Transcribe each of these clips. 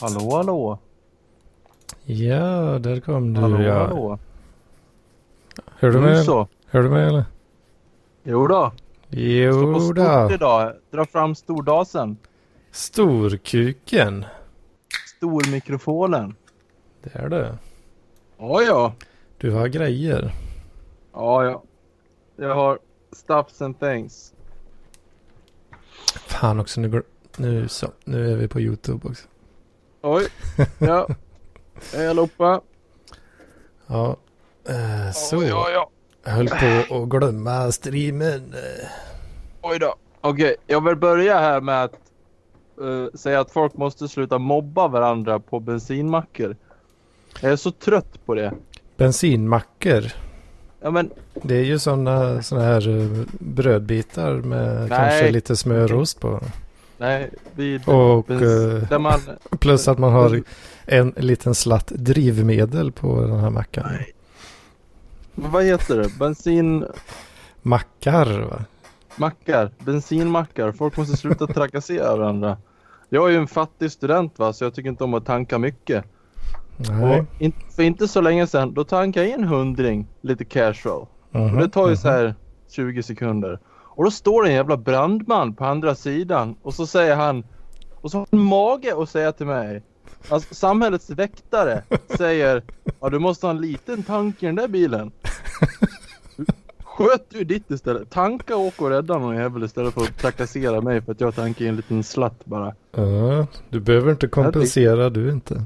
Hallå, hallå. Ja, där kom du Hallå, ja. hallå. Hör du mig? så. Hör du mig eller? Jo då. Står på Jo stort idag. Dra fram stordasen. Storkuken. Stormikrofonen. Det är det. Ja, ja. Du har grejer. Ja, ja. Jag har stuffs and things. Fan också, nu går... Nu så. Nu är vi på YouTube också. Oj. Ja. Hej allihopa. Ja. Eh, så. Oj, ja, ja. Jag höll på att glömma streamen. Oj då. Okej, jag vill börja här med att eh, säga att folk måste sluta mobba varandra på bensinmackor. Jag är så trött på det. Bensinmackor. Ja men Det är ju sådana såna här eh, brödbitar med Nej. kanske lite smörost på. Nej, vid Och eh, där man... plus att man har en liten slatt drivmedel på den här mackan. Nej. Vad heter det? Bensin... Mackar va? Mackar, bensinmackar. Folk måste sluta trakassera varandra. Jag är ju en fattig student va, så jag tycker inte om att tanka mycket. Nej. Och in, för inte så länge sedan, då tankade jag en hundring lite casual. Mhm, Och det tar ju mhm. så här 20 sekunder. Och då står det en jävla brandman på andra sidan och så säger han, och så har han mage att säga till mig. Alltså samhällets väktare säger, ja du måste ha en liten tank i den där bilen. Sköt du ditt istället. Tanka, åk och rädda någon jävel istället för att trakassera mig för att jag tankar en liten slatt bara. Ja, du behöver inte kompensera du inte.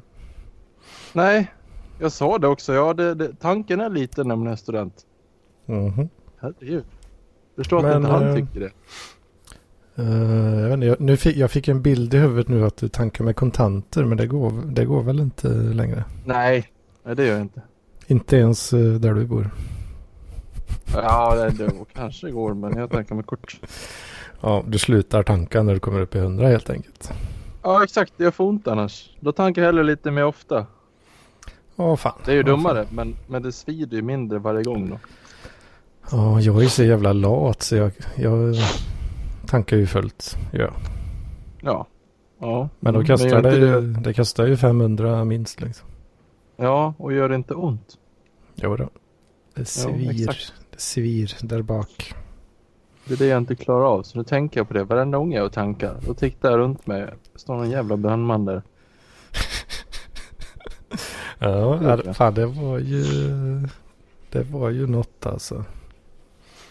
Nej, jag sa det också. Ja, det, det, tanken är liten när man är student. Mhm. Herregud. Förstår att Men, inte han eh, tycker det. Eh, jag, vet inte, jag, nu fick, jag fick en bild i huvudet nu att du tankar med kontanter men det går, det går väl inte längre. Nej, nej det gör jag inte. Inte ens eh, där du bor. Ja, det, det kanske går, men jag tänker med kort. Ja, du slutar tanka när du kommer upp i 100 helt enkelt. Ja, exakt. Det får ont annars. Då tankar jag hellre lite mer ofta. Ja, fan. Det är ju dummare, men, men det svider ju mindre varje gång då. Ja, jag är så jävla lat så jag, jag tankar ju fullt. Ja. Ja. Ja. Men då Mm, kostar det, ju, det kostar ju 500 minst liksom. Ja, och gör det inte ont. Jo då. Det svir. exakt. det svir där bak. Det är det jag inte klarar av. Så nu tänker jag på det varenda gång jag tankar. Då tittar jag runt mig. Det står någon jävla brandman där. Ja, Ja. ja, fan det var ju... Det var ju något alltså.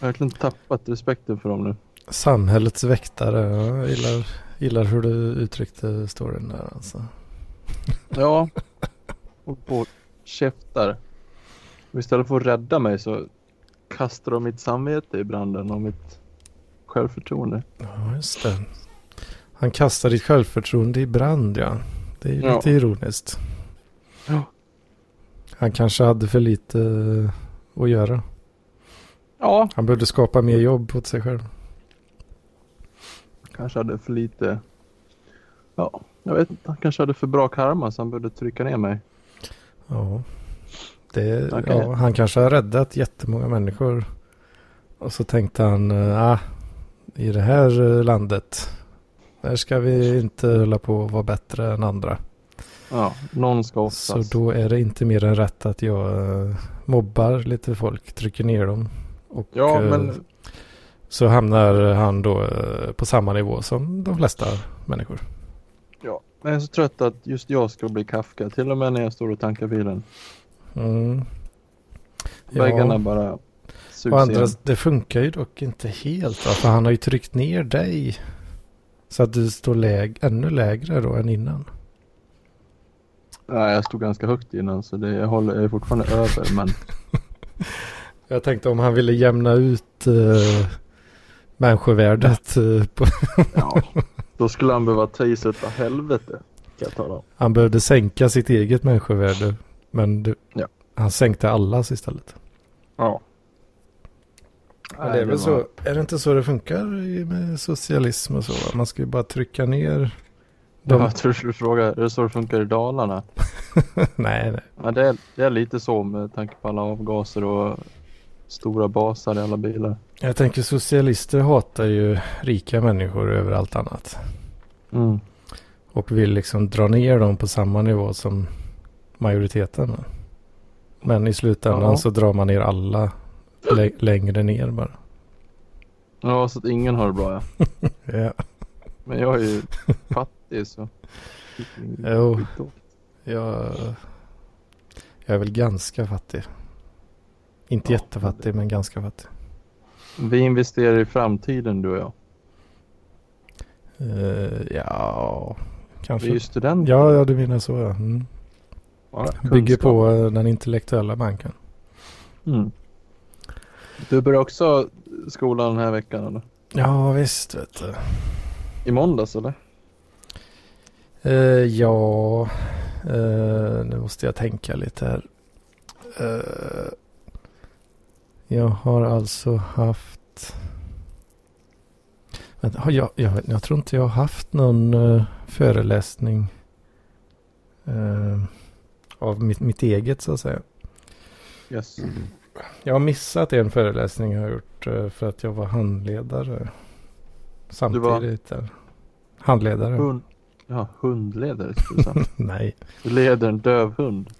Verkligen tappat respekten för dem nu. Samhällets väktare. Ja, jag gillar, gillar hur du uttryckte storyn där alltså. Ja. Och på käftar. Och istället för att rädda mig så kastar de mitt samvete i branden och mitt självförtroende. Ja, just det. Han kastar ditt självförtroende i brand ja. Det är ju Ja. lite ironiskt. Ja. Han kanske hade för lite att göra. Ja, Han behövde skapa mer jobb åt sig själv. kanske hade för lite. Ja, jag vet inte. Han kanske hade för bra karma så han började trycka ner mig. Ja. Det, Okej. ja, han kanske har räddat jättemånga människor. Och så tänkte han, eh, ah, i det här eh, landet, där ska vi inte hålla på att vara bättre än andra. Ja, någon ska Så offras. då är det inte mer än rätt att jag eh, mobbar lite folk, trycker ner dem. Och Ja, eh, men så hamnar han då eh, på samma nivå som de flesta människor. ja, men jag är så trött att just jag ska bli Kafka. Till och med när jag står och tankar bilen. Mm. Väggarna bara Och sugs andra, igen. det funkar ju dock inte helt va? För han har ju tryckt ner dig. Så att du står läg, ännu lägre då än innan. Nej, jag stod ganska högt innan så det, jag, håller, jag är fortfarande över. Men Jag tänkte om han ville jämna ut eh, människovärdet. Eh, på, ja, då skulle han behöva ta i sig utav helvete. Kan jag tala om. han behövde sänka sitt eget människovärde. Men det, Ja. han sänkte allas istället. Ja. Men det är väl så. Är det inte så det funkar med socialism och så? Man ska ju bara trycka ner. De, Jag tror du skulle fråga, är det så det funkar i Dalarna? nej, nej. Ja, det, är, det är lite så med tanke på alla avgaser och stora basar i alla bilar. Jag tänker socialister hatar ju rika människor över allt annat. Mm. Och vill liksom dra ner dem på samma nivå som majoriteten. Men i slutändan Ja. så drar man ner alla lä- längre ner bara. Ja, så att ingen har det bra ja. Ja. Men jag är ju fattig så. Jo. Jag, jag är väl ganska fattig. Inte Ja, jättefattig men ganska fattig. Vi investerar i framtiden du och jag. Eh, ja, Vi är kanske. ju studenter. Ja, ja, du menar så ja. Mm. Ja, Bygger på eh, den intellektuella banken. Mm. Du börjar också skolan den här veckan eller? Ja, visst vet du. I måndags eller? Eh, ja, eh, nu måste jag tänka lite här. Eh, jag har alltså haft... Vänta, jag, jag, jag tror inte jag har haft någon eh, föreläsning eh, av mitt, mitt eget så att säga. Yes. Jag har missat en föreläsning jag har gjort eh, för att jag var handledare. Samtidigt. där. Handledare? Hund. Ja, hundledare. Nej. Du leder en döv hund.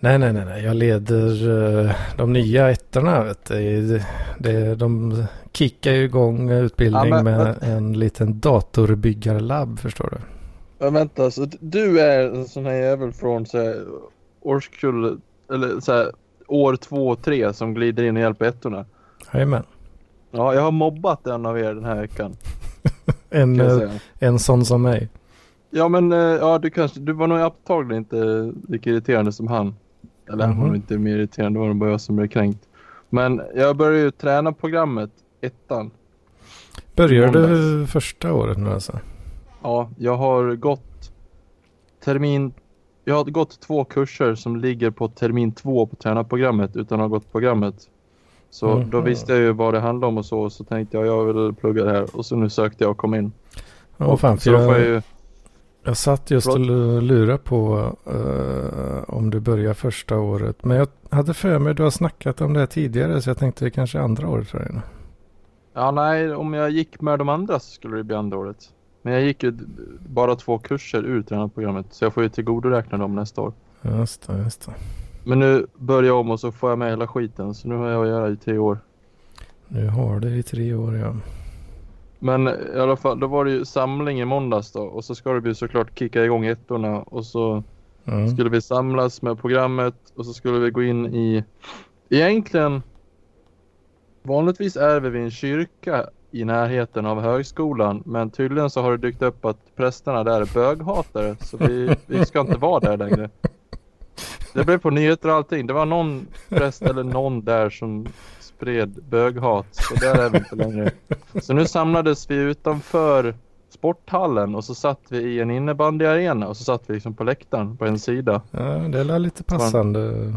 Nej, nej, nej, nej. Jag leder eh, de nya ettorna. Vet du. Det, de kickar ju igång utbildning Ja, men- med en liten datorbyggarlabb, förstår du. Men vänta, så du är en sån här jävel från så här, årskull, eller så här, år två och tre som glider in och hjälper ettorna. Jajamän. Ja, jag har mobbat en av er den här veckan. En, eh, en sån som mig. Ja men eh, ja, du kanske, du var nog antagligen inte lika irriterande som han. Eller han var Mhm. nog inte mer irriterande, det var bara jag som blev kränkt. Men jag började ju träna programmet, ettan. Börjar du första året nu alltså? Ja, jag har gått termin, jag har gått två kurser som ligger på termin två på tränarprogrammet utan att ha gått programmet. Så då Mhm. visste jag ju vad det handlade om och så, så tänkte jag jag vill plugga det här och så nu sökte jag och kom in. Och fan, så för då får jag, ju, jag satt just och lurade på eh, om du börjar första året. Men jag hade för mig, du har snackat om det här tidigare, så jag tänkte det kanske andra året för dig. nu. ja nej om jag gick med de andra så skulle det bli andra året. Men jag gick ju bara två kurser ur tränarprogrammet så jag får ju tillgodoräkna dem nästa år. Just det, just det. Men nu börjar jag om och så får jag med hela skiten så nu har jag att göra i tre år. Nu har du i tre år, ja. Men i alla fall, då var det ju samling i måndags då och så ska det bli såklart kicka igång ettorna och så Mm. skulle vi samlas med programmet och så skulle vi gå in i egentligen vanligtvis är vi vid en kyrka i närheten av högskolan men tydligen så har det dykt upp att prästerna där är böghatare så vi, vi ska inte vara där längre. Det blev på nyheter och allting. Det var någon präst eller någon där som spred böghat så där är vi inte längre. Så nu samlades vi utanför sporthallen och så satt vi i en innebandyarena och så satt vi liksom på läktaren på en sida. Ja, det är lite passande.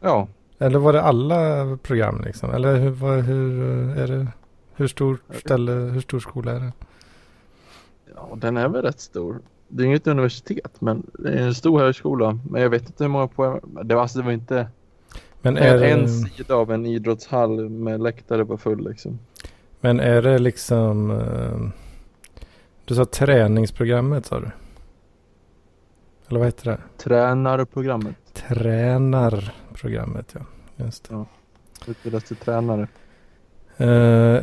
Ja, Eller var det alla program liksom? Eller hur, vad, hur eh, är det? Hur stor ställe, hur stor skola är det? ja den är väl rätt stor. Det är inget universitet men det är en stor högskola. Men jag vet inte hur många poäng. Det var, alltså, det var inte Men det är, är en det, sida av en idrottshall med läktare på full liksom. men är det liksom... eh, Du sa träningsprogrammet sa du? Eller vad heter det? Tränarprogrammet. Tränarprogrammet ja. Just det. Utbildas till tränare. Eh,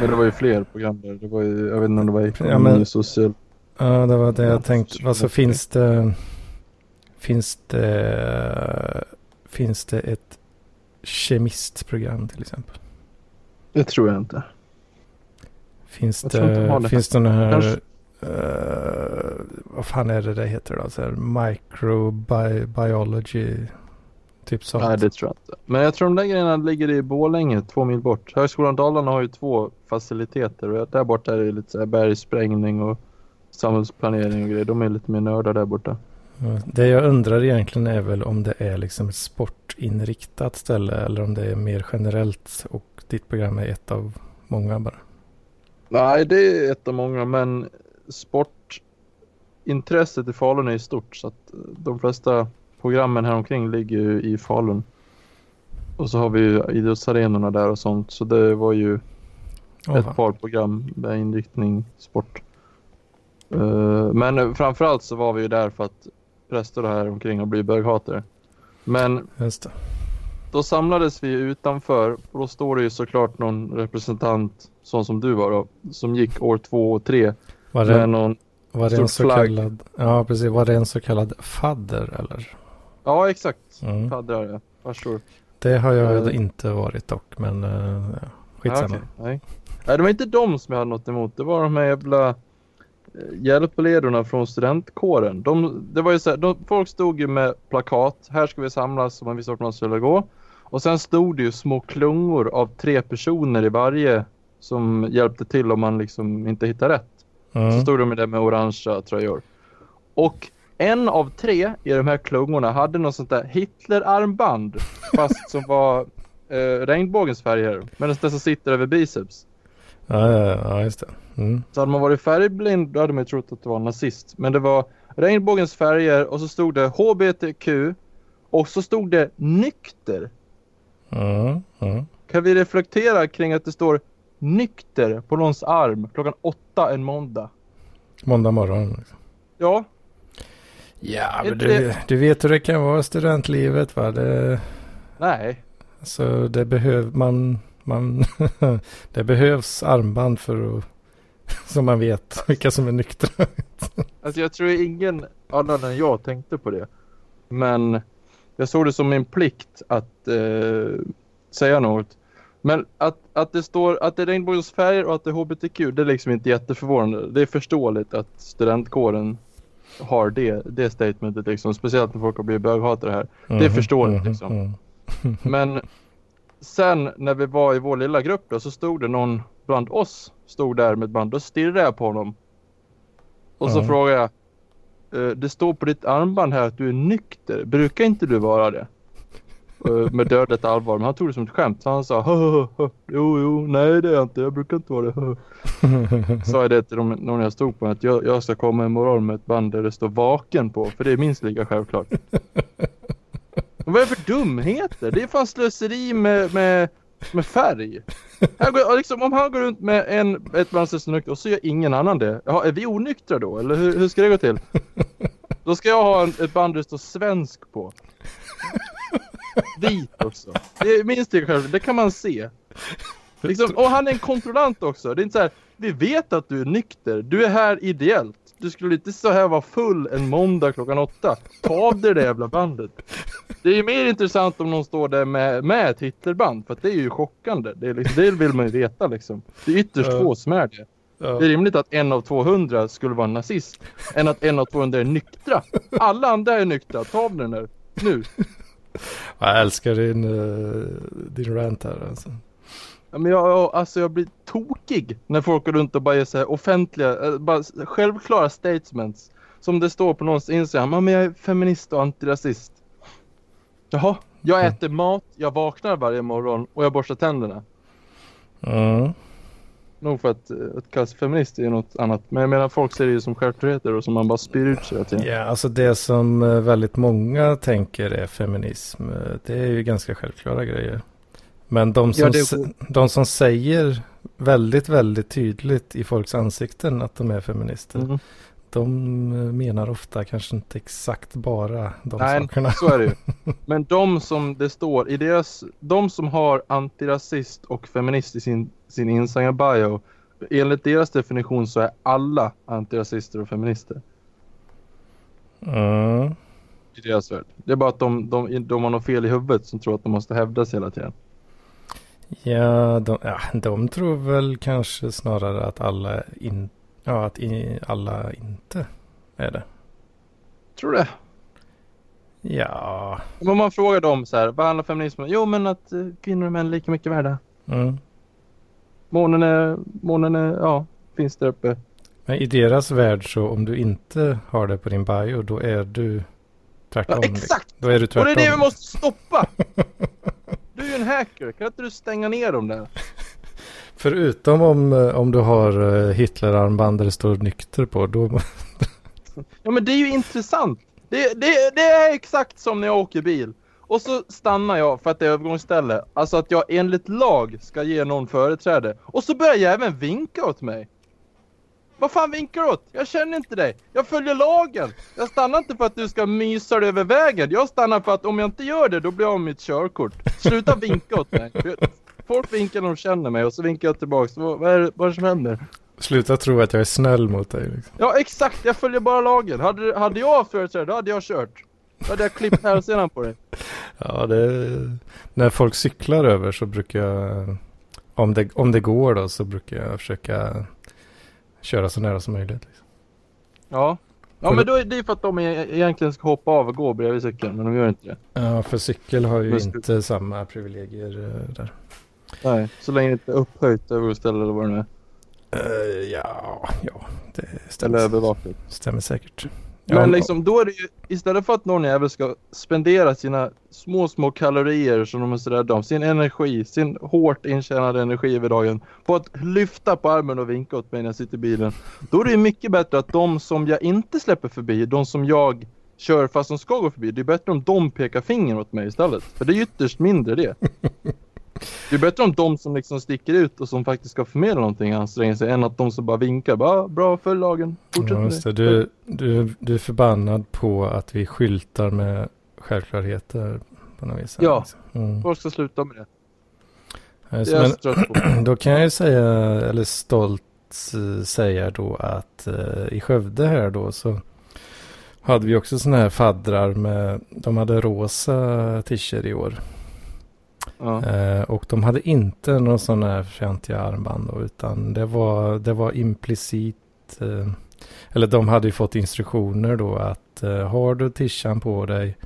Men det var ju fler program där. Det var ju, jag vet inte om det var ekonomi, Ja, men- social. Ja, det var det Ja, jag tänkte. Alltså finns det... Finns det... Finns det ett kemistprogram till exempel? Det tror jag inte. Finns Jag inte det... det. Finns det någon här... Kanske- eh, vad fan är det det heter då? Så här, microbiology. Typ sånt. Nej det tror jag inte. Men jag tror de där grejerna ligger i Borlänge, två mil bort. Högskolan Dalarna har ju två faciliteter och där borta är det lite så här bergsprängning och samhällsplanering och grejer. De är lite mer nördar där borta. Det jag undrar egentligen är väl om det är liksom ett sportinriktat ställe eller om det är mer generellt och ditt program är ett av många bara. Nej det är ett av många men sportintresset i Falun är ju stort så att eh, de flesta programmen här omkring ligger ju i Falun. Och så har vi ju idrottsarenorna där och sånt så det var ju Åh, ett par program med inriktning sport. Eh, men framförallt så var vi ju där för att präster här omkring och bli böghatare. Men då samlades vi utanför och då står det ju såklart någon representant, sån som du var då, som gick år två och tre Var med det, någon, var det en så flagg. kallad, ja precis, var det en så kallad fadder eller? ja exakt, Mm. faddrar farsor. Det har jag Eh. inte varit dock, men uh, skitsamma. okej, nej. nej, det var inte de som jag hade något emot. Det var de här jävla eh, hjälpledorna från studentkåren. De, det var ju så här, de, folk stod ju med plakat. Här ska vi samlas så man visste vart man skulle gå. Och sen stod det ju små klungor av tre personer i varje som hjälpte till om man liksom inte hittade rätt. Så Mm. stod de där med orangea tröjor. Och en av tre i de här klungorna hade något sånt där Hitler-armband. fast som var eh, regnbågens färger. Men det som sitter över biceps. Ja, ja, ja, just det. Mm. Så hade man varit färgblind då hade man ju trott att det var en nazist. Men det var regnbågens färger och så stod det HBTQ. Och så stod det nykter. Mm. Mm. Kan vi reflektera kring att det står nykter på någons arm klockan åtta en måndag? Måndag morgon. Liksom. Ja, Ja, men det- du, du vet hur det kan vara studentlivet va? Det, nej. så det behöver man, man det behövs armband för att, så man vet vilka som är nyktra. Alltså jag tror ingen annan än jag tänkte på det. Men jag såg det som min plikt att eh, säga något. Men att, att det står att det är regnbågens färger och att det är HBTQ det är liksom inte jätteförvånande. Det är förståeligt att studentkåren har det, det statementet liksom. Speciellt när folk har blivit böghatare här. Det är förståeligt, liksom. mm. Men sen när vi var i vår lilla grupp då så stod det någon bland oss stod där med ett band. Då stirrade jag på honom. Och så Ja. frågade jag. "Eh, Det står på ditt armband här att du är nykter. Brukar inte du vara det? Eh, Med dödligt allvar. Men han tog det som ett skämt. Så han sa "Hö, hö, hö. Jo, jo, nej det är jag inte. Jag brukar inte vara det. Hö." Sa jag det till dem, någon jag stod på. Att jag, jag ska komma imorgon med ett band där det står vaken på. För det är minst lika självklart. Men vad är det för dumheter? Det är fan slöseri med, med, med färg. Går, liksom, om han går runt med en, ett band som och så gör ingen annan det. Jaha, är vi onyktra då? Eller hur, hur ska det gå till? Då ska jag ha en, ett band där det står svensk på. Vit också. Det är minst lika självklart. Det kan man se. Liksom, och han är en kontrollant också. Det är inte så här. Vi vet att du är nykter. Du är här ideellt. Du skulle inte så här vara full en måndag klockan åtta. Ta av dig det jävla bandet. Det är ju mer intressant om någon står där med, med ett Hitlerband. För det är ju chockande. Det, är liksom, det vill man ju veta liksom. Det är ytterst få som är det. Det är rimligt att en av 200 skulle vara nazist. Än att en av 200 är nyktra. Alla andra är nyktra. Ta av den där. Nu. Jag älskar din, eh, din rant här alltså. Ja, men jag, jag, alltså jag blir tokig när folk går runt och bara ger så här offentliga, eh, bara självklara statements. Som det står på någons Instagram, ja men jag är feminist och antirasist. Jaha, jag Mm. äter mat, jag vaknar varje morgon och jag borstar tänderna. Mm. Nog för att, eh, att kallas feminist är något annat. Men jag menar folk ser det ju som självklarheter och som man bara spyr ut sig hela tiden. Ja, alltså det som eh, väldigt många tänker är feminism. Det är ju ganska självklara grejer. Men de som, Ja, de som säger väldigt, väldigt tydligt i folks ansikten att de är feminister. Mm. De eh, menar ofta kanske inte exakt bara de Nej, sakerna. så är det ju. Men de som det står i deras, de som har antirasist och feminist i sin, sin Instagram bio. Enligt deras definition så är alla antirasister och feminister Mm. i deras värld. Det är bara att de, de, de har något fel i huvudet som tror att de måste hävda sig hela tiden. Ja, de, ja, de tror väl kanske snarare att alla, in, ja, att i, alla inte är det. Tror du det? Ja. Om man frågar dem så här, vad handlar feminism om? Jo men att eh, kvinnor och män är lika mycket värda. Mm. Månen är, månen är, ja, finns där uppe. Men i deras värld så om du inte har det på din bio då är du tvärtom. Ja, exakt! Då är du Och tvärtom. det är det vi måste stoppa! Du är ju en hacker, kan inte du stänga ner dem där? Förutom om, eh, om du har eh, Hitlerarmband där det står nykter på. Då, Ja men det är ju intressant. Det, det, det är exakt som när jag åker bil. Och så stannar jag för att det är övergångsställe. Alltså att jag enligt lag ska ge någon företräde. Och så börjar jag även vinka åt mig. Vad fan vinkar du åt? Jag känner inte dig. Jag följer lagen. Jag stannar inte för att du ska mysa dig över vägen. Jag stannar för att om jag inte gör det, då blir jag av mitt körkort. Sluta vinka åt mig. Folk vinkar när de känner mig och så vinkar jag tillbaks. Vad, vad är det vad är det som händer? Sluta tro att jag är snäll mot dig. Liksom. Ja exakt, jag följer bara lagen. Hade, hade jag företräde, då hade jag kört. Då hade jag klippt hälsenan på dig. Ja, det, när folk cyklar över så brukar jag, om det, om det går då, så brukar jag försöka köra så nära som möjligt. Liksom. Ja. Ja För men då är det för att de e- egentligen ska hoppa av och gå bredvid cykeln, men de gör inte det. Ja, för cykel har ju inte samma privilegier eh, där. Nej, så länge det inte är upphöjt övergångsställe eller vad det nu är. Eh, ja, ja, det Eller stämmer, övervakat. stämmer säkert. Men liksom då är det ju istället för att någon jävel ska spendera sina små små kalorier som de är så rädda om, sin energi, sin hårt intjänade energi över dagen på att lyfta på armen och vinka åt mig när jag sitter i bilen. Då är det ju mycket bättre att de som jag inte släpper förbi, de som jag kör fast de ska gå förbi, det är bättre om de pekar finger åt mig istället. För det är ytterst mindre det. Det är bättre om de som liksom sticker ut och som faktiskt ska förmedla någonting anstränger sig än att de som bara vinkar. Bara, "Ah, bra, följ lagen. Fortsätt Ja. Du, du, du är förbannad på att vi skyltar med självklarheter på något vis. Ja. liksom. Mm. Folk ska sluta med det. Ja, Det är så trött på. Men då kan jag ju säga, eller stolt eh, säga då att eh, i Skövde här då så hade vi också sådana här faddrar med, de hade rosa t-shirt i år. Ja. Eh, och de hade inte någon sån här fjantiga armband då, utan det var, det var implicit, eh, eller de hade ju fått instruktioner då att eh, har du tishan på dig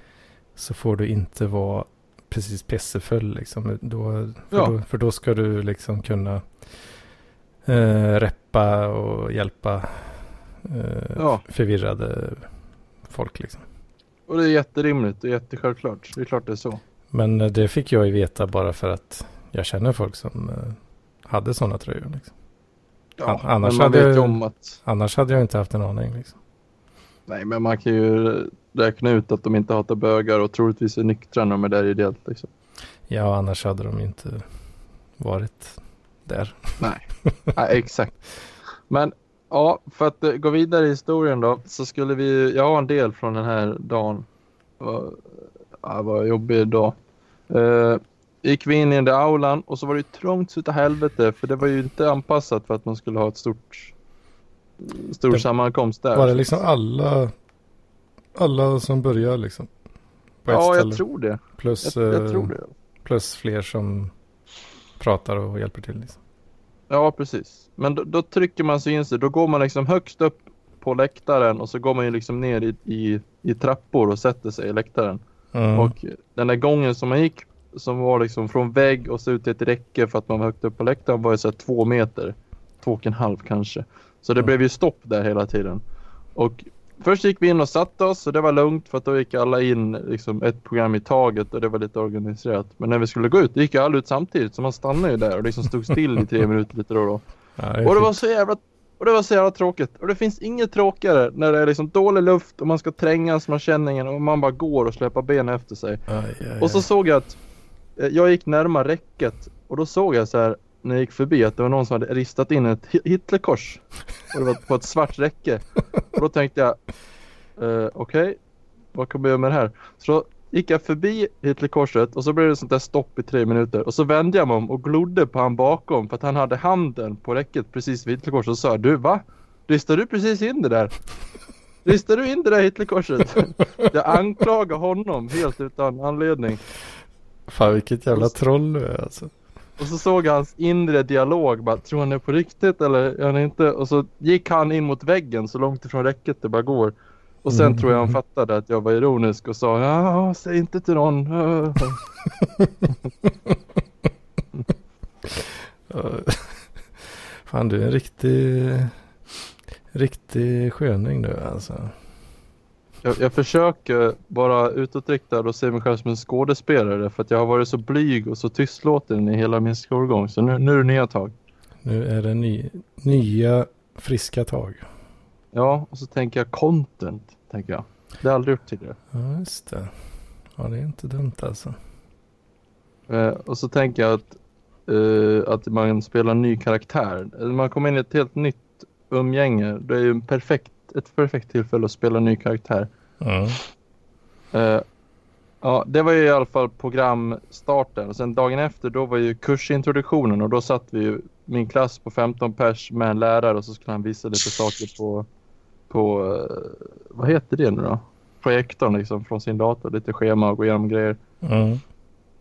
så får du inte vara precis pissefull liksom. Då, för, Ja. då, för då ska du liksom kunna eh, reppa och hjälpa eh, Ja. förvirrade folk liksom. Och det är jätterimligt och jättesjälvklart. Det är klart det är så. Men eh, det fick jag ju veta bara för att jag känner folk som eh, hade sådana tröjor. Liksom. Ja, An- annars hade jag- om att... Annars hade jag inte haft en aning. Liksom. Nej, men man kan ju räkna ut att de inte hatar bögar och troligtvis är nyktra när de är där ideellt liksom. Ja, annars hade de inte varit där. Nej, Nej exakt. Men ja, för att eh, gå vidare i historien då så skulle vi, jag har en del från den här dagen. Ja, vad jobbig dag. Uh, gick vi in i den där aulan och så var det ju trångt så utav helvete för det var ju inte anpassat för att man skulle ha ett stort stor Det- sammankomst där. Var det liksom alla, alla som börjar liksom? Ja, jag tror det. plus, Jag, jag eh, tror det. plus fler som pratar och hjälper till. Liksom. Ja, precis. Men då, då trycker man sig in sig. Då går man liksom högst upp på läktaren och så går man ju liksom ner i, i, i trappor och sätter sig i läktaren. Mm. Och den där gången som man gick som var liksom från vägg och så ut till ett räcke för att man var högt upp på läktaren var ju så här två meter. Två och en halv kanske. Så det Mm. blev ju stopp där hela tiden. Och först gick vi in och satte oss och det var lugnt för att då gick alla in liksom ett program i taget och det var lite organiserat. Men när vi skulle gå ut, gick ju alla ut samtidigt så man stannade ju där och liksom stod still i tre minuter lite då och då. ja, Och det var så jävla och det var så jävla tråkigt. Och det finns inget tråkigare när det är liksom dålig luft och man ska trängas, man känner ingen och man bara går och släpar benen efter sig. Aj, aj, Och så såg jag att eh, jag gick närmare räcket och då såg jag så här när jag gick förbi att det var någon som hade ristat in ett Hi- Hitlerkors. Och det var på ett svart räcke. Och då tänkte jag, eh, okej, vad kommer jag göra med det här? Så då gick jag förbi Hitlerkorset och så blev det sånt där stopp i tre minuter. Och så vände jag mig om och glodde på han bakom för att han hade handen på räcket precis vid Hitlerkorset och sa du va? Ristade du precis in det där? Ristade du in det där Hitlerkorset? Jag anklagar honom helt utan anledning. Fan vilket jävla troll du är alltså. Och så såg jag hans inre dialog. Bara, tror han är på riktigt eller är han inte? Och så gick han in mot väggen så långt ifrån räcket det bara går. Och sen Mm. tror jag han fattade att jag var ironisk och sa ja, säg inte till någon. Fan du är en riktig, riktig sköning du alltså. Jag, jag försöker vara utåtriktad och se mig själv som en skådespelare för att jag har varit så blyg och så tystlåten i hela min skolgång. Så nu, nu är det nya tag. Nu är det ny, nya friska tag. Ja, och så tänker jag content, tänker jag. Det har jag aldrig gjort tidigare. Ja just det. Ja det är inte dumt alltså. Eh, och så tänker jag att, eh, att man spelar en ny karaktär. Man kommer in i ett helt nytt umgänge. Det är ju en perfekt, ett perfekt tillfälle att spela ny karaktär. Mm. Eh, ja, det var ju i alla fall programstarten. Och sen dagen efter då var ju kursintroduktionen och då satt vi ju min klass på 15 pers med en lärare och så skulle han visa lite saker på, på eh, vad heter det nu då? Projektorn liksom från sin dator, lite schema och gå igenom grejer. Mm.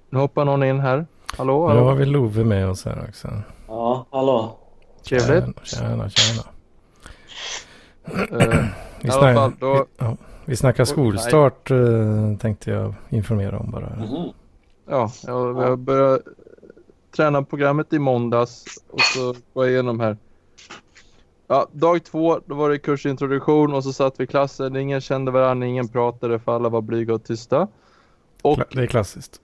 Nu hoppar någon in här. Hallå, Nu hallå. har vi Love med oss här också. Ja, hallå. Trevligt. Tjena, tjena, tjena. Eh, Vi, snack, fall, då- vi, ja, vi snackar skolstart eh, tänkte jag informera om bara. Mhm. Ja, jag, jag började träna programmet i måndags och så går jag igenom här. Ja, dag två, då var det kursintroduktion och så satt vi i klassen. Ingen kände varandra, ingen pratade för alla var blyga och tysta. Och, Det är klassiskt.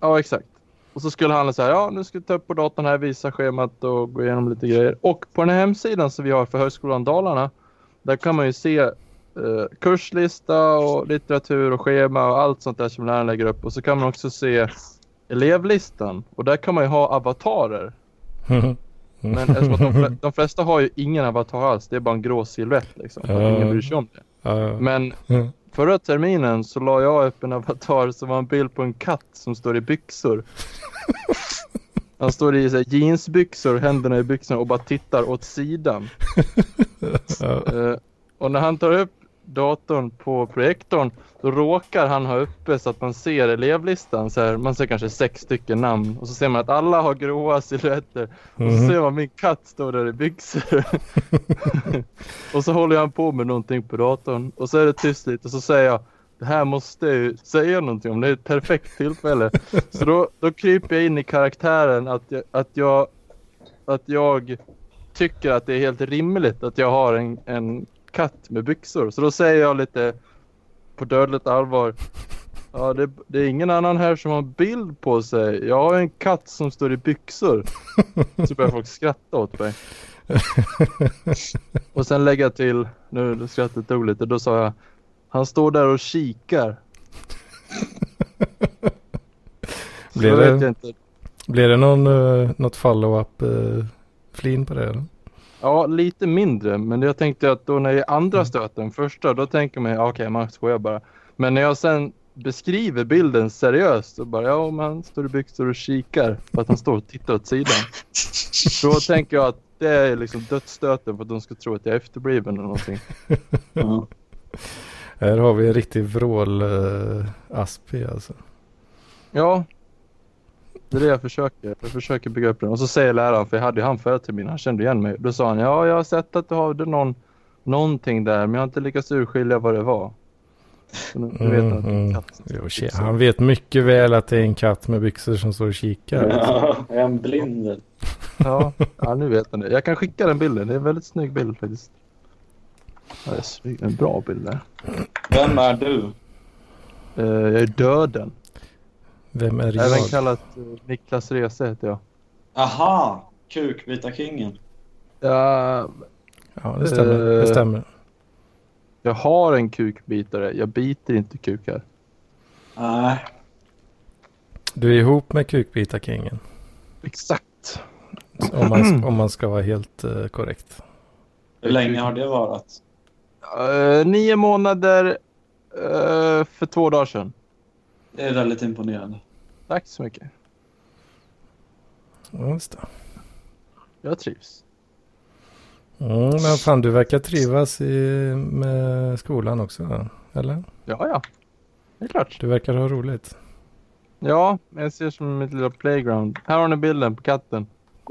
ja, exakt. Och så skulle han säga, ja nu ska vi ta upp på datorn här, visa schemat och gå igenom lite grejer. Och på den här hemsidan som vi har för Högskolan Dalarna, där kan man ju se eh, kurslista och litteratur och schema och allt sånt där som läraren lägger upp. Och så kan man också se elevlistan och där kan man ju ha avatarer. Men eftersom att de, fle- de flesta har ju ingen avatar alls, det är bara en grå silhuett liksom. Ja. Ingen bryr sig om det. Ja, Men förra terminen så la jag upp en avatar som var en bild på en katt som står i byxor. Han står i så här, jeansbyxor, händerna i byxorna och bara tittar åt sidan. Eh, och när han tar upp datorn på projektorn då råkar han ha uppe så att man ser elevlistan. Så här, man ser kanske sex stycken namn och så ser man att alla har gråa silhuetter. Och så Mhm. ser man min katt stå där i byxor. och så håller han på med någonting på datorn och så är det tyst lite och så säger jag det här måste jag ju säga någonting om. Det är ett perfekt tillfälle. Så då, då kryper jag in i karaktären att jag, att jag, att jag tycker att det är helt rimligt att jag har en, en katt med byxor. Så då säger jag lite på dödligt allvar. Ja, det, det är ingen annan här som har en bild på sig. Jag har en katt som står i byxor. Så börjar folk skratta åt mig. Och sen lägger jag till, nu skrattet tog lite, då sa jag Han står där och kikar. Blir det-. Blir det någon, uh, något follow-up uh, flin på det? Eller? Ja, lite mindre. Men jag tänkte att då när det är andra stöten, första, då tänker man okej, man skojar bara. Men när jag sen beskriver bilden seriöst så bara, ja, man står i byxor och kikar för att han står och tittar åt sidan. Då tänker jag att det är liksom dödsstöten för att de ska tro att jag är efterbliven eller någonting. Ja. Här har vi en riktig vrål-aspi alltså. Ja, det är det jag försöker. Jag försöker bygga upp den. Och så säger läraren, för jag hade ju han förra terminen, han kände igen mig. Då sa han, ja, jag har sett att du hade någon, någonting där, men jag har inte lyckats urskilja vad det var. Nu, nu vet Mm, katt. Jo, byxor. han vet mycket väl att det är en katt med byxor som står och kikar. Ja, är han blind? Ja, ja, nu vet han det. Jag kan skicka den bilden. Det är en väldigt snygg bild faktiskt. Ja, det är. En bra bild där. Vem är du? Eh, jag är döden. Vem är Även jag? kallat uh, Niklas Rese heter jag. Aha! Kukbitarkingen. Ja, Ja, det stämmer. Det Eh, stämmer. jag har en kukbitare. Jag biter inte kukar. Nej. Du är ihop med Kukbitarkingen. Exakt. Om man, om man ska vara helt eh, korrekt. Hur länge har det varit? Eh, nio månader eh, för två dagar sedan. Det är väldigt imponerande. Tack så mycket. Ja, just det. Jag trivs. Mm, men fan, du verkar trivas i, med skolan också. Eller? Ja, ja. Det är klart. Du verkar ha roligt. Ja, jag ser som mitt lilla playground. Här har ni bilden på katten.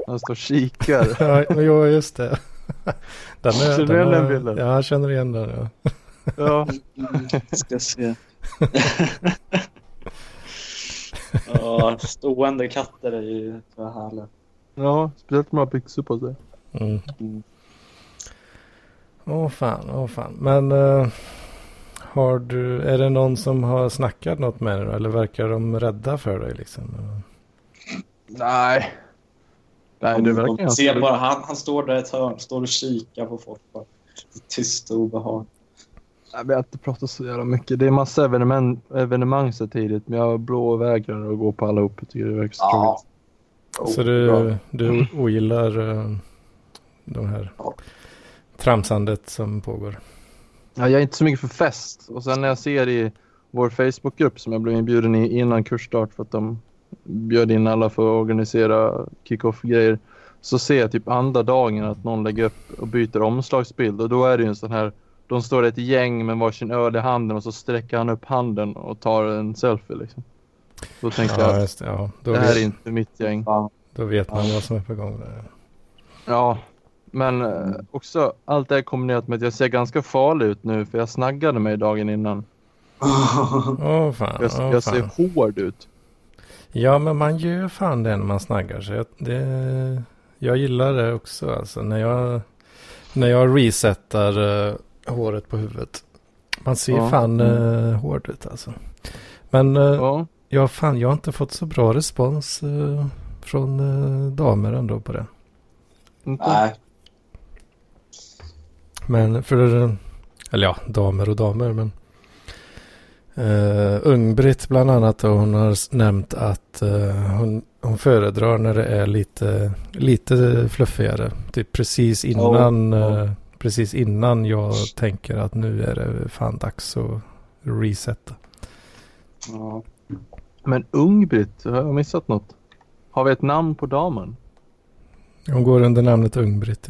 Han står och kikar. Ja, men jo, just det. Den är, Känner du igen den bilden? Ja, jag känner igen den. Ja. ja. Ska se. ja, stående katter är ju så härliga. ja, speciellt om man har byxor på sig. Mm. Mm. Åh fan, åh fan. Men eh, har du, är det någon som har snackat något med dig? Eller verkar de rädda för dig liksom? Nej. Nej, det verkar De ganska... ser bara, han, han står där i ett hörn, står och kikar på folk. Bara. Tyst och obehag. Nej, vi har inte pratat så jävla mycket. Det är massa evenemang, evenemang så tidigt. Men jag blåvägrar att gå på allihop. Jag tycker det verkar så Ja. tråkigt. Så Oh, bra. du, du ogillar eh, de här Ja. tramsandet som pågår. Ja, jag är inte så mycket för fest. Och sen när jag ser i vår Facebookgrupp som jag blev inbjuden i innan kursstart för att de bjöd in alla för att organisera kick-off-grejer. Så ser jag typ andra dagen att någon lägger upp och byter omslagsbild och då är det ju en sån här de står ett gäng med varsin öl i handen och så sträcker han upp handen och tar en selfie liksom. Då tänker Ja, jag, just det. Ja, det här är inte mitt gäng. Fan. då vet man vad som är på gång där. Ja, men eh, också allt det här kombinerat med att jag ser ganska farlig ut nu för jag snaggade mig dagen innan. Åh fan, Jag, åh, jag fan. ser hård ut. Ja, men man gör fan det när man snaggar sig. Jag- Det, jag gillar det också. Alltså, när, jag, när jag resetar eh, håret på huvudet. Man ser Ja. fan uh, hård ut alltså. Men uh, Ja, ja, fan, jag har inte fått så bra respons eh, från damer ändå på det. inte. Nej, Men för, eller ja, damer och damer, men uh, Ung-Britt bland annat, då, hon har nämnt att eh, hon, hon föredrar när det är lite, lite fluffigare. Typ precis innan, Ja, eh, precis innan jag tänker att nu är det fan dags att resetta. ja. Men Ung-Britt, har jag missat något? Har vi ett namn på damen? Hon går under namnet Ung-Britt.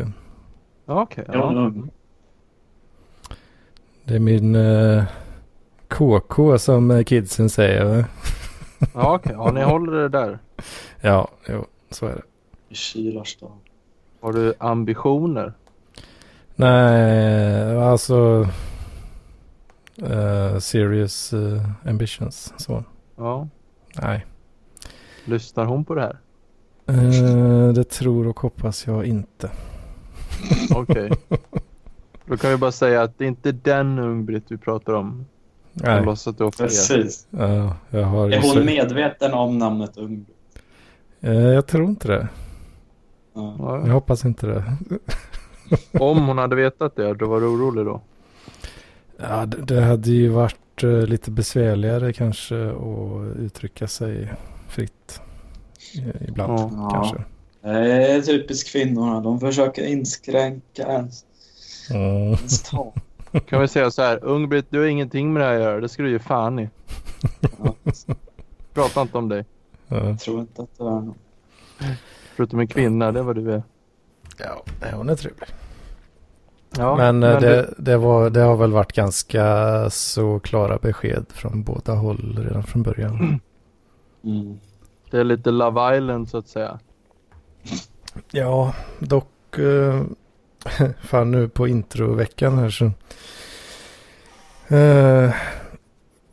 Ja. Okej. Ja, ja. Det är min eh, KK som eh, kidsen säger. va? Ja, okej. Ja, ni håller det där. Ja, jo, så är det. I Kilarstad. Har du ambitioner? Nej, alltså eh, serious eh, ambitions. Så, Ja. nej. Lyssnar hon på det här? Eh, det tror och hoppas jag inte. Okej. Då kan vi bara säga att det är inte den Ung-Britt vi pratar om. Jag Nej, låtsas att du. Precis. ja, jag har ju Är så- hon medveten om namnet Ung? Eh, Jag tror inte det. Ja. Jag Ja. hoppas inte det. Om hon hade vetat det, då var du orolig då. Ja, det, det hade ju varit eh, lite besvärligare kanske att uttrycka sig fritt. eh, Ibland Ja. kanske. Det är typiskt kvinnorna. De försöker inskränka ens, Mm. ens tal. Kan vi säga så här, Ung-Britt, du har ingenting med det här att göra. Det ska du ge fan i. Ja. Prata inte om dig. Ja. Jag tror inte att det är någon. Förutom en kvinna, det var du är. Ja, hon är trevlig. Ja, men eh, du- det, det, var, det har väl varit ganska så klara besked från båda håll redan från början. Mm. det är lite Love Island så att säga. Ja, dock eh, fan nu på introveckan här så eh,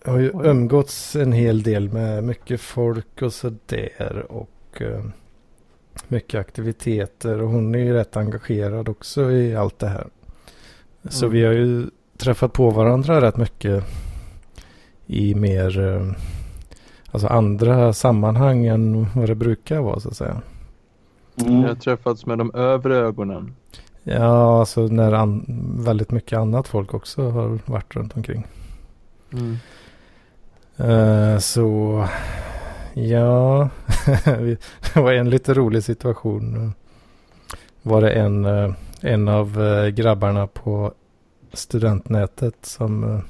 jag har ju umgåtts en hel del med mycket folk och sådär och eh, mycket aktiviteter och hon är ju rätt engagerad också i allt det här. Så Mm. vi har ju träffat på varandra rätt mycket i mer eh, alltså andra sammanhang än vad det brukar vara så att säga. Jag Mm. har träffats med de övre ögonen. Ja, alltså när an- väldigt mycket annat folk också har varit runt omkring. Mm. Eh, så ja, det var en lite rolig situation. Var det en, eh, en av eh, grabbarna på studentnätet som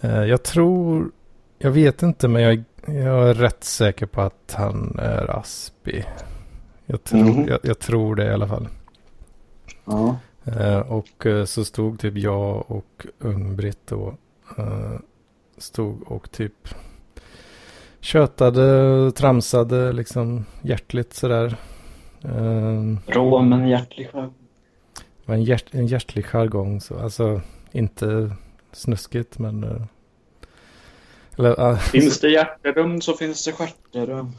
eh, jag tror, jag vet inte men jag, jag är rätt säker på att han är Aspi. Jag tror, Mhm. jag, jag tror det i alla fall. Ja. Och så stod typ jag och Ung-Britt då. Stod och typ tjötade, tramsade liksom hjärtligt sådär. Eh, Rå men hjärtlig själv. det var en, hjärt, en hjärtlig jargong så alltså inte snuskigt men. eh, eller, ah, Finns det hjärterum så finns det stjärterum.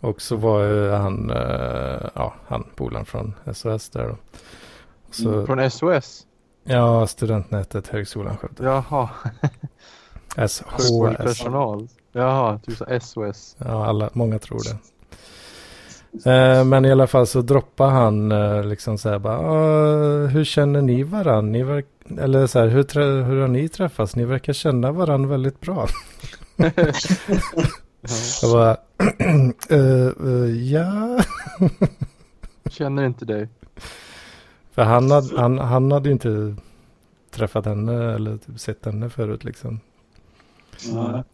och så var ju han, eh, ja han polaren från SOS där då. Så, Mm, Från SOS? ja, studentnätet Högskolan Skövde. Jaha, SHS. personal. Jaha, du sa SOS. Ja, alla, många tror det. Eh, men i alla fall så droppar han eh, liksom så här bara, "Ah, hur känner ni varann? Ni verk, eller så här, hur, hur har ni träffats? Ni verkar känna varann väldigt bra. Ja. Jag bara, "Eh, eh, ja. Känner inte dig. För han hade, han, han hade ju inte träffat henne eller typ sett henne förut liksom. Ja.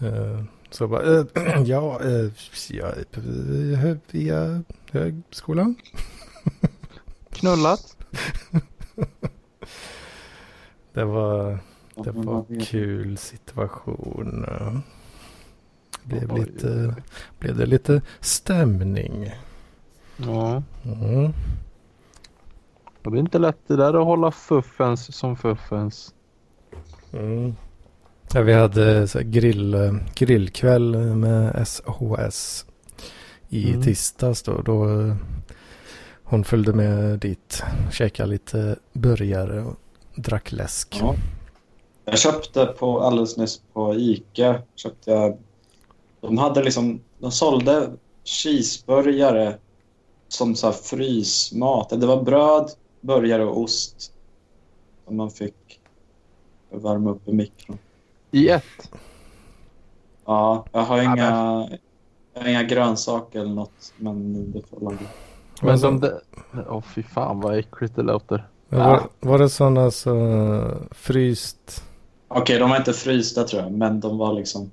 Eh, Så bara, eh, ja, eh, ja, eh, hö- via högskolan. Knullat? Det var, det var vet. kul situation. Blev, lite, blev det lite stämning. Ja. Mm. Det är inte lätt det där att hålla fuffens som fuffens. Mm. Ja, vi hade så grill, grillkväll med SHS i Mm. tisdags då. då eh, hon följde med dit, käkade lite burgare och drack läsk. Ja. Jag köpte på alldeles nyss på Ica. Köpte jag, de hade liksom, de sålde cheeseburgare som så frysmat. Det var bröd, burgare och ost som man fick värma upp i mikron. I ett. Ja, jag har Ja, inga, jag har inga grönsaker eller något, men det får laga. Men som det. Åh fy fan vad äckligt det låter. var, var det sådana så fryst? Okej, de var inte frysta tror jag, men de var liksom...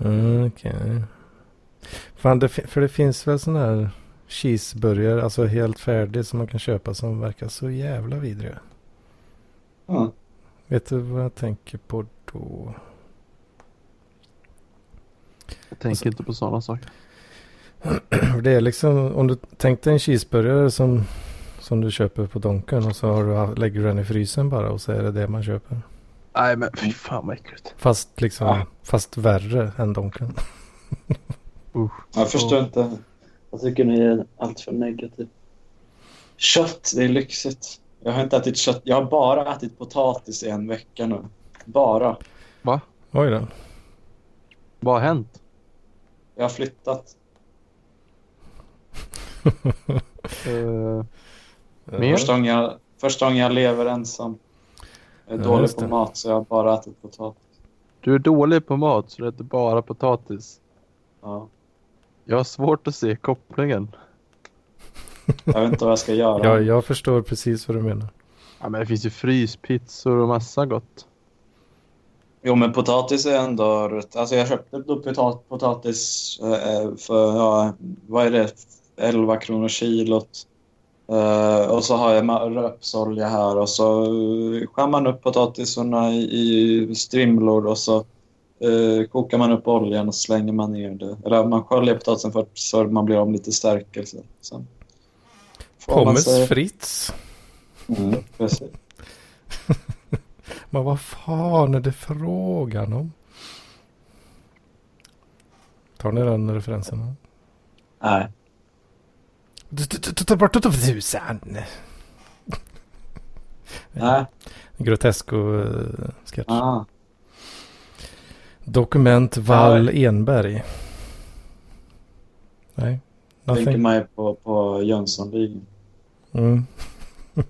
Mm, Okej. Fan, det, fi- för det finns väl sådana här cheeseburgare, alltså helt färdig som man kan köpa som verkar så jävla vidriga. Ja. Vet du vad jag tänker på då? Jag tänker inte på sådana saker. Det är liksom, om du tänkte en cheeseburgare som, som du köper på Donken och så har du, lägger du den i frysen bara och så är det det man köper. Nej men fy fan vad äckligt. Fast liksom, Ja. fast värre än Donken. Usch. Jag förstår inte. Jag tycker ni är alltför negativ. Kött, det är lyxigt. Jag har inte ätit kött. Jag har bara ätit potatis i en vecka nu. Bara. Oj då. Vad har hänt? Jag har flyttat. Mer? Första gången, jag, första gången jag lever ensam. Jag är Ja, dålig på det. mat så jag har bara ätit potatis. du är dålig på mat så du äter bara potatis. Ja. Jag har svårt att se kopplingen. Jag vet inte vad jag ska göra. Ja, jag förstår precis vad du menar. Ja men det finns ju fryspizzor och massa gott. Jo, men potatis är ändå. Alltså jag köpte då potat- potatis eh, för, ja, vad är det, 11 kronor kilot. Eh, och så har jag röpsolja här och så eh, skär man upp potatisarna i, i strimlor och så eh, kokar man upp oljan och slänger man ner det. Eller man sköljer potatisen för att så man blir av med lite stärkelse. Sen Pommes Fritz. Mm, precis. Men vad fan är det frågan om? Tar ni den referensen? Nej. Ta bort det tusan! Nej. Grotesco-sketch. Ah. Dokument Wall Enberg. Nej, Tänker nothing. man ju på, på Jönssonligan. Mm.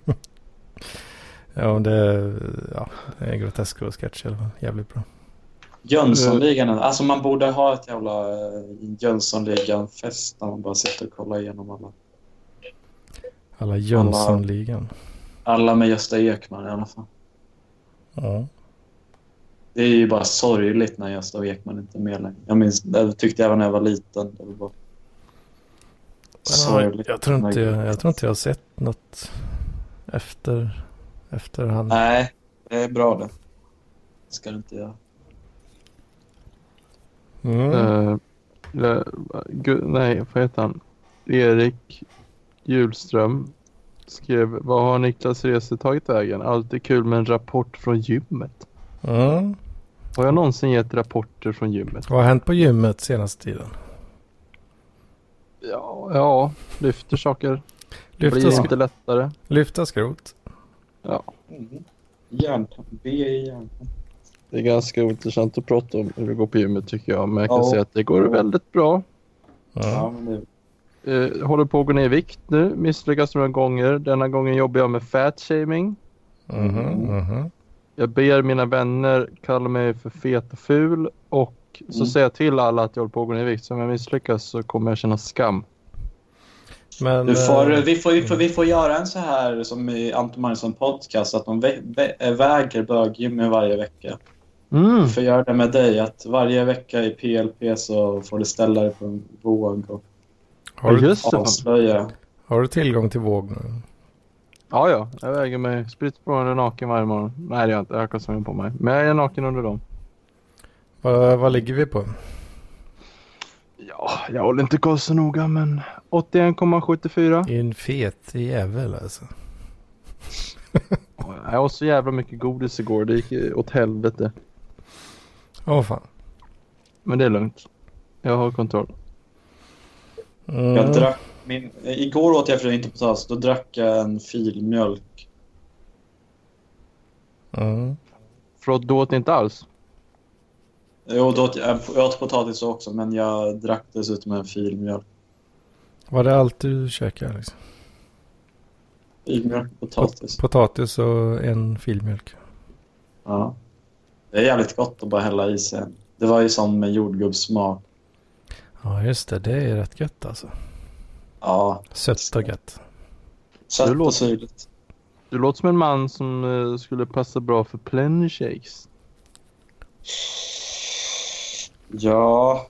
ja, det är, ja, det är Grotesco-sketch i alla fall. Jävligt bra. Jönssonligan, alltså man borde ha ett jävla eh, Jönssonligan-fest där man bara sitter och kollar igenom alla. Alla Jönssonligan. Alla med Gösta Ekman i alla fall. Ja. Det är ju bara sorgligt när Gösta Ekman inte är med längre. Jag minns, jag tyckte även när jag var liten. Det var bara Ja, jag, tror inte jag, jag tror inte jag har sett något efter, efter han. Nej, det är bra det. Det ska du inte göra. Mm. Eh, le- gu- nej, vad heter han? Erik Hjulström skrev Vad har Niklas Rese tagit vägen? Alltid kul med en rapport från gymmet. Mm. Har jag någonsin gett rapporter från gymmet? Vad har hänt på gymmet senaste tiden? Ja, ja lyfter saker. Lyfta, Blir inte lättare. lyfta skrot. Ja, Mm. Hjärntamp. B i hjärntamp. det är ganska ointressant att prata om hur det går på gymmet tycker jag. Men jag kan Ja. säga att det går väldigt bra. Ja, Ja. men det... Eh, håller på att gå ner i vikt nu. Misslyckas några gånger. Denna gången jobbar jag med fat shaming. Mhm, mhm. Jag ber mina vänner kalla mig för fet och ful och så Mm. säger jag till alla att jag håller på att gå ner i vikt. Så om jag misslyckas så kommer jag känna skam. Men, Du får, eh, vi, får, vi, får, vi får göra en så här som i Anton Magnusson podcast, att de vä, vä, väger bög-Jimmy varje vecka. Mm. Vi får göra det med dig, att varje vecka i PLP så får du ställa dig på en våg och har, du, avslöja. har du tillgång till våg nu? Ja, ja. Jag väger mig spritt naken varje morgon. Nej, det gör jag inte. Jag har kostym på mig. Men jag är naken under dem. Vad, vad ligger vi på? Ja, jag håller inte koll så noga, men 81,74. Det är en fet jävel alltså. Jag åt så jävla mycket godis igår. Det gick åt helvete. Åh fan. Men det är lugnt. Jag har kontroll. Mm. Jag drack min, igår åt jag för inte potatis, då drack jag en filmjölk. Mm. Förlåt, du åt inte alls? Jo, då åt jag, jag åt potatis också, men jag drack dessutom en filmjölk. Var det allt du käkade? Liksom? Filmjölk och potatis. Potatis och en filmjölk. Ja. Det är jävligt gott att bara hälla i sig. Det var ju som med jordgubbssmak. Ja just det, det är rätt gött alltså. Ja, Sött och gött. sött och syrligt. Du låter som en man som eh, skulle passa bra för plenny shakes. Ja,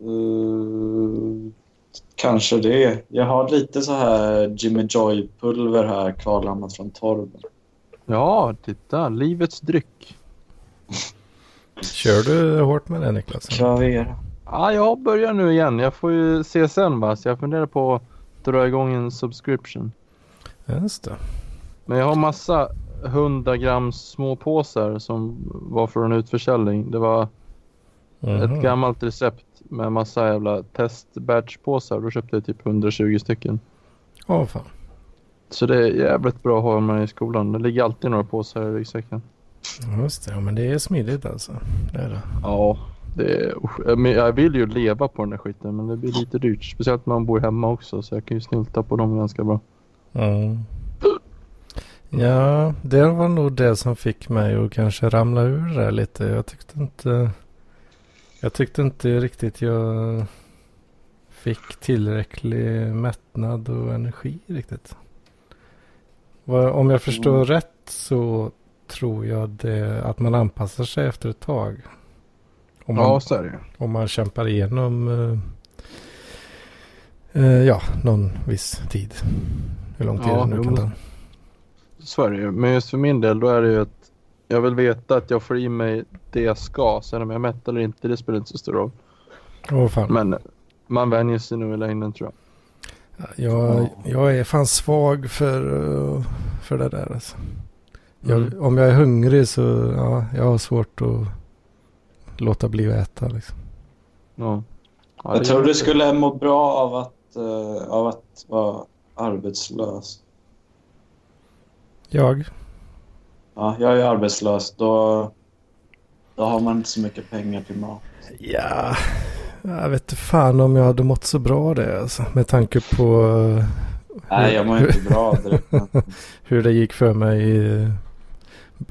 eh, kanske det. Jag har lite så här Jimmy Joy-pulver här kvarlämnat från torven. Ja, titta. Livets dryck. Kör du hårt med det Niklas? Kravera. Ja, jag börjar nu igen. Jag får ju se sen va. Så jag funderar på att dra igång en subscription. Just det. Men jag har massa 100 grams små påsar som var från utförsäljning. Det var Mhm. ett gammalt recept med massa jävla testbatchpåsar. Då köpte jag typ 120 stycken. Åh fan. Så det är jävligt bra att ha med i skolan. Det ligger alltid några påsar i ryggsäcken. Just det, ja, men det är smidigt alltså. Det är det. Ja, det är, men jag vill ju leva på den där skiten men det blir lite dyrt. Speciellt när man bor hemma också så jag kan ju snylta på dem ganska bra. Mm. Ja, det var nog det som fick mig att kanske ramla ur det lite. Jag tyckte inte... Jag tyckte inte riktigt jag fick tillräcklig mättnad och energi riktigt. Om jag förstår Mm. rätt så tror jag det att man anpassar sig efter ett tag. Om man, Ja, så är det om man kämpar igenom eh, eh, ja, någon viss tid. Hur lång tid Ja, det nu kan ta. Så är det ju. Men just för min del då är det ju att jag vill veta att jag får i mig det jag ska. Sen om jag är mätt eller inte det spelar inte så stor roll. Åh fan. Men man vänjer sig nog i längden tror jag. Jag, jag är fan svag för, uh, för det där alltså. Jag, Mm. Om jag är hungrig så ja, jag har svårt att låta bli att äta liksom. Ja. Ja, Jag tror du skulle må bra av att, eh, av att vara arbetslös. Jag? Ja, jag är arbetslös. Då, då har man inte så mycket pengar till mat. Ja, jag vet inte fan om jag hade mått så bra det alltså. Med tanke på uh, Nej, jag mår inte bra direkt. hur det gick för mig i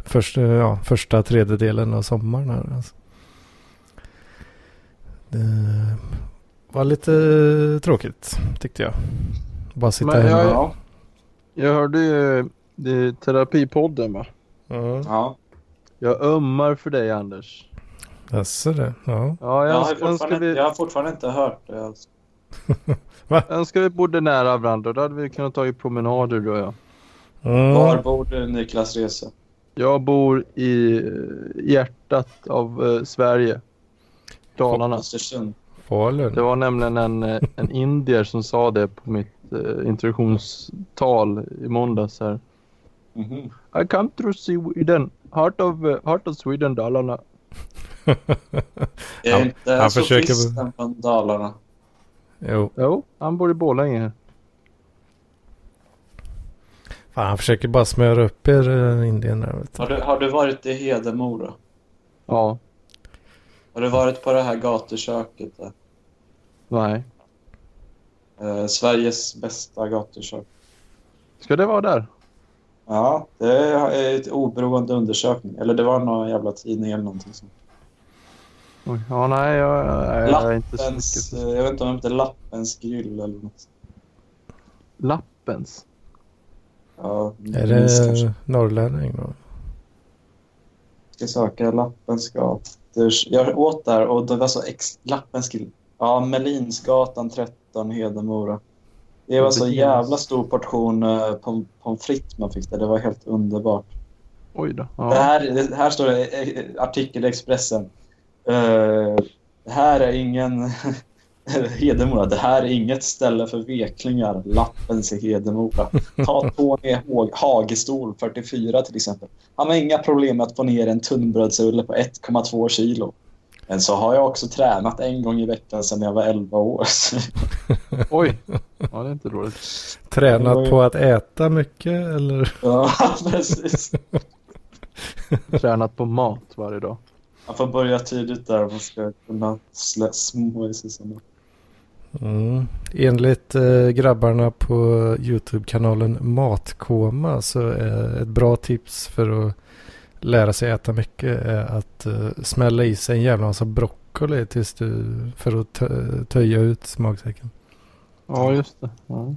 första, ja, första tredjedelen av sommaren här alltså. Det var lite tråkigt tyckte jag. Bara sitta Men hemma. jag- Ja, Jag hörde ju det är terapipodden va. Mm. ja. Jag ömmar för dig Anders. Jaså det? Ja. Ja, jag Jag, har fortfarande, vi, jag har fortfarande inte hört det. Alltså. önskar vi bodde nära varandra. Då hade vi kunnat ta i promenader du och jag. Mm. Var bor du Niklas Rese? Jag bor i eh, hjärtat av eh, Sverige. Dalarna. Östersund. Falun. Det var nämligen en, eh, en indier som sa det på mitt eh, introduktionstal i måndags här. Mhm. I come to Sweden, heart of, uh, heart of Sweden, Dalarna. Är Han- inte han sofisten försöker- från Dalarna? Jo, Jo, han bor i Borlänge. fan han försöker bara smöra upp er uh, Indien där vet du. Har du, har du varit i Hedemora? Ja, Har du varit på det här gatuköket där? nej. Eh, Sveriges bästa gatukök. Ska det vara där? Ja, det är ett oberoende undersökning. Eller det var någon jävla tidning eller någonting sånt. Oj, ja, nej, jag, jag, jag är inte så Lappens, mycket. eh, jag vet inte om det heter Lappens grill eller något. Lappens. Ja, Är minst kanske. det norrlänning då? ska söka Lappens gator. Jag åt där och det var så ex... Lappens grill. Ja, Melinsgatan 13, Hedemora. Det var så Beteends. jävla stor portion eh, pom- pommes frites man fick där. Det var helt underbart. Oj då. Det, Ja. här, det här står det eh, artikel i Expressen. Eh, det här är ingen... Hedemora, det här är inget ställe för veklingar. Lappens i Hedemora. Ta Tony Hag- Hagestol, 44 till exempel. Han har inga problem med att få ner en tunnbrödsulle på 1,2 kilo. Men så har jag också tränat en gång i veckan sedan jag var 11 år. Oj. Ja, det är inte dåligt. Tränat ju- på att äta mycket eller? ja, precis. Tränat på mat varje dag. Man får börja tidigt där om man ska kunna små i sig. Mm. Enligt eh, grabbarna på YouTube-kanalen Matkoma så är ett bra tips för att lära sig äta mycket är att eh, smälla i sig en jävla massa broccoli tills du, för att tö- töja ut magsäcken. Ja, just det. Ja.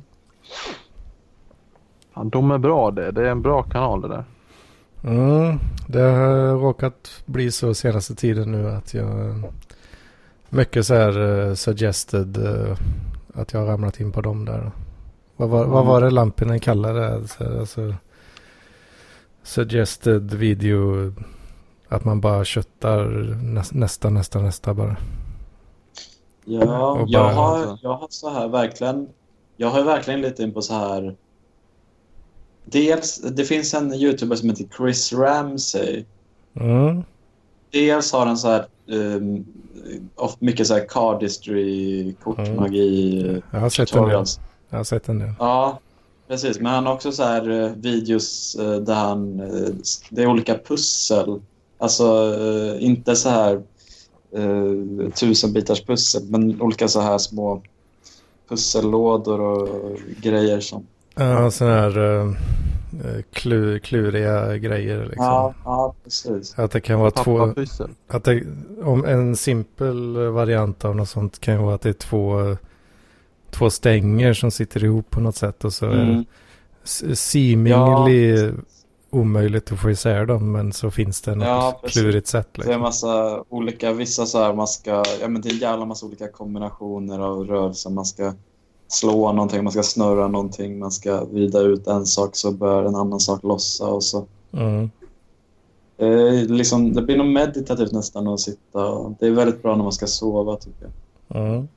Fan, de är bra det. Det är en bra kanal det där. Mm, det har råkat bli så senaste tiden nu att jag mycket så här eh, suggested eh, att jag har ramlat in på dem där. Vad var, vad var det Lampinen kallade det? Alltså, alltså, suggested video att man bara köttar näs, nästa, nästa, nästa bara. Ja, Och jag bara- har, jag har så här verkligen... Jag har verkligen lite in på så här... Dels, det finns en youtuber som heter Chris Ramsey. Mm, Dels har han så här... Um, mycket så här cardistry, kortmagi, Mm. jag har sett tutorials. Jag har sett en del. Ja, precis. Men han har också så här eh, videos eh, där han... eh, det är olika pussel. Alltså inte så här uh, tusen bitars pussel, men olika så här små pussellådor och grejer som... Ja, sådana här uh, klu, kluriga grejer liksom. Ja, ja, precis. Att det kan vara två... Att det, om en simpel variant av något sånt kan ju vara att det är två, två stänger som sitter ihop på något sätt och så är det Mm. seemingly omöjligt att få isär dem men så finns det något Ja, klurigt sätt. Det är en Liksom. massa olika, vissa så här man ska, ja men det är en jävla massa olika kombinationer av rörelser. Man ska slå någonting, man ska snurra någonting, man ska vrida ut en sak så bör en annan sak lossa och så. Mm. Eh, liksom, det blir nog meditativt nästan att sitta. och- Det är väldigt bra när man ska sova tycker jag. Mm.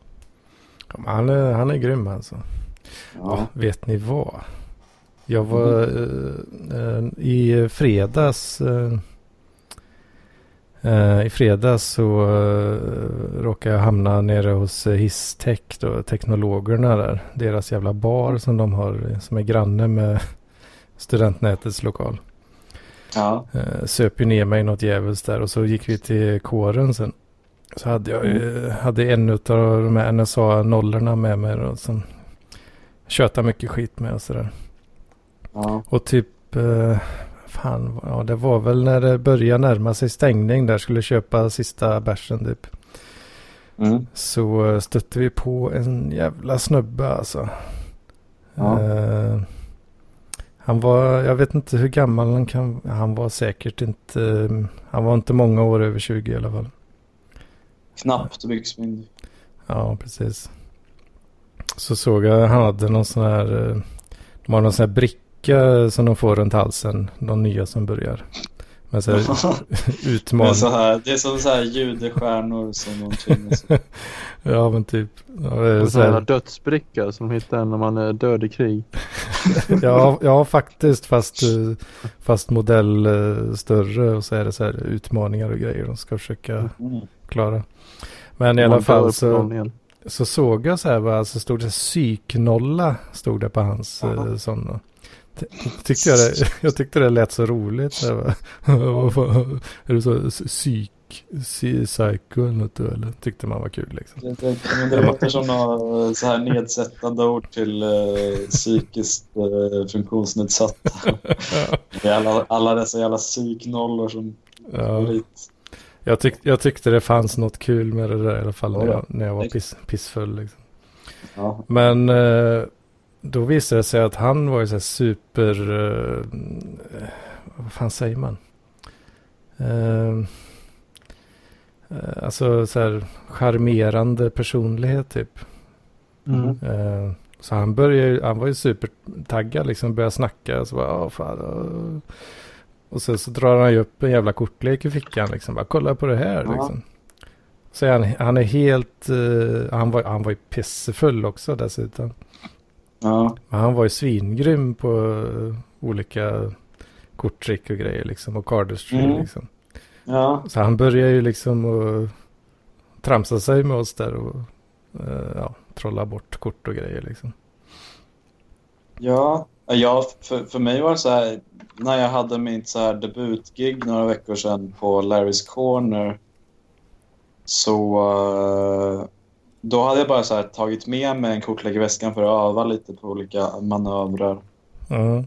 Han, är, han är grym alltså. Ja. Ja, vet ni vad? Jag var eh, eh, i fredags. Eh, eh, I fredags så eh, råkade jag hamna nere hos eh, Histech då, teknologerna där. Deras jävla bar som de har som är granne med studentnätets lokal. Ja. Eh, söp ju ner mig något djävulskt där och så gick vi till kåren sen. Så hade jag ju, hade en av de här NSA-nollorna med mig då, som tjötade mycket skit med och sådär. Ja. Och typ, eh, fan, ja det var väl när det började närma sig stängning där, skulle köpa sista bärsen typ. Mm. Så eh, stötte vi på en jävla snubbe alltså. Ja. Eh, han var, jag vet inte hur gammal han kan, han var säkert inte, han var inte många år över 20 i alla fall. Knappt byxmyndig. Ja, precis. Så såg jag, han hade någon sån här, eh, de har någon sån här bricka som de får runt halsen, de nya som börjar. Med så här det, är utmaning. så här, det är som så här judestjärnor som de tvingas Ja, men typ. Ja, det är En så här dödsbricka som de hittar när man är död i krig. ja, ja, faktiskt. Fast, fast modell eh, större och så är det så här utmaningar och grejer de ska försöka Mm. klara. Men i alla fall så, så såg jag så här bara, så stod det psyknolla stod det på hans Jaha. eh, sån. Tyckte jag, det, jag tyckte det lät så roligt. Fan, är du så psyk, psy- psycho eller något eller? Tyckte man var kul liksom. Det, det, men det låter som något så här nedsättande ord till eh, psykiskt eh, funktionsnedsatta. Det är Alla, alla dessa jävla psyknollor som Ja. Jag, tyck, jag tyckte det fanns något kul med det där i alla fall när Ja, jag, när jag var piss, pissfull. Liksom. Ja. Men eh, då visade det sig att han var ju så här super... Uh, vad fan säger man? Uh, alltså så här charmerande personlighet typ. Mm. Uh, så han började han var ju supertaggad liksom, började snacka. Så bara, Åh, fan, uh. Och sen så drar han ju upp en jävla kortlek i fickan liksom. Bara kolla på det här Ja. liksom. Så han, han är helt, uh, han, var, han var ju pissefull också dessutom. Ja. Men han var ju svingrym på olika korttrick och grejer liksom. Och cardistry Mm. liksom. Ja. Så han börjar ju liksom att tramsa sig med oss där och uh, ja, trolla bort kort och grejer liksom. Ja, ja för, för mig var det så här, när jag hade mitt så här debutgig några veckor sedan på Larry's Corner så eh, då hade jag bara så här tagit med mig en kortlek i väskan för att öva lite på olika manövrar. Mm.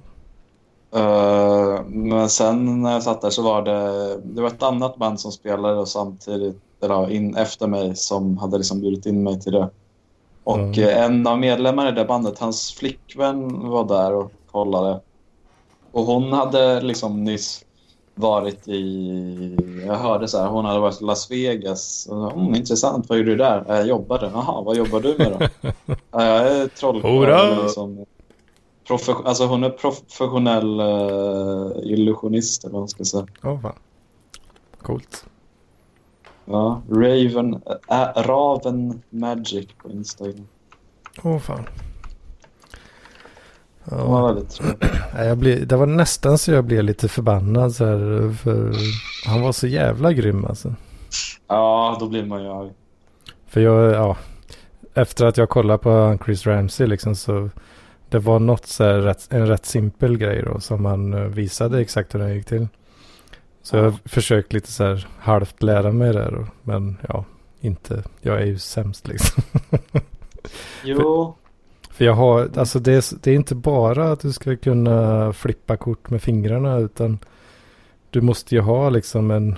Eh, men sen när jag satt där så var det, det var ett annat band som spelade och samtidigt, eller in efter mig som hade liksom bjudit in mig till det. Och Mm. eh, en av medlemmarna i det bandet, hans flickvän var där och kollade. Och hon hade liksom nyss varit i, jag hörde så här, hon hade varit i Las Vegas. Mm, intressant, vad gjorde du där? Jag jobbade. Jaha, vad jobbar du med då? ja, jag är trollkarl. Liksom, profes- alltså hon är professionell uh, illusionist eller vad man ska säga. Åh fan. Coolt. Ja, Raven, äh, Raven Magic på Instagram. Åh fan. Var Ja, väldigt trevlig. nej, jag blev, det var nästan så jag blev lite förbannad så här. För han var så jävla grym alltså. Ja, då blir man ju arg. För jag, ja. Efter att jag kollade på Chris Ramsey liksom så. Det var något så här rätt, en rätt simpel grej då. Som han eh, visade exakt hur den gick till. Så jag försökte lite så här halvt lära mig det då. Men ja, inte. Jag är ju sämst liksom. Jo, För jag har, alltså det är, det är inte bara att du ska kunna flippa kort med fingrarna utan du måste ju ha liksom en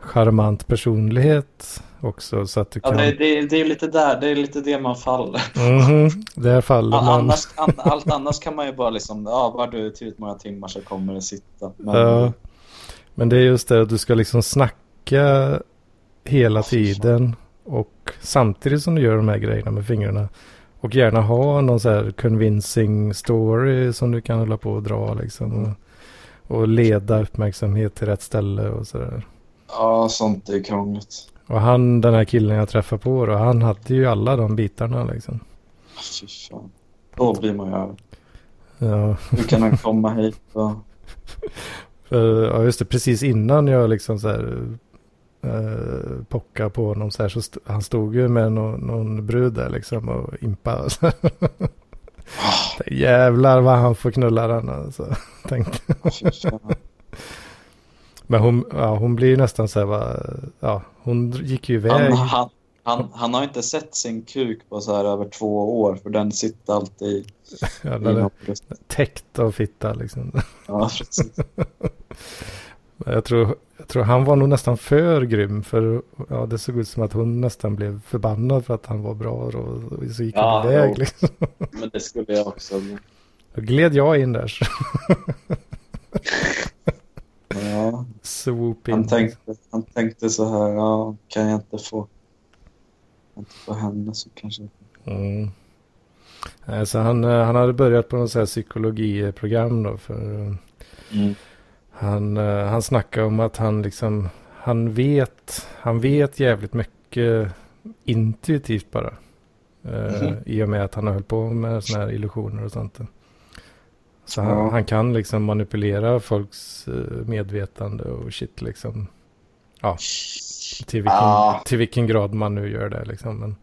charmant personlighet också så att du ja, kan... det, det, det är lite där, det är lite det man faller. Mhm, där faller Ja, man. annars, an, allt annars kan man ju bara liksom, ja, var du tillräckligt många timmar så kommer det sitta. Men, Ja. Men det är just det att du ska liksom snacka hela tiden och samtidigt som du gör de här grejerna med fingrarna och gärna ha någon så här convincing story som du kan hålla på och dra liksom. Och, och leda uppmärksamhet till rätt ställe och sådär. ja, sånt är krångligt. Och han, den här killen jag träffade på då, han hade ju alla de bitarna liksom. Fy fan. Då blir man ju arg. Ja, Hur kan han komma hit och... ja just det, precis innan jag liksom så här uh, pocka på honom så här så st- han stod ju med någon, någon brud där liksom och impa. Jävlar vad han får knulla den alltså. Tänkte. Men hon, ja, hon blir ju nästan så här va, ja, hon gick ju iväg. Han, han, han, han har inte sett sin kuk på så här över två år för den sitter alltid Ja, i täckt av fitta liksom. Ja, precis. Jag tror, jag tror han var nog nästan för grym. För ja, det såg ut som att hon nästan blev förbannad för att han var bra. Och, och så gick Ja, han iväg. jo. Liksom. Men det skulle jag också. Då gled jag in där. Ja, swoop in. han, tänkte, han tänkte så här, ja, kan jag inte få, inte få henne så kanske... Mm. Så han, eh, han hade börjat på något så här psykologiprogram då. För Mm. Han, eh, han snackade om att han liksom, han vet, han vet jävligt mycket intuitivt bara. Eh, Mhm. I och med att han har hållit på med sådana här illusioner och sånt. Så han, Ja. han kan liksom manipulera folks eh, medvetande och shit liksom. Ja, till vilken, Ja. till vilken grad man nu gör det liksom. Men,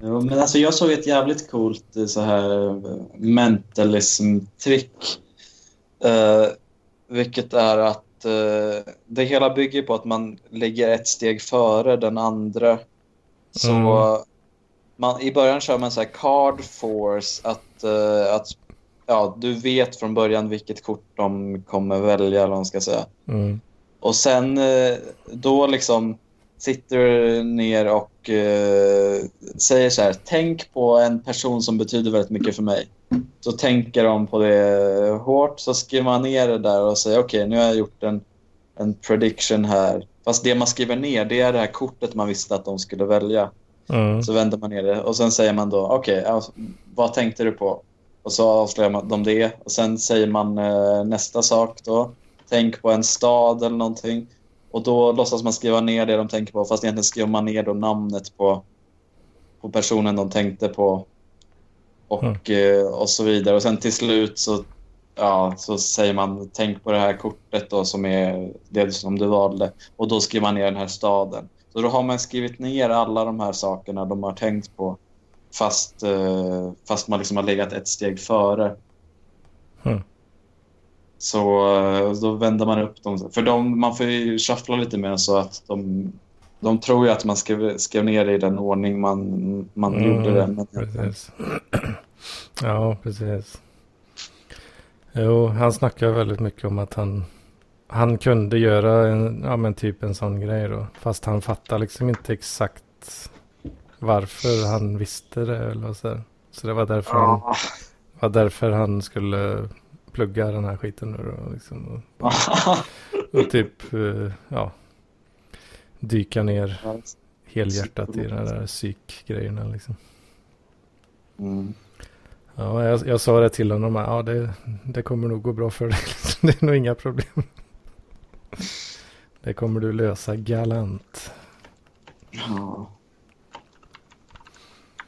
Jo, men alltså jag såg ett jävligt coolt så här mentalism-trick. Eh, vilket är att eh, det hela bygger på att man ligger ett steg före den andra. Så Mm. man, i början kör man så här card force, att, eh, att ja, du vet från början vilket kort de kommer välja, eller vad man ska säga. mm, Och sen eh, då liksom sitter ner och eh, säger så här. Tänk på en person som betyder väldigt mycket för mig. Så tänker de på det hårt. Så skriver man ner det där och säger okej, nu har jag gjort en, en prediction här. Fast det man skriver ner, det är det här kortet man visste att de skulle välja. Mm. Så vänder man ner det och sen säger man då, okej, alltså, vad tänkte du på? Och så avslöjar man de det. Och sen säger man eh, nästa sak då. Tänk på en stad eller någonting. Och då låtsas man skriva ner det de tänker på. Fast egentligen skriver man ner då namnet på, på personen de tänkte på. Och, eh, och så vidare. Och sen till slut så, ja, så säger man tänk på det här kortet då som är det som du valde. Och då skriver man ner den här staden. Så då har man skrivit ner alla de här sakerna de har tänkt på. Fast, eh, fast man liksom har legat ett steg före. Mm. Så eh, då vänder man upp dem. För de, man får ju shuffla lite mer så att de, de tror ju att man skrev, skrev ner det i den ordning man, man Mm, gjorde det. Men, Precis. Ja, precis. Jo, han snackar väldigt mycket om att han, han kunde göra en, ja men typ en sån grej då. Fast han fattar liksom inte exakt varför han visste det eller så. Så det var därför, han, ja. var därför han skulle plugga den här skiten nu då. Liksom, och, och typ, eh, ja, dyka ner helhjärtat i de där psykgrejerna liksom. Mm. Ja, jag, jag sa det till honom. Ja, det, det kommer nog gå bra för dig. Det är nog inga problem. Det kommer du lösa galant. Ja.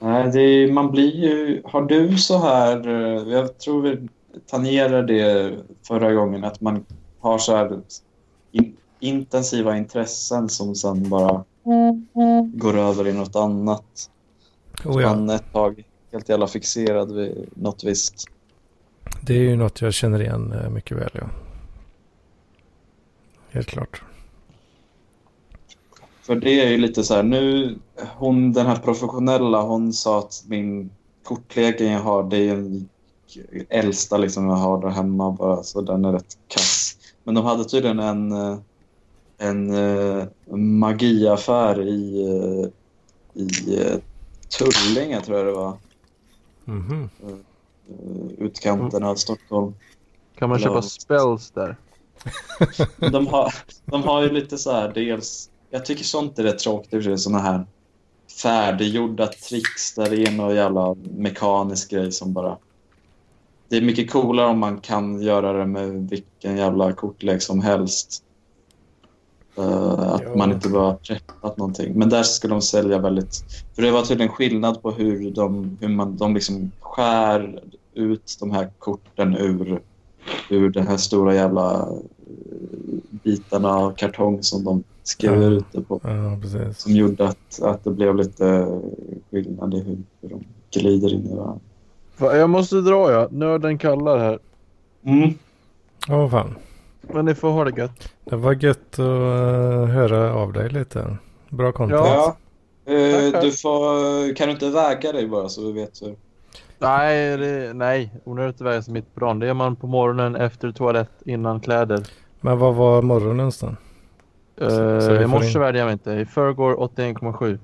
Nej, det är, man blir ju... Har du så här... eh, Jag tror vi tangerade det förra gången, att man har så här in, intensiva intressen som sen bara går över i något annat. Oh, ja. Man ett tag helt jävla fixerad vid något visst. Det är ju något jag känner igen eh, mycket väl. Ja. Helt klart. För det är ju lite så här, nu, hon den här professionella, hon sa att min kortleken jag har, det är en äldsta liksom jag har där hemma bara, så den är rätt kass. Men de hade tydligen en, eh, en uh, magiaffär i, uh, i Tullinge tror jag det var. Mhm. Uh, utkanten av Stockholm. Kan man köpa spells där? De har, de har ju lite så här, dels... Jag tycker sånt är rätt tråkigt, såna här färdiggjorda tricks där det är någon jävla mekanisk grej som bara... Det är mycket coolare om man kan göra det med vilken jävla kortlek som helst. Eh, att man inte bara har preppat någonting. Men där skulle de sälja väldigt... För det var tydligen skillnad på hur de, hur man, de liksom skär ut de här korten ur, ur den här stora jävla eh, bitarna av kartong som de skrev Ja. ut det på. Ja. Som gjorde att, att det blev lite skillnad i hur, hur de glider in i varandra. Jag måste dra ja. Nörden kallar här. Mm. Åh fan. Men ni får ha det gött. Det var gött att eh, höra av dig lite. Bra content. Ja. Tack, du får, kan du inte väga dig bara så vi vet hur? Nej, det, nej. Onödigt att väga sig mitt på dagen. Det gör man på morgonen efter toalett innan kläder. Men vad var morgonens då? Uh, så vi I morse värde jag mig inte. I förrgår 81,7.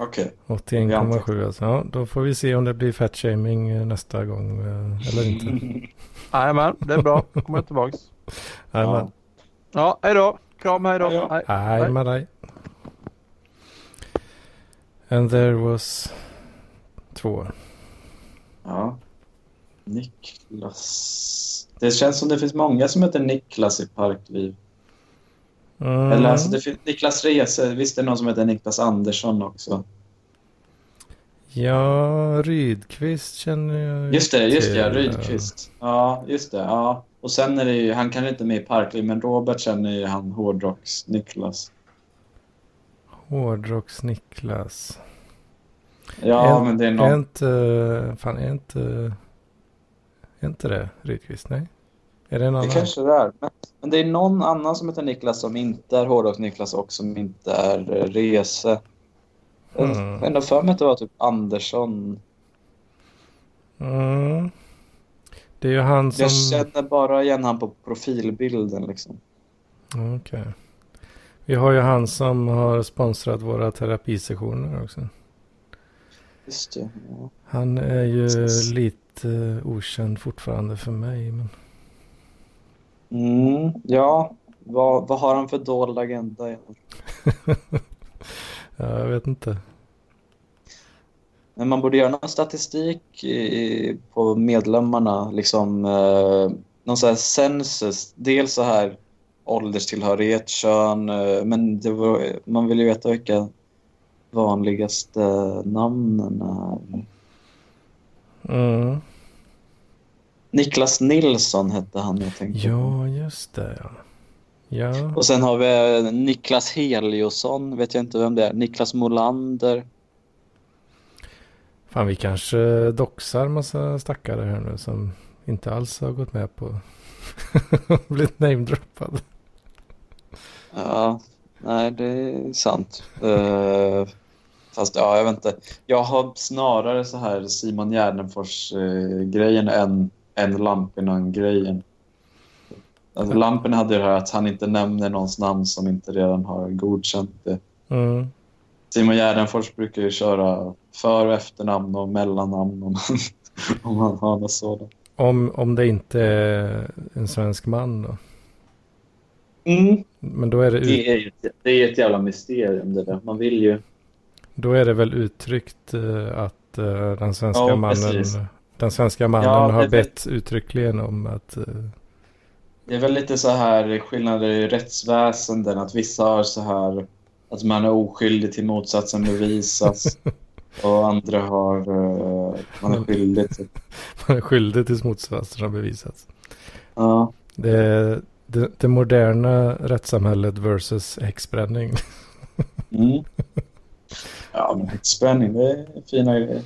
Okej. 81,7 alltså. Ja, då får vi se om det blir fat shaming eh, nästa gång eh, eller inte. Jajamän, det är bra. Kommer jag tillbaks. Jajamän. Ja, hej då. Kram, hej då. Hej då. Hej. Hej med dig. And there was två. Ja. Niklas. Det känns som det finns många som heter Niklas i Parkliv. Mm. Eller alltså det Niklas Rese. Visst är det någon som heter Niklas Andersson också? Ja, Rydqvist känner jag Just det, just det. Ja. Rydqvist. Ja, just det. Ja. Och sen är det ju, han kanske inte är med i Parkliv, men Robert känner ju han hårdrocks-Niklas. Hårdrocks-Niklas. Ja, Är- men det är Är någon... inte, fan är inte, är inte det Rydqvist? Nej. Är det en Det kanske det är. Men, men det är någon annan som heter Niklas som inte är hårdrocks-Niklas och som inte är eh, Rese. Mm. ändå för mig att det var typ Andersson. Mm. Det är ju han som... Jag känner bara igen han på profilbilden liksom. Okej. Vi har ju han som har sponsrat våra terapisessioner också. Just det. Ja. Han är ju lite okänd fortfarande för mig. Men... Mm, ja, vad, vad har han för dold agenda? ja, jag vet inte. Men man borde göra någon statistik i, på medlemmarna, liksom eh, någon sån här census. Dels så här ålderstillhörighet, kön, eh, men var, man vill ju veta vilka vanligaste namnen är. Mm. Niklas Nilsson hette han jag tänkte Ja, just det. Ja. ja. Och sen har vi eh, Niklas Heliosson, vet jag inte vem det är. Niklas Molander. Fan, vi kanske doxar massa stackare här nu som inte alls har gått med på blivit namedroppad. Ja, nej det är sant. Uh, fast ja, jag vet inte. Jag har snarare så här Simon Gärdenfors-grejen uh, än, än Lampinen-grejen. Alltså, Lampinen hade det här att han inte nämner någons namn som inte redan har godkänt det. Mm. Simon Gärdenfors brukar ju köra för och efternamn och mellannamn om man, om har något sådant. Om, om det inte är en svensk man då? Mm. Men då är det, det, är ju, det är ett jävla mysterium det där. Man vill ju... Då är det väl uttryckt uh, att uh, den svenska ja, mannen, den svenska mannen ja, har bett uttryckligen om att... Uh... Det är väl lite så här skillnader i rättsväsenden. Att vissa har så här att man är oskyldig till motsatsen bevisas. och andra har... man är skyldig till... man är skyldig tills motsatsen har bevisats. Ja. Det, det, det moderna rättssamhället versus häxbränning. mm. Ja, men häxbränning, det är fina grejer.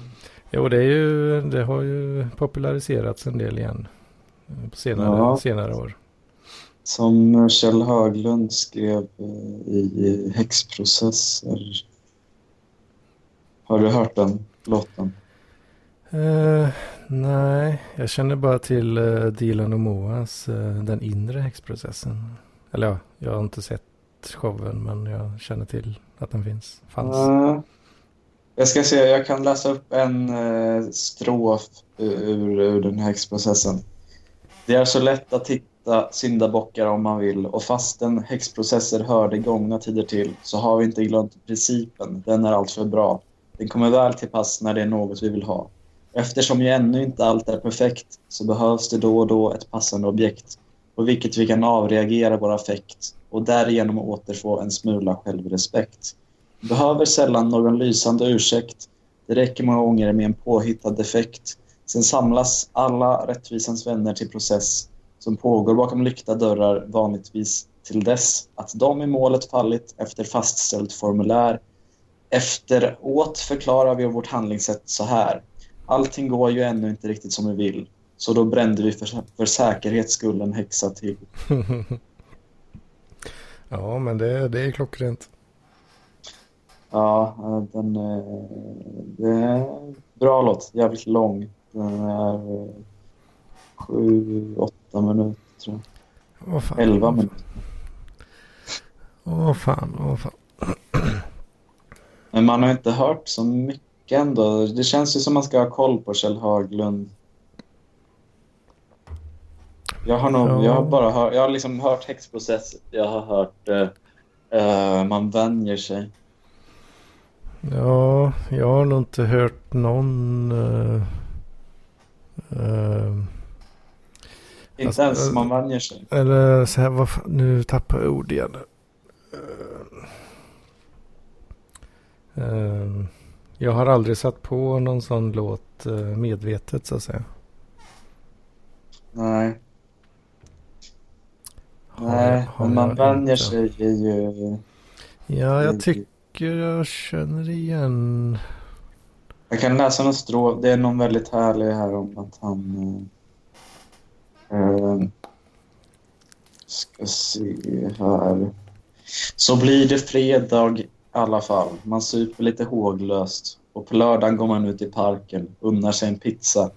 Jo, det, är ju, det har ju populariserats en del igen på senare, ja. senare år. Som Kjell Höglund skrev eh, i Häxprocesser. Har du hört den låten? Uh, nej, jag känner bara till uh, Dilan och Moas uh, Den inre häxprocessen. Eller ja, jag har inte sett showen men jag känner till att den finns. Fanns. Uh, jag ska se, jag kan läsa upp en uh, strof ur, ur den här häxprocessen. Det är så lätt att hitta syndabockar om man vill och fastän häxprocesser hörde gångna tider till så har vi inte glömt principen. Den är alltför bra. Den kommer väl till pass när det är något vi vill ha. Eftersom ju ännu inte allt är perfekt så behövs det då och då ett passande objekt på vilket vi kan avreagera vår affekt och därigenom återfå en smula självrespekt. Behöver sällan någon lysande ursäkt. Det räcker många gånger med en påhittad defekt. Sen samlas alla rättvisans vänner till process som pågår bakom lyckta dörrar vanligtvis till dess att de i målet fallit efter fastställt formulär. Efteråt förklarar vi vårt handlingssätt så här. Allting går ju ännu inte riktigt som vi vill. Så då brände vi för, för säkerhets skull en häxa till. ja, men det, det är klockrent. Ja, den är, det är en bra låt. Jävligt lång. Den är sju, åtta minuter tror jag. Åh fan. Elva minuter. Åh fan, åh fan. Men man har inte hört så mycket ändå. Det känns ju som man ska ha koll på Kjell Haglund. Jag har, nog, ja. jag har bara hört, jag har liksom hört häxprocess. Jag har hört uh, uh, man vänjer sig. Ja, jag har nog inte hört någon... Uh, inte alltså, ens man vänjer sig. Eller så här, vad nu tappar jag ord igen. Uh, jag har aldrig satt på någon sån låt uh, medvetet så att säga. Nej. Har, Nej, har men man vänjer sig ju... Ja, jag tycker jag känner igen... Jag kan läsa någon strof. Det är någon väldigt härlig här om att han... Uh, ska se här. Så blir det fredag i alla fall. Man super lite håglöst. Och på lördagen går man ut i parken, unnar sig en pizza.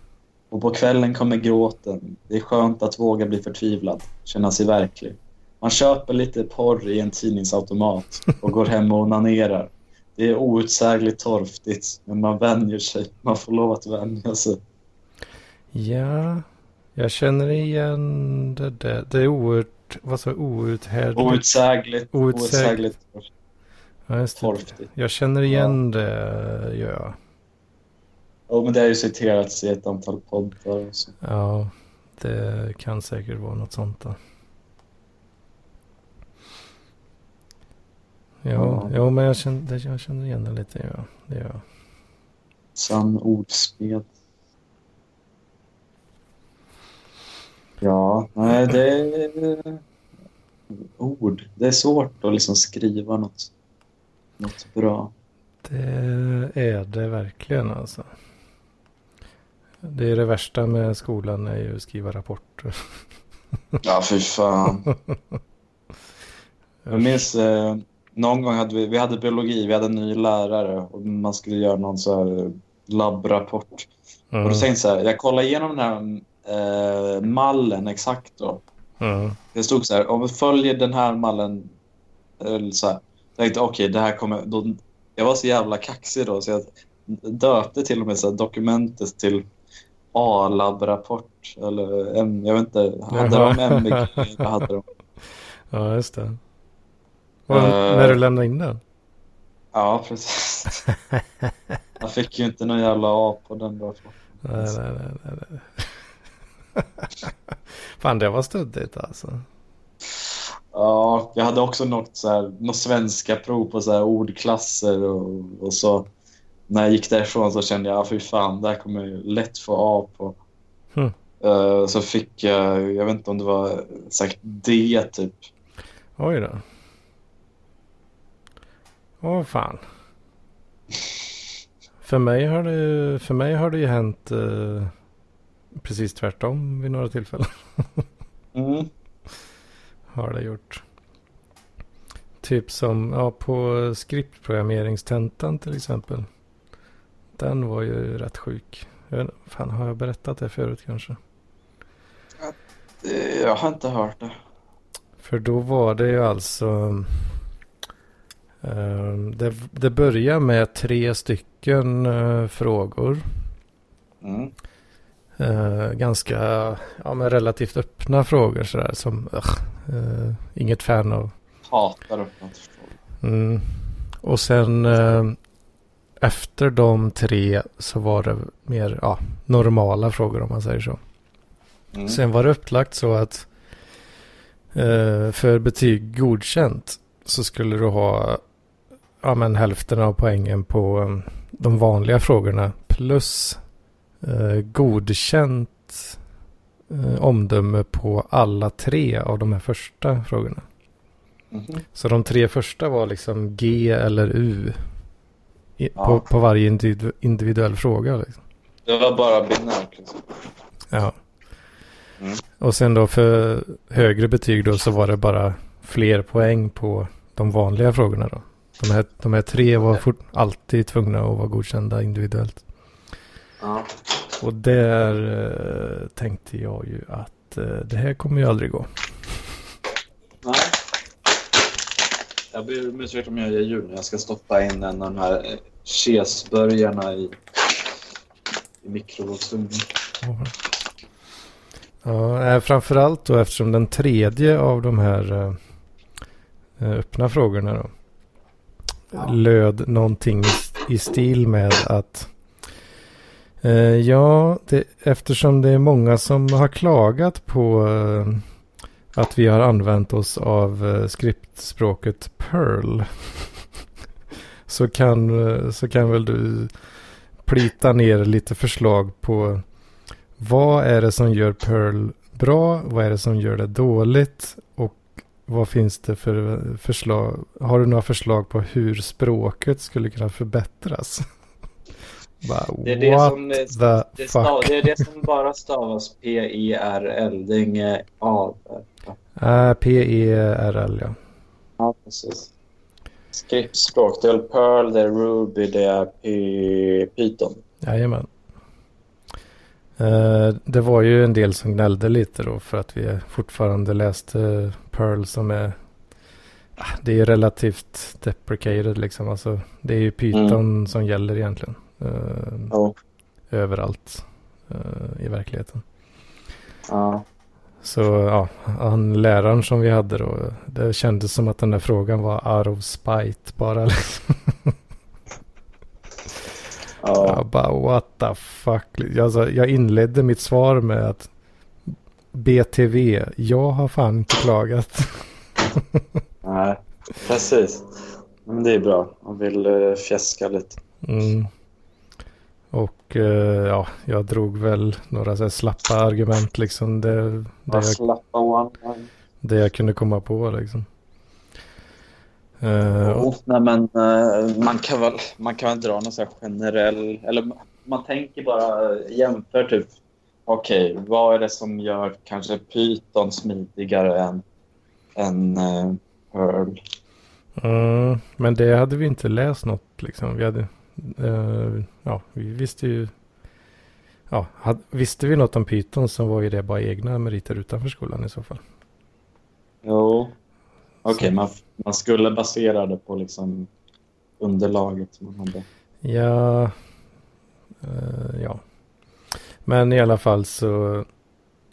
Och på kvällen kommer gråten. Det är skönt att våga bli förtvivlad, känna sig verklig. Man köper lite porr i en tidningsautomat och går hem och onanerar. Det är outsägligt torftigt, men man vänjer sig. Man får lov att vänja sig. Ja, jag känner igen det där. Det är oert, vad sa outhärdligt? Outsägligt. Outsägligt. Outsägligt Ja, just det. Jag känner igen det, gör jag. Ja, men det har ju citerats i ett antal poddar. och Så. Ja, det kan säkert vara något sånt då. Ja, Ja. ja men jag känner, jag känner igen det lite. Ja, det gör jag. Sann ordspel. Ja, nej det är ord. Det är svårt att liksom skriva något, något bra. Det är det verkligen alltså. Det är det värsta med skolan är ju att skriva rapporter. Ja, fy fan. Jag minns eh, någon gång hade vi, vi hade biologi, vi hade en ny lärare och man skulle göra någon så labbrapport. Mm. Och då tänkte jag så här, jag kollade igenom den här eh, mallen exakt då. Mm. Det stod så här, om vi följer den här mallen. Eller så här, jag tänkte okej, det här kommer... Då, jag var så jävla kaxig då så jag döpte till och med så dokumentet till A-labrapport. Eller M, jag vet inte, hade de MVG? eller hade de? Ja, just det. Och Eh. när du lämnade in den? Ja, precis. Jag fick ju inte någon jävla A på den då. Nej, nej, nej, nej, nej. Fan, det var stöddigt alltså. Ja, jag hade också något, så här, något svenska prov på så här ordklasser och, och så. När jag gick därifrån så kände jag, ah, fy fan, det här kommer jag lätt få A på. Eh, så fick jag, jag vet inte om det var sagt D typ. Oj då. Åh fan. För mig har det, för mig har det ju hänt eh, precis tvärtom vid några tillfällen. Mm. Har det gjort. Typ som ja, på skriptprogrammeringstentan till exempel. Den var ju rätt sjuk. Jag vet, fan, har jag berättat det förut kanske? Jag har inte hört det. För då var det ju alltså... eh, det, det börjar med tre stycken eh, frågor. Mm. Eh, ganska, ja men relativt öppna frågor sådär som, eh, inget fan av. Hatar öppna frågor. Mm. Och sen efter de tre så var det mer, ja, normala frågor om man säger så. Mm. Sen var det upplagt så att för betyg godkänt så skulle du ha ja, men hälften av poängen på eh, de vanliga frågorna plus eh, godkänt eh, omdöme på alla tre av de här första frågorna. Mhm. Så de tre första var liksom G eller U i, Ja. på, på varje individu- individuell fråga. Liksom. Det var bara binärt liksom. Ja. Mm. Och sen då för högre betyg då så var det bara fler poäng på de vanliga frågorna då. De här, de här tre var fort, alltid tvungna att vara godkända individuellt. Ja. Och där eh, tänkte jag ju att eh, det här kommer ju aldrig gå. Nej. Jag ber om ursäkt om jag gör ljud. Jag ska stoppa in en av de här eh, kesburgarna i, i mikrovågsugnen. Ja, eh, framförallt då eftersom den tredje av de här eh, öppna frågorna då Ja. löd någonting i, stil med att eh, ja, det, eftersom det är många som har klagat på eh, att vi har använt oss av eh, skriptspråket Perl så kan, eh, så kan väl du plita ner lite förslag på vad är det som gör Perl bra? Vad är det som gör det dåligt? Och vad finns det för förslag? Har du några förslag på hur språket skulle kunna förbättras? Bara, Det är det som, eh, Det, stav, det är det som bara stavas P-I-R-L. Det är inget A där. Äh, P-E-R-L ja. Ja, precis. Skriptspråk. Det är Perl, det är Ruby, det är Python. Jajamän. Eh, det var ju en del som gnällde lite då för att vi fortfarande läste Pearl som är ah, det är relativt deprecated liksom. Alltså, det är ju Python Mm. som gäller egentligen. eh, Ja. överallt eh, i verkligheten. Ja. Så ja, han läraren som vi hade då. Det kändes som att den där frågan var out of spite bara. Liksom. Ja. Jag bara what the fuck. Alltså, jag inledde mitt svar med att BTV, jag har fan inte klagat. Nej, precis. Men det är bra. Man vill uh, fjäska lite. Mm. Och eh, ja, jag drog väl några så slappa argument liksom. Det, det, jag, slappa one. det jag kunde komma på liksom. Och- Oh, nej, men eh, man kan väl man kan väl dra någon så generell... Eller man- tänker bara eh, jämför typ... Okej, vad är det som gör kanske Python smidigare än, än eh, Perl? Mm, men det hade vi inte läst något liksom. Vi hade, ja, vi visste ju, ja, hade, visste vi något om Python så var ju det bara egna meriter utanför skolan i så fall. Jo. Okej, Så- man, man skulle basera det på liksom underlaget man hade. Ja, eh, ja. Men i alla fall så,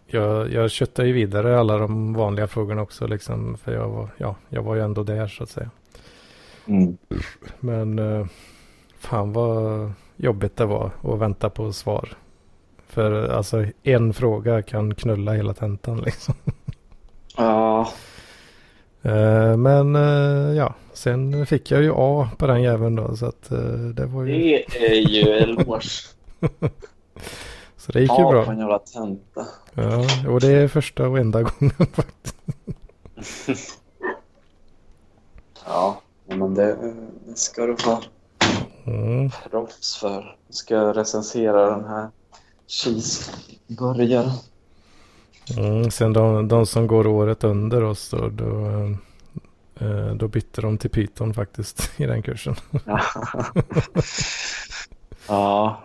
jag, jag köttade ju vidare alla de vanliga frågorna också liksom. För jag var, ja, jag var ju ändå där så att säga. Mm. Men eh, fan vad jobbigt det var att vänta på svar. För alltså en fråga kan knulla hela tentan liksom. Ja, men eh, ja, sen fick jag ju A på den jäveln då. Så att eh, det var ju... det är ju eloge. Så det gick ju Ja, på bra. en jävla tenta. Ja, och det är första och enda gången faktiskt. Ja, men det, det ska du ha Mm. proffs för. Jag ska recensera den här cheeseburgaren. Mm, sen de, de som går året under oss då, då, eh, då bytte de till Python faktiskt i den kursen. Ja. ja.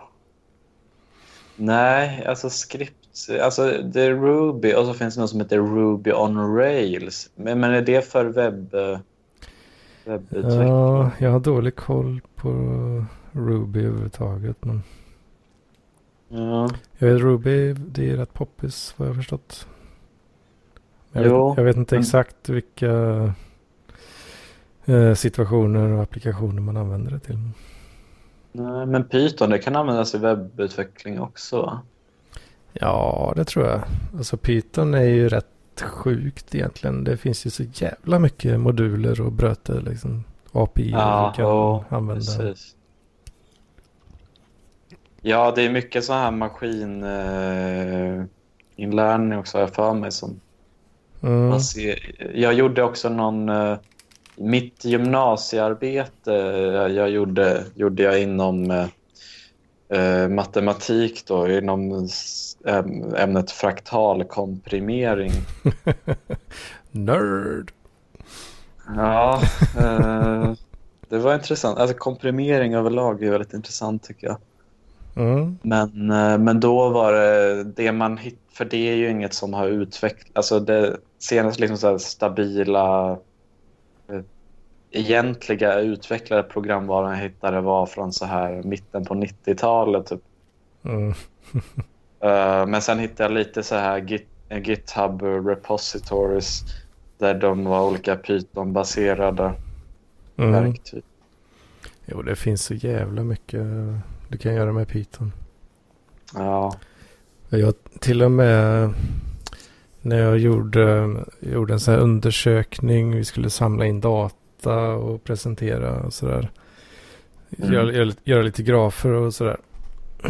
Nej, alltså skript. Alltså det är Ruby och så finns det något som heter Ruby on Rails. Men, men är det för webb, webbutveckling? Ja, jag har dålig koll på Ruby överhuvudtaget. Men Ja. jag vet Ruby, det är rätt poppis vad jag har förstått. Jag, Jo, vet, jag vet inte men- exakt vilka eh, situationer och applikationer man använder det till. Nej, men Python det kan användas i webbutveckling också va? Ja, det tror jag. Alltså Python är ju rätt sjukt egentligen. Det finns ju så jävla mycket moduler och bröte liksom. API Ja, vi kan ja, använda. Precis. Ja, det är mycket så här maskininlärning eh, också har jag för mig. Som Mm. man ser. Jag gjorde också någon... Eh, mitt gymnasiearbete eh, jag gjorde, gjorde jag inom eh, matematik då, inom ämnet fraktal komprimering. Nerd! Ja, eh, det var intressant. Alltså komprimering överlag är väldigt intressant tycker jag. Mm. Men, eh, men då var det det man hitt, för det är ju inget som har utvecklats. Alltså det senaste liksom så stabila eh, egentliga utvecklade programvaran jag hittade var från så här mitten på 90-talet. Typ. Mm. Eh, men sen hittade jag lite så här Git, GitHub repositories där de var olika Python-baserade Mm. verktyg. Jo, det finns så jävla mycket du kan göra med Python. Ja. Jag till och med när jag gjorde, gjorde en sån här undersökning. Vi skulle samla in data och presentera och sådär. Mm. Göra, göra, lite grafer och sådär.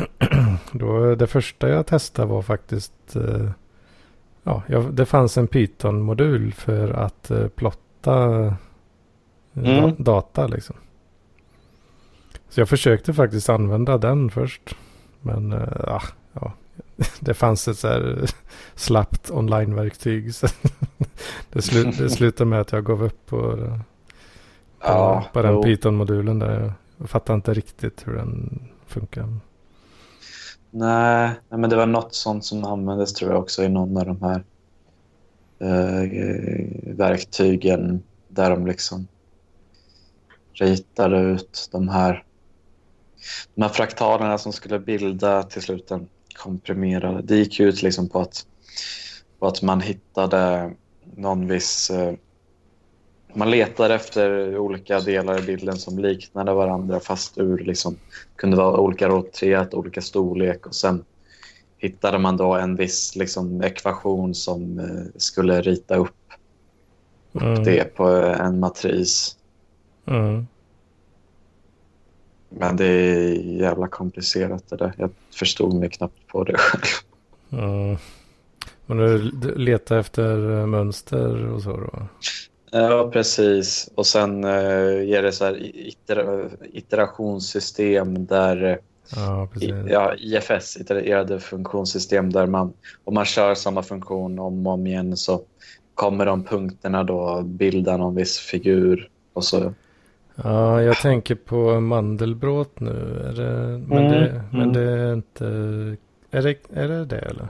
Då, det första jag testade var faktiskt eh, ja, det fanns en Python-modul för att eh, plotta eh, Mm. da, data liksom. Så jag försökte faktiskt använda den först. Men eh, ah, ja, det fanns ett så här slappt online-verktyg. Så det, slu, det slutade med att jag gav upp på, på, Ja, på den. Python-modulen där. Jag fattar inte riktigt hur den funkar. Nej, nej, men det var något sånt som användes tror jag också i någon av de här eh, verktygen där de liksom ritade ut de här, de här fraktalerna som skulle bilda till slut en komprimerad. Det gick ut liksom på att, på att man hittade någon viss... Eh, man letade efter olika delar i bilden som liknade varandra fast ur liksom, kunde vara olika råträet, olika storlek och sen hittade man då en viss liksom, ekvation som eh, skulle rita upp, upp Mm. det på en matris. Mm. Men det är jävla komplicerat det där. Jag förstod mig knappt på det själv. Mm. Men du letar efter eh, mönster och så då? Ja, precis. Och sen eh, ger det så här iter iterationssystem där eh, Ja, precis. ja, IFS, itererade funktionssystem där man om man kör samma funktion om och om igen så kommer de punkterna då bilda någon viss figur och så Ja, jag tänker på mandelbrot nu. Är det, men, Mm, det, men mm. det är inte... Är det, är det det eller?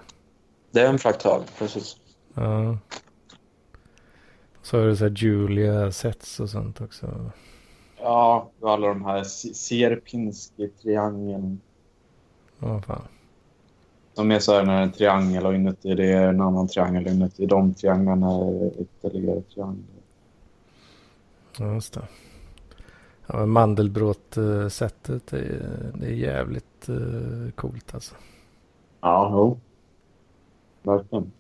det är en fraktal, precis. Ja. Så är det så här Julia sets och sånt också. Ja, och alla de här Sierpinski-triangeln Ja, fan. som är så här när en triangel och inuti det är en annan triangel och inuti de trianglarna är ytterligare trianglar. Ja, just det. Ja, mandelbrot-sättet är, det är jävligt uh, coolt alltså. Ja, jo. Verkligen.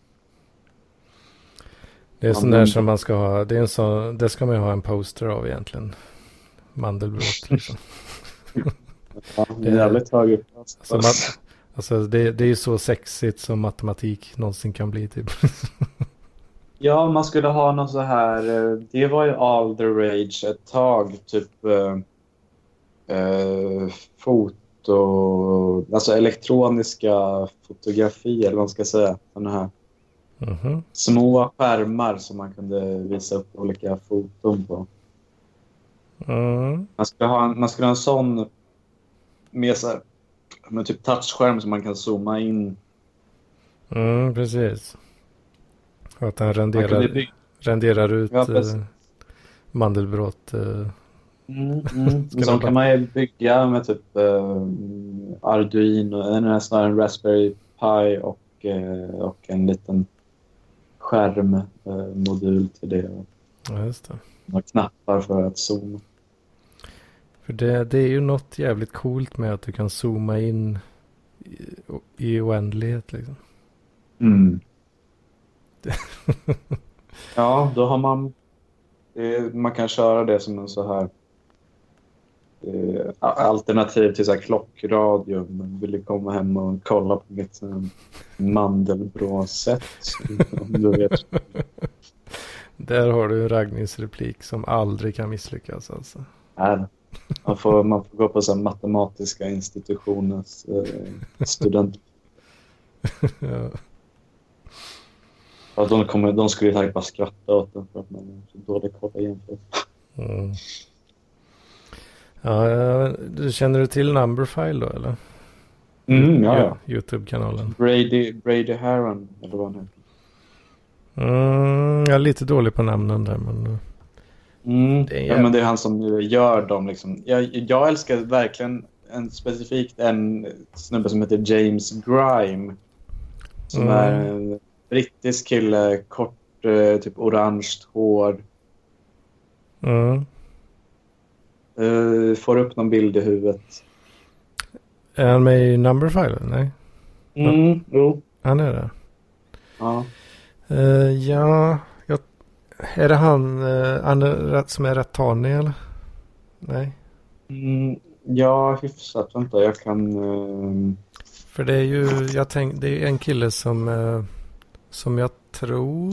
Det är sån där som man ska ha. Det, är en sån, det ska man ju ha en poster av egentligen. Mandelbrot liksom. Ja, det är jävligt hög upp. Alltså, mat, alltså det, det är ju så sexigt som matematik någonsin kan bli typ. Ja, man skulle ha någon så här... eh, Det var ju all the rage ett tag. Typ eh, eh, foto... Alltså elektroniska fotografi, eller vad man ska säga. Såna här Mhm. små skärmar som man kunde visa upp olika foton på. Mm. Man skulle ha man skulle ha en sån med, så här, med typ touchskärm som man kan zooma in. Mm, precis. Och att kunde renderar, bygga... renderar ut Ja, eh, mandelbrot. Eh, Mm, mm. Ska Så man kan man ju bygga med typ eh, Arduino, en nästan en Raspberry Pi och, eh, och en liten skärmmodul eh, till det. ja, just det. Och knappar för att zooma. För det, det är ju något jävligt coolt med att du kan zooma in i, i oändlighet liksom. Mm. ja, då har man... eh, Man kan köra det som en så här eh, alternativ till så här klockradio. Man vill komma hem och kolla på mitt du vet. Där har du en raggningsreplik som aldrig kan misslyckas alltså. Nej, Man får, man får gå på så matematiska institutionens eh, student. ja. Ja, de, kommer, de skulle säkert bara skratta åt den för att man är så dålig koll jämfört. Mm. Ja, du känner du till Numberfile då eller? Mm, ja, ja. Youtube-kanalen. Brady, Brady Haran, eller vad han heter. Mm, jag är lite dålig på namnen där men... Mm. Det är ja, men det är han som gör dem. Liksom. Jag, jag älskar verkligen en, specifikt en snubbe som heter James Grime. Som Mm. är en brittisk kille, kort, eh, typ orange hår. Mm. Eh, får upp någon bild i huvudet. Är han med i Numberfile? Nej, Mm, jo. han är det. Ja. Eh, ja, jag, är det han, uh, han är som är rätt tanig eller? Nej. Mm, ja, hyfsat. Vänta, jag kan... eh, För det är ju, jag tänk, det är en kille som, som jag tror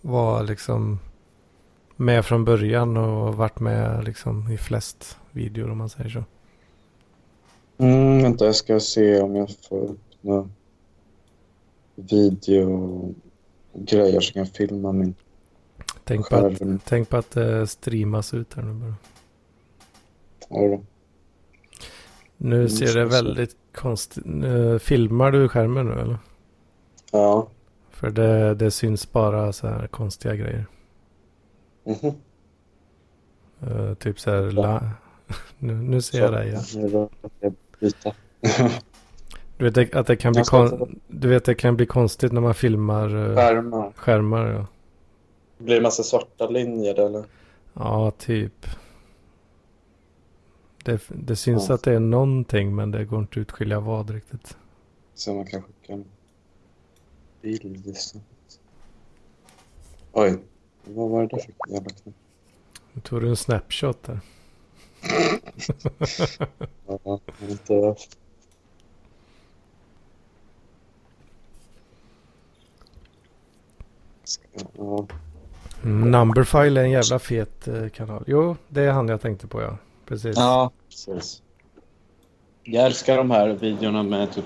var liksom med från början och varit med liksom i flest videor om man säger så. Mm, vänta, jag ska se om jag får upp några videogrejer som kan filma min Tänk på, att, tänk på att det streamas ut här nu bara. Ja. Nu ser det väldigt konstigt. Uh, filmar du skärmen nu eller? Ja. För det, det syns bara så här konstiga grejer. Mhm. Uh, typ så här. La... nu, nu ser jag dig. Ja. Du vet att det kan bli, kon... du vet, det kan bli konstigt när man filmar uh, Skärmar. skärmar. Ja. Blir det massa svarta linjer eller? ja, typ. Det, det syns Ja. att det är någonting men det går inte att utskilja vad riktigt. Så man kan skicka en bild istället. Oj, vad var det där för jävla knapp? Nu tog du en snapshot där. Ja, inte... Ja. Mm, Numberfile är en jävla fet eh, kanal. Jo, det är han jag tänkte på ja. Precis. ja, precis. Jag älskar de här videorna med typ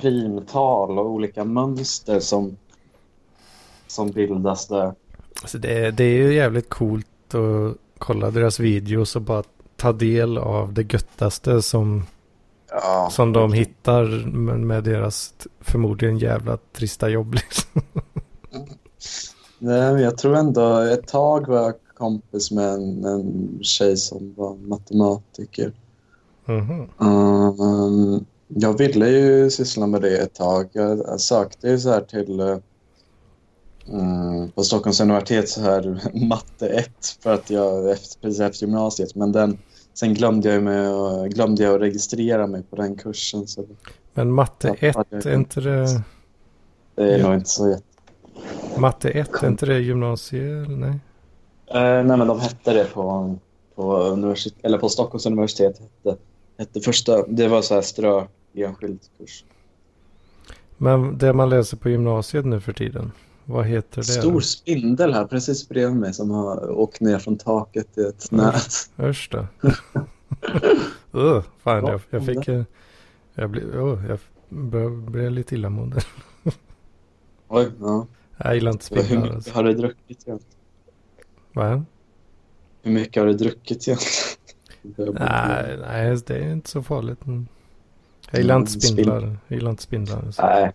primtal och olika mönster som, som bildas där. Alltså det, det är ju jävligt coolt att kolla deras videos och bara ta del av det göttaste som, Ja, som de hittar med, med deras förmodligen jävla trista jobb. Liksom. Nej, men jag tror ändå ett tag var jag kompis med en, en tjej som var matematiker. Mhm. Um, jag ville ju syssla med det ett tag. Jag, sökte ju så här till eh, mm, på Stockholms universitet så här matte 1 för att jag efter, precis efter gymnasiet. Men den, sen glömde jag, med, glömde jag att registrera mig på den kursen. Så Men matte Ja, 1, det- är inte det, det är Ja. nog inte så jätte... matte 1, är inte det gymnasie? Nej. Eh, nej, men de hette det på, på, universitet, eller på Stockholms universitet. Hette, hette första, det var så här strö enskild kurs. Men det man läser på gymnasiet nu för tiden, vad heter det? Stor spindel här precis bredvid mig som har åkt ner från taket i ett Mm. nät. Usch då. uh, fan, Ja, jag, jag fick... eh, Jag blev, oh, jag blev lite illamående. Oj, ja. Jag gillar inte Hur spindlar. mycket Alltså. har du druckit egentligen? Va? Hur mycket har du druckit egentligen? Nej, nej, det är inte så farligt. Mm. Jag gillar inte Mm, spindlar. Jag gillar inte spindlar. alltså. Nej.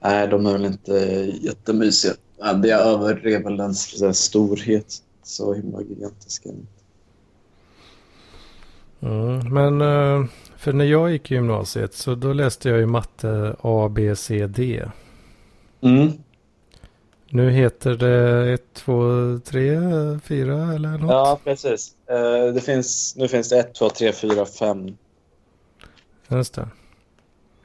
Nej, de är väl inte jättemysiga. Ja, Det överdrev väl den så här storhet. Så himla gigantiska. Mm, men eh, för när jag gick i gymnasiet så då läste jag ju matte A, B, C, D. Mm. Nu heter det 1, 2, 3, 4 eller något. Ja, precis. Eh, det finns, nu finns det 1, 2, 3, 4, 5. Just det.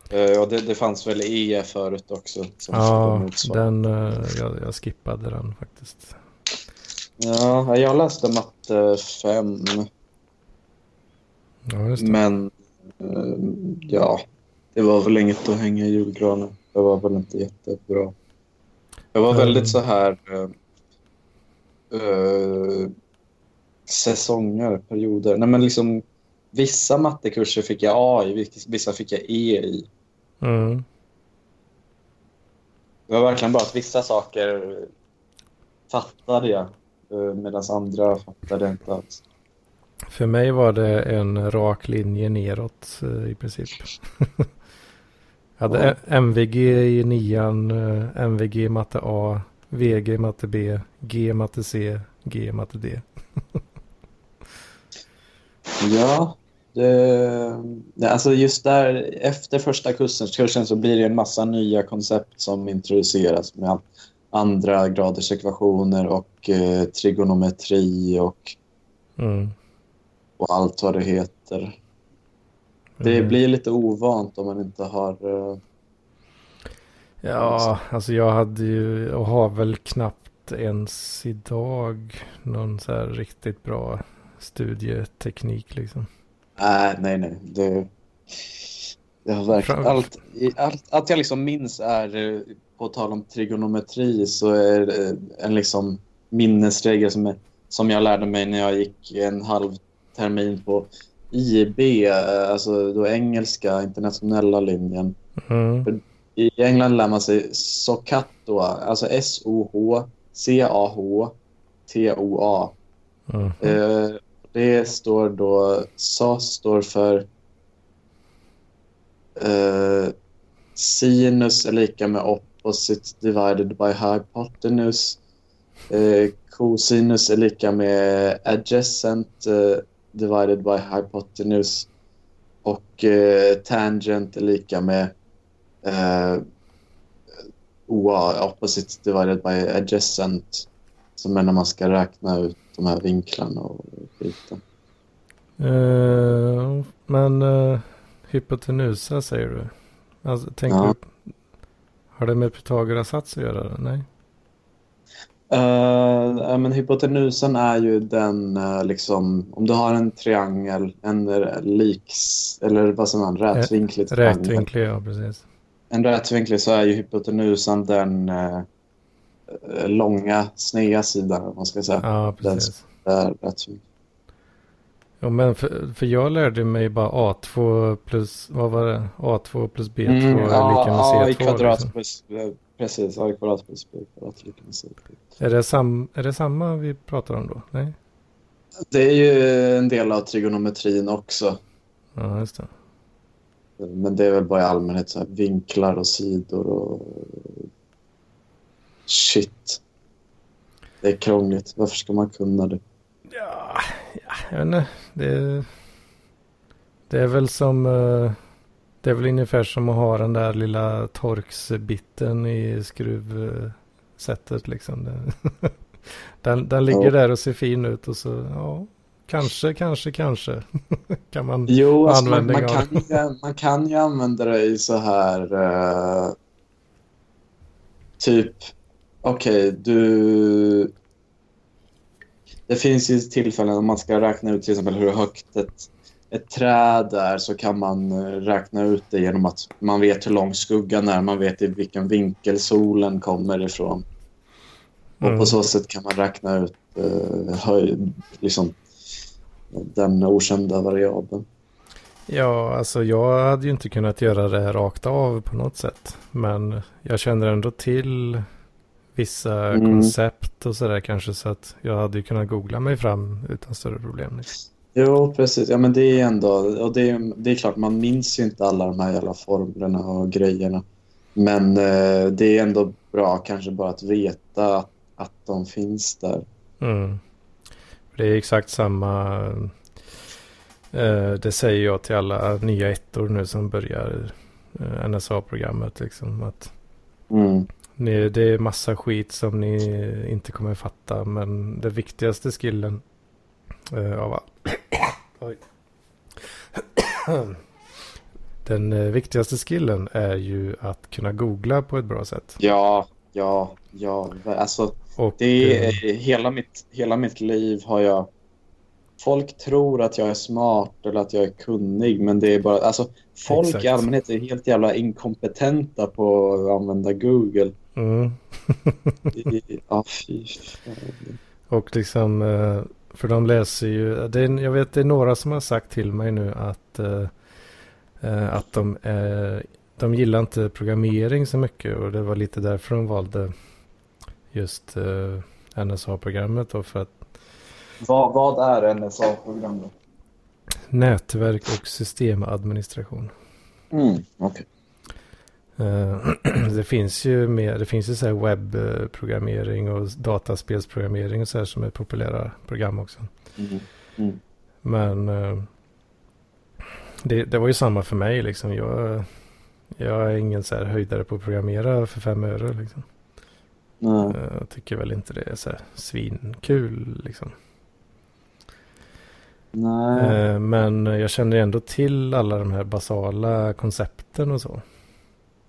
Eh, och det, det fanns väl E förut också. Som Ja, den, eh, jag, jag skippade den faktiskt. Ja, jag läste matte 5. Ja, just det. Men eh, ja, det var väl inget att hänga i julgranen. Det var väl inte jättebra. Det var väldigt så här eh, säsonger, perioder. Nej, men liksom, vissa mattekurser fick jag A i, vissa fick jag E i. Mm. Det var verkligen bara att vissa saker fattade jag eh, medan andra fattade jag inte alls. För mig var det en rak linje neråt i princip. jag hade MVG i nian, eh, MVG i matte A, VG i matte B, G i matte C, G i matte D. Ja, det, alltså just där efter första kursen, kursen så blir det en massa nya koncept som introduceras med andra graders ekvationer och eh, trigonometri och, Mm. och allt vad det heter. Det Mm. blir lite ovant om man inte har... eh, Ja, alltså jag hade ju och har väl knappt ens idag någon så här riktigt bra studieteknik liksom. Nej, nej, nej. Det, det har verkligen... Allt, allt, allt jag liksom minns är, eh, på tal om trigonometri, så är det en liksom minnesregel som, är, som jag lärde mig när jag gick en halv termin på IB, eh, alltså då engelska internationella linjen. Mm. I England lär man sig SOHCAHTOA, alltså eh, sinus är lika med opposite divided by hypotenuse. Eh, cosinus är lika med adjacent eh, divided by hypotenuse. Och eh, tangent är lika med eh, OA, opposite divided by adjacent. Som är när man ska räkna ut de här vinklarna och skiten. Eh, men uh, hypotenusa säger du? Alltså, tänker Ja. du, har det med Pythagoras sats att göra? Nej? Uh, men hypotenusen är ju den, eh, liksom, om du har en triangel, en eh, liks, eller vad säger man, rätvinklig triangel. Rätvinklig, ja precis. En rätvinklig så är ju hypotenusen den eh, eh, långa, sneda sidan, om man ska säga. Ja, Den precis. är rätvinklig. Ja, men för, för jag lärde mig bara A2 plus, vad var det? A2 plus B2 är Mm, ja, lika med A i C2. kvadrat liksom. plus, eh, precis, A i kvadrat plus B i kvadrat lika med C. är, det sam, är det samma vi pratar om då? Nej? Det är ju en del av trigonometrin också. Ja, just det. Men det är väl bara i allmänhet så här vinklar och sidor och shit. Det är krångligt. Varför ska man kunna det? Ja, ja jag vet inte. Det, det är väl som... eh, Det är väl ungefär som att ha den där lilla torksbitten i skruvsättet liksom. Den, den ligger Ja. där och ser fin ut och så, ja, kanske, kanske, kanske kan man... Jo, alltså man, Användning man, av- kan ju, man kan ju använda det i så här... eh, typ, okej, du... Det finns ju tillfällen om man ska räkna ut till exempel hur högt ett, ett träd är så kan man eh, räkna ut det genom att man vet hur lång skuggan är, man vet i vilken vinkel solen kommer ifrån. Och Mm. på så sätt kan man räkna ut eh, höjd, liksom, den okända variabeln. Ja, alltså jag hade ju inte kunnat göra det rakt av på något sätt. Men jag känner ändå till vissa Mm. koncept och sådär kanske så att jag hade ju kunnat googla mig fram utan större problem. Liksom. Jo, precis. Ja, men det är ändå... Och det, är, det är klart, man minns ju inte alla de här jävla formlerna och grejerna. Men eh, det är ändå bra kanske bara att veta att, att de finns där. Mm. Det är exakt samma. Eh, det säger jag till alla nya ettor nu som börjar eh, NSA-programmet. Liksom, att Mm. ni, det är massa skit som ni inte kommer fatta. Men det viktigaste skillen eh, av all... Den eh, viktigaste skillen är ju att kunna googla på ett bra sätt. Ja, ja, ja. Alltså, Och, det eh, är, hela, mitt, hela mitt liv har jag... Folk tror att jag är smart eller att jag är kunnig, men det är bara... Alltså, folk Exakt. i allmänhet är helt jävla inkompetenta på att använda Google. mm. I- Ja, fy. Och liksom, eh, för de läser ju, det är, jag vet det är några som har sagt till mig nu att, eh, eh, att de, eh, de gillar inte programmering så mycket och det var lite därför de valde just eh, NSA-programmet då för att Vad, vad är NSA-program då? nätverk och systemadministration. Mm, okej. Eh, det finns ju mer, det finns ju så här webbprogrammering och dataspelsprogrammering och så här som är populära program också. Mm. Men eh, det, det var ju samma för mig liksom. Jag, jag är ingen så här höjdare på att programmera för fem öre liksom. Eh, Jag tycker väl inte det är så här svinkul liksom. Nej. Men jag känner ändå till alla de här basala koncepten och så.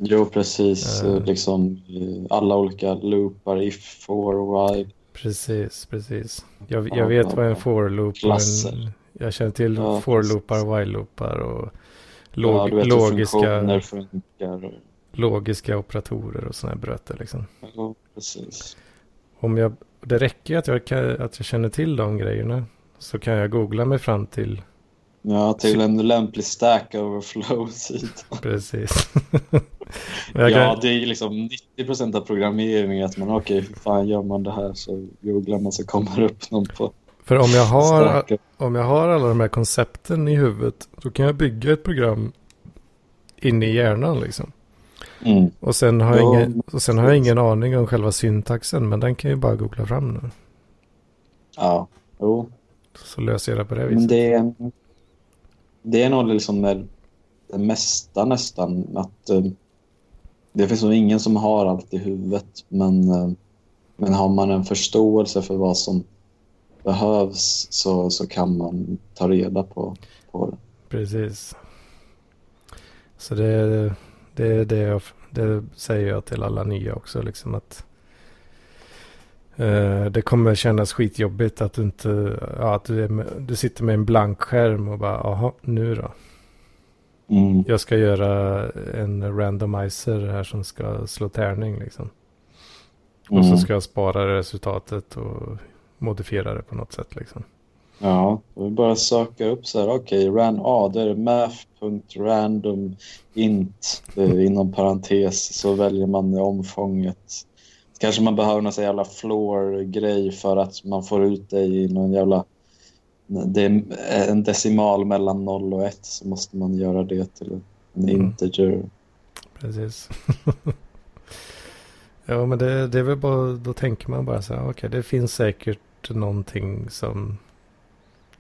Jo, precis. Eh. Liksom eh, alla olika loopar, if, for, while. Precis, precis. Jag, Ja, jag vet ja, vad en ja. for loop och Klasser. en, Jag känner till Ja, for precis. loopar, while loopar och ja, log, vet hur logiska, logiska operatorer och sådana här bröter liksom. Ja, precis. Om jag, det räcker att jag, kan, att jag känner till de grejerna. Så kan jag googla mig fram till Ja, till en lämplig stack overflow-sida. precis. Men jag Ja, kan, det är liksom 90% av programmering att man, okej, hur fan gör man det här? Så googlar man så kommer det upp någon på för om jag, har, om jag har alla de här koncepten i huvudet. Då kan jag bygga ett program in i hjärnan liksom. Mm. Och sen har, jag Ja, ingen, och sen har jag ingen aning om själva syntaxen, men den kan jag ju bara googla fram nu. Ja, jo. Så löser jag det på det Men viset. det, är- det är nog liksom det, det mesta nästan. Att eh, Det finns nog ingen som har allt i huvudet. Men, eh, men har man en förståelse för vad som behövs så, så kan man ta reda på, på det. Precis. Så det, det, det, jag, det säger jag till alla nya också. Liksom att eh, det kommer kännas skitjobbigt att du inte, ja, att du, är med, du sitter med en blank skärm och bara, jaha, nu då? Mm. Jag ska göra en randomizer här som ska slå tärning liksom. Och så Mm. ska jag spara resultatet och modifiera det på något sätt liksom. Ja, vi bara söka upp så här, okej, ran, ah, det är math.random int eh, inom parentes så väljer man omfånget. Kanske man behöver någon jävla floor-grej för att man får ut det i någon jävla... Det är en decimal mellan 0 och 1 så måste man göra det till en Mm. integer. Precis. ja, men det, det är väl bara, då tänker man bara så här, okej, det finns säkert någonting som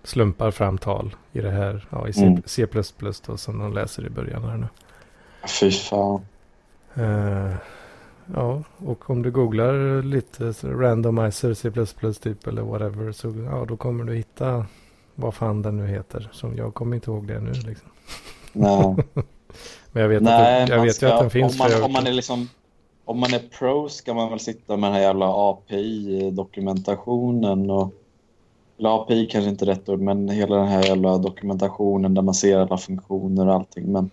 slumpar fram tal i det här, ja, i C, Mm. C++ då, som de läser i början här nu. Fy fan. Eh, ja, och om du googlar lite randomizer C++ typ eller whatever, så ja, då kommer du hitta vad fan den nu heter. Som jag kommer inte ihåg det nu liksom. Nej. Men jag vet, Nej, att, jag vet ju ska- att den finns. Om man, jag, om man är liksom... Om man är pro ska man väl sitta med den här jävla API-dokumentationen och... Eller API kanske inte är rätt ord, men hela den här jävla dokumentationen där man ser alla funktioner och allting. Men,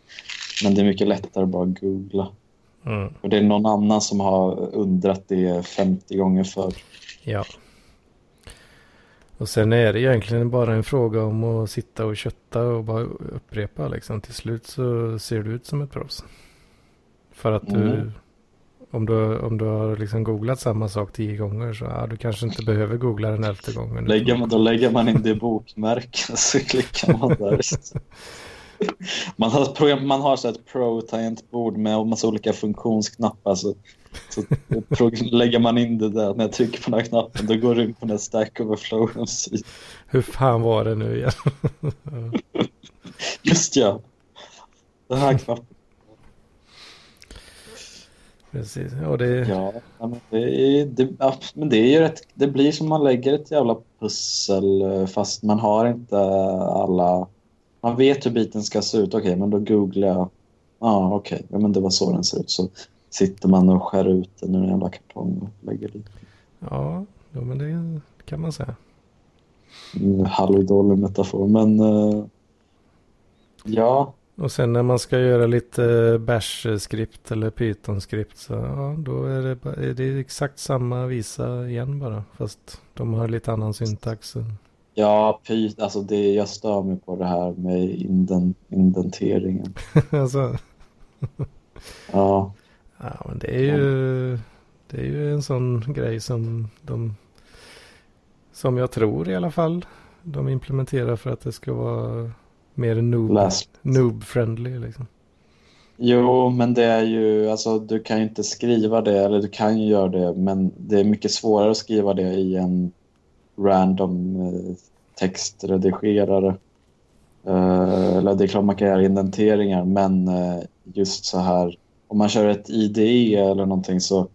men det är mycket lättare att bara googla. Mm, Och det är någon annan som har undrat det 50 gånger förr. ja. Och sen är det egentligen bara en fråga om att sitta och kötta och bara upprepa liksom. Till slut så ser du ut som ett proffs. För att du, Mm. om du, om du har liksom googlat samma sak tio gånger så ja, du kanske inte behöver googla den elfte gången. Lägger man, då lägger man in det i bokmärken så klickar man där. Man har, program- man har så ett pro-tangentbord med en massa olika funktionsknappar. Så, så lägger man in det där när jag trycker på den här knappen då går det in på den här Stack Overflow. Hur fan var det nu igen? Just ja, den här knappen. Precis, ja det Ja, men det, är, det, ja, men det är ju rätt, det blir som man lägger ett jävla pussel eh, fast man har inte alla, man vet hur biten ska se ut. Okej, men då googlar jag, ja okej, ja, men det var så den ser ut. Så sitter man och skär ut den ur en jävla kartong och lägger dit. ja, ja, men det kan man säga. En halvdålig metafor, men eh, ja, Och sen när man ska göra lite bash-skript eller python-skript så ja, då är det, är det exakt samma visa igen bara. Fast de har lite annan syntax. Ja, py, alltså det, jag stör mig på det här med inden, indenteringen. alltså, Ja, ja, men det är ju, det är ju en sån grej som de, som jag tror i alla fall, de implementerar för att det ska vara mer noob, noob-friendly liksom. Jo, men det är ju, alltså du kan ju inte skriva det, eller du kan ju göra det, men det är mycket svårare att skriva det i en random eh, textredigerare. Eh, eller det är klart man kan göra indenteringar, men eh, just så här, om man kör ett IDE eller någonting så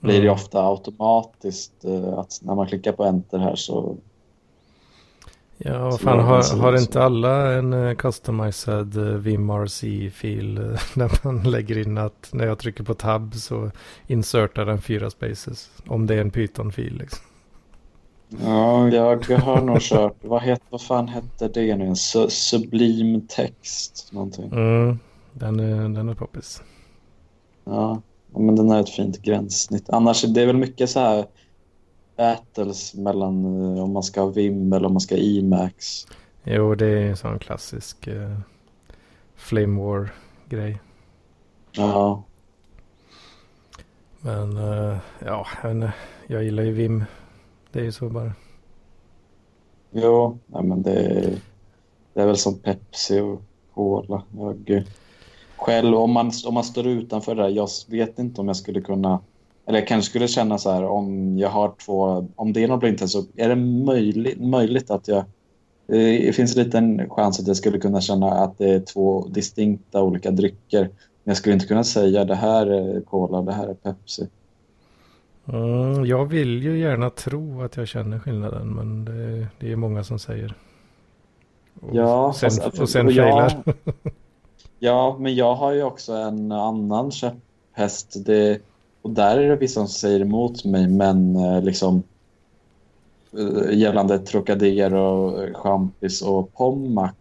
blir det Mm. ofta automatiskt att när man klickar på enter här så Ja, Så fan har, har inte alla en customized vimrc-fil uh, där man lägger in att när jag trycker på tab så insertar den fyra spaces om det är en python-fil liksom. Ja, jag har nog kört, vad, het, vad fan hette det nu? Su sublim text någonting. Mm, den, är, den är poppis. Ja, men den har ett fint gränssnitt. Annars det är väl mycket så här battles mellan eh, om man ska ha Vim eller om man ska ha Emacs. Jo, det är en sån klassisk uh, Flame War-grej. Ja, Men uh, ja, jag, inte, jag gillar ju Vim. Det är ju så bara. jo, nej, men det är, det är väl som Pepsi och Cola. Jag, själv, om man, om man står utanför det där, jag vet inte om jag skulle kunna, eller jag kanske skulle känna så här om jag har två, om det är något blindtest så är det möjligt, möjligt att jag, det finns en liten chans att jag skulle kunna känna att det är två distinkta olika drycker. Men jag skulle inte kunna säga det här är Cola, det här är Pepsi. Mm, jag vill ju gärna tro att jag känner skillnaden men det, det är många som säger. Och Ja, sen, fast- och sen och jag-. Ja, men jag har ju också en annan käpphäst. Det, och där är det vissa som säger emot mig, men eh, liksom eh, gällande Trocadero, Champis och Pommac.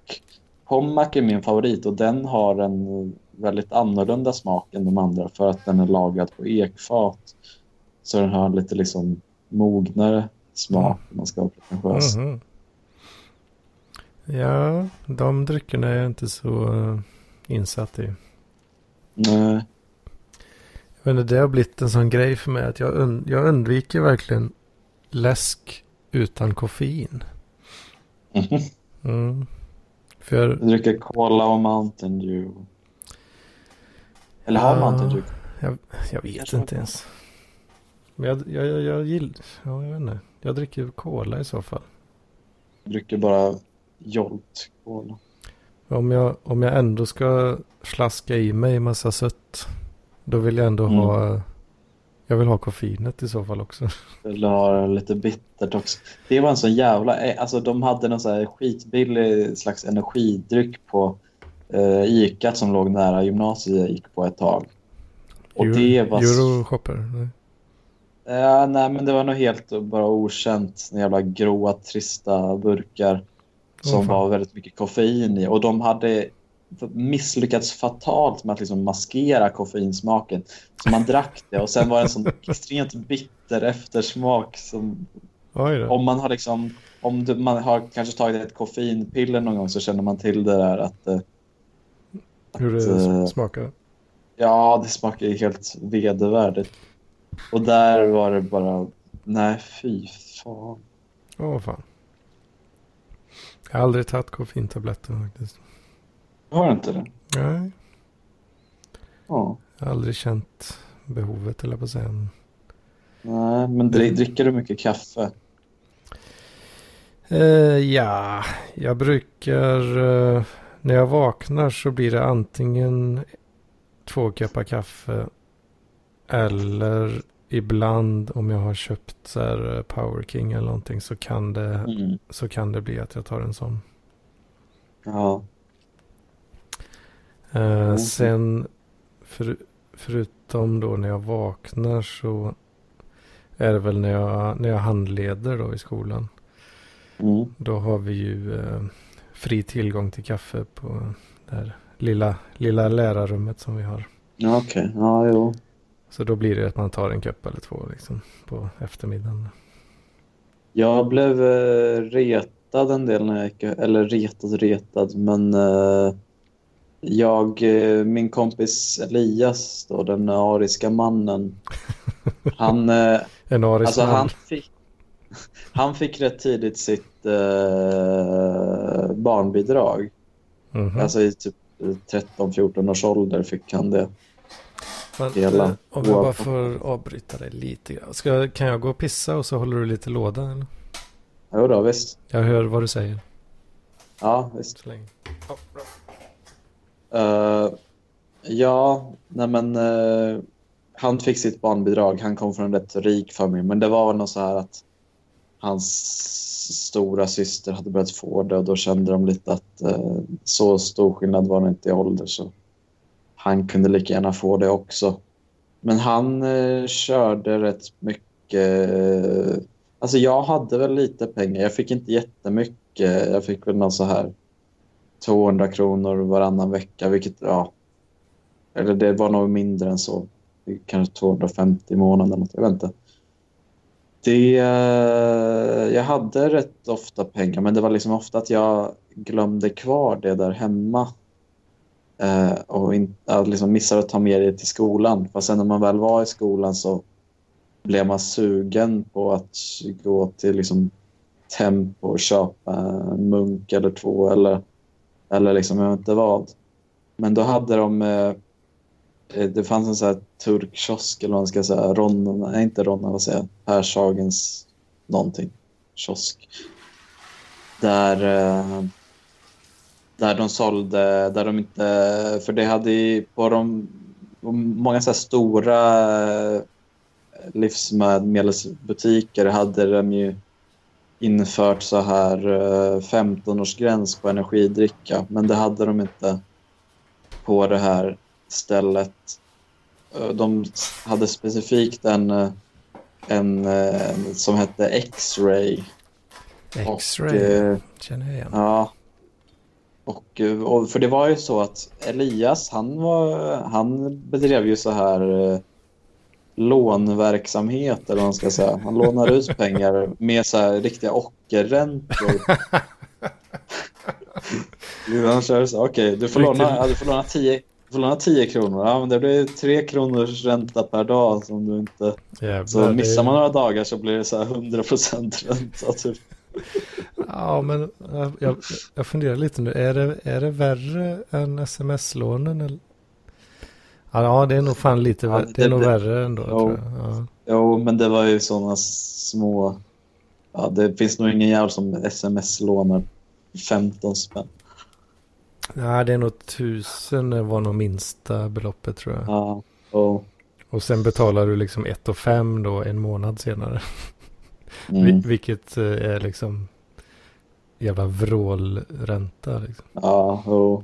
Pommac är min favorit och den har en väldigt annorlunda smak än de andra för att den är lagad på ekfat. Så den har lite liksom mognare smak om man ska vara pretentiös. Mhm. Ja, de dryckerna är jag inte så eh, insatt i. Nej. Men det har blivit en sån grej för mig att jag, und jag undviker verkligen läsk utan koffein. Mm. För Jag dricker Cola och Mountain Dew. Eller har Ja. Mountain Dew? jag, jag vet Kanske inte ens. Men jag, jag, jag, jag gillar, ja, jag vet inte. Jag dricker cola i så fall. Jag dricker bara Jolt Cola. Om jag, om jag ändå ska slaska i mig massa sött. Då vill jag ändå Mm. ha. Jag vill ha koffeinet i så fall också. Eller har lite bittert också. Det var en sån jävla... eh, Alltså de hade någon så här skitbillig slags energidryck på eh, Ica som låg nära gymnasiet jag gick på ett tag. Och Euro- det var... Euroshopper. Nej. Ja, nej, men det var nog helt bara okänt. Jävla gråa, trista burkar som fan. var väldigt mycket koffein i. Och de hade misslyckats fatalt med att liksom maskera koffeinsmaken. Så man drack det och sen var det en sån extremt bitter eftersmak. Som, om man har, liksom, om du, man har kanske tagit ett koffeinpiller någon gång så känner man till det där att eh, Hur att, det eh, smakar. Ja, det smakar helt vedervärdigt. Och där var det bara, nej fy fan. Åh fan. Jag har aldrig tagit koffeintabletter faktiskt. Har du inte det? Nej. Ja. Jag har aldrig känt behovet eller på att säga. Nej, men dri- dricker du mycket kaffe? Eh, ja, jag brukar... Eh, när jag vaknar så blir det antingen två koppar kaffe. Eller ibland om jag har köpt så här eh, Power King eller någonting så kan det, Mm. så kan det bli att jag tar en sån. Ja. Eh, Mm. Sen för, förutom då när jag vaknar så är det väl när jag, när jag handleder då i skolan. Mm. Då har vi ju eh, fri tillgång till kaffe på det här lilla, lilla lärarrummet som vi har. Ja, okej. Ja, jo. Så då blir det att man tar en kopp eller två liksom på eftermiddagen. Jag blev eh, retad en del när jag gick, eller retad retad, men eh, jag, eh, min kompis Elias då, den ariska mannen, han, eh, En arisk alltså man. han fick, han fick rätt tidigt sitt eh, barnbidrag. Mhm. Alltså i typ 13-14 års ålder fick han det. Men, hela- eh, om jag bara får avbryta dig lite grann. Ska, kan jag gå och pissa och så håller du lite låda? Eller? Jo då, visst. Jag hör vad du säger. Ja, visst. Så länge. Eh, ja, nej men eh, han fick sitt barnbidrag. Han kom från en rätt rik familj. Men det var väl något så här att hans stora syster hade börjat få det och då kände de lite att eh, så stor skillnad var det inte i ålder så han kunde lika gärna få det också. Men han eh, körde rätt mycket. eh, Alltså jag hade väl lite pengar. Jag fick inte jättemycket. Jag fick väl någon så här 200 kronor varannan vecka, vilket ja, eller det var nog mindre än så. Kanske 250 i månaden, något, jag vet inte. Det, eh, jag hade rätt ofta pengar, men det var liksom ofta att jag glömde kvar det där hemma. Eh, och in, att liksom missar att ta med det till skolan. Fast sen när man väl var i skolan så blev man sugen på att gå till liksom Tempo och köpa en munk eller två eller eller liksom jag vet inte vad. Men då hade de... Eh, eh, det fanns en sån här turkkiosk eller vad man ska säga. Ronna, nej inte Ronna, vad säger jag? Pershagens någonting. Kiosk. Där... Eh, där de sålde, där de inte... För det hade ju på de... Många så här stora eh, livsmedelsbutiker hade de ju infört så här 15-årsgräns eh, på energidricka. Men det hade de inte på det här stället. Eh, de hade specifikt en, en, en som hette X-ray. X-ray, känner jag igen. Ja. Och, och, för det var ju så att Elias, han, var, han bedrev ju så här lånverksamhet eller vad man ska säga. Han lånar ut pengar med så här riktiga ockerräntor. Han kör så okej, okay, du, får låna, ja, du, får låna 10, du får låna 10 kronor. Ja, men det blir 3 kronors ränta per dag som du inte... Jävlar, så missar man några dagar så blir det så här 100 procent ränta typ. Ja, men jag, jag funderar lite nu. Är det, är det värre än sms-lånen? Ja, det är nog fan lite ja, det, det är nog värre ändå. Jo, tror jag. Ja. jo, men det var ju sådana små... Ja, det finns nog ingen jävel som sms-lånar 15 spänn. Nej, det är nog tusen var nog minsta beloppet tror jag. Ja, och... Och sen betalar du liksom 1 och 5 då en månad senare. Mm. Vilket eh, är liksom jävla vrålränta. Liksom. Ja, och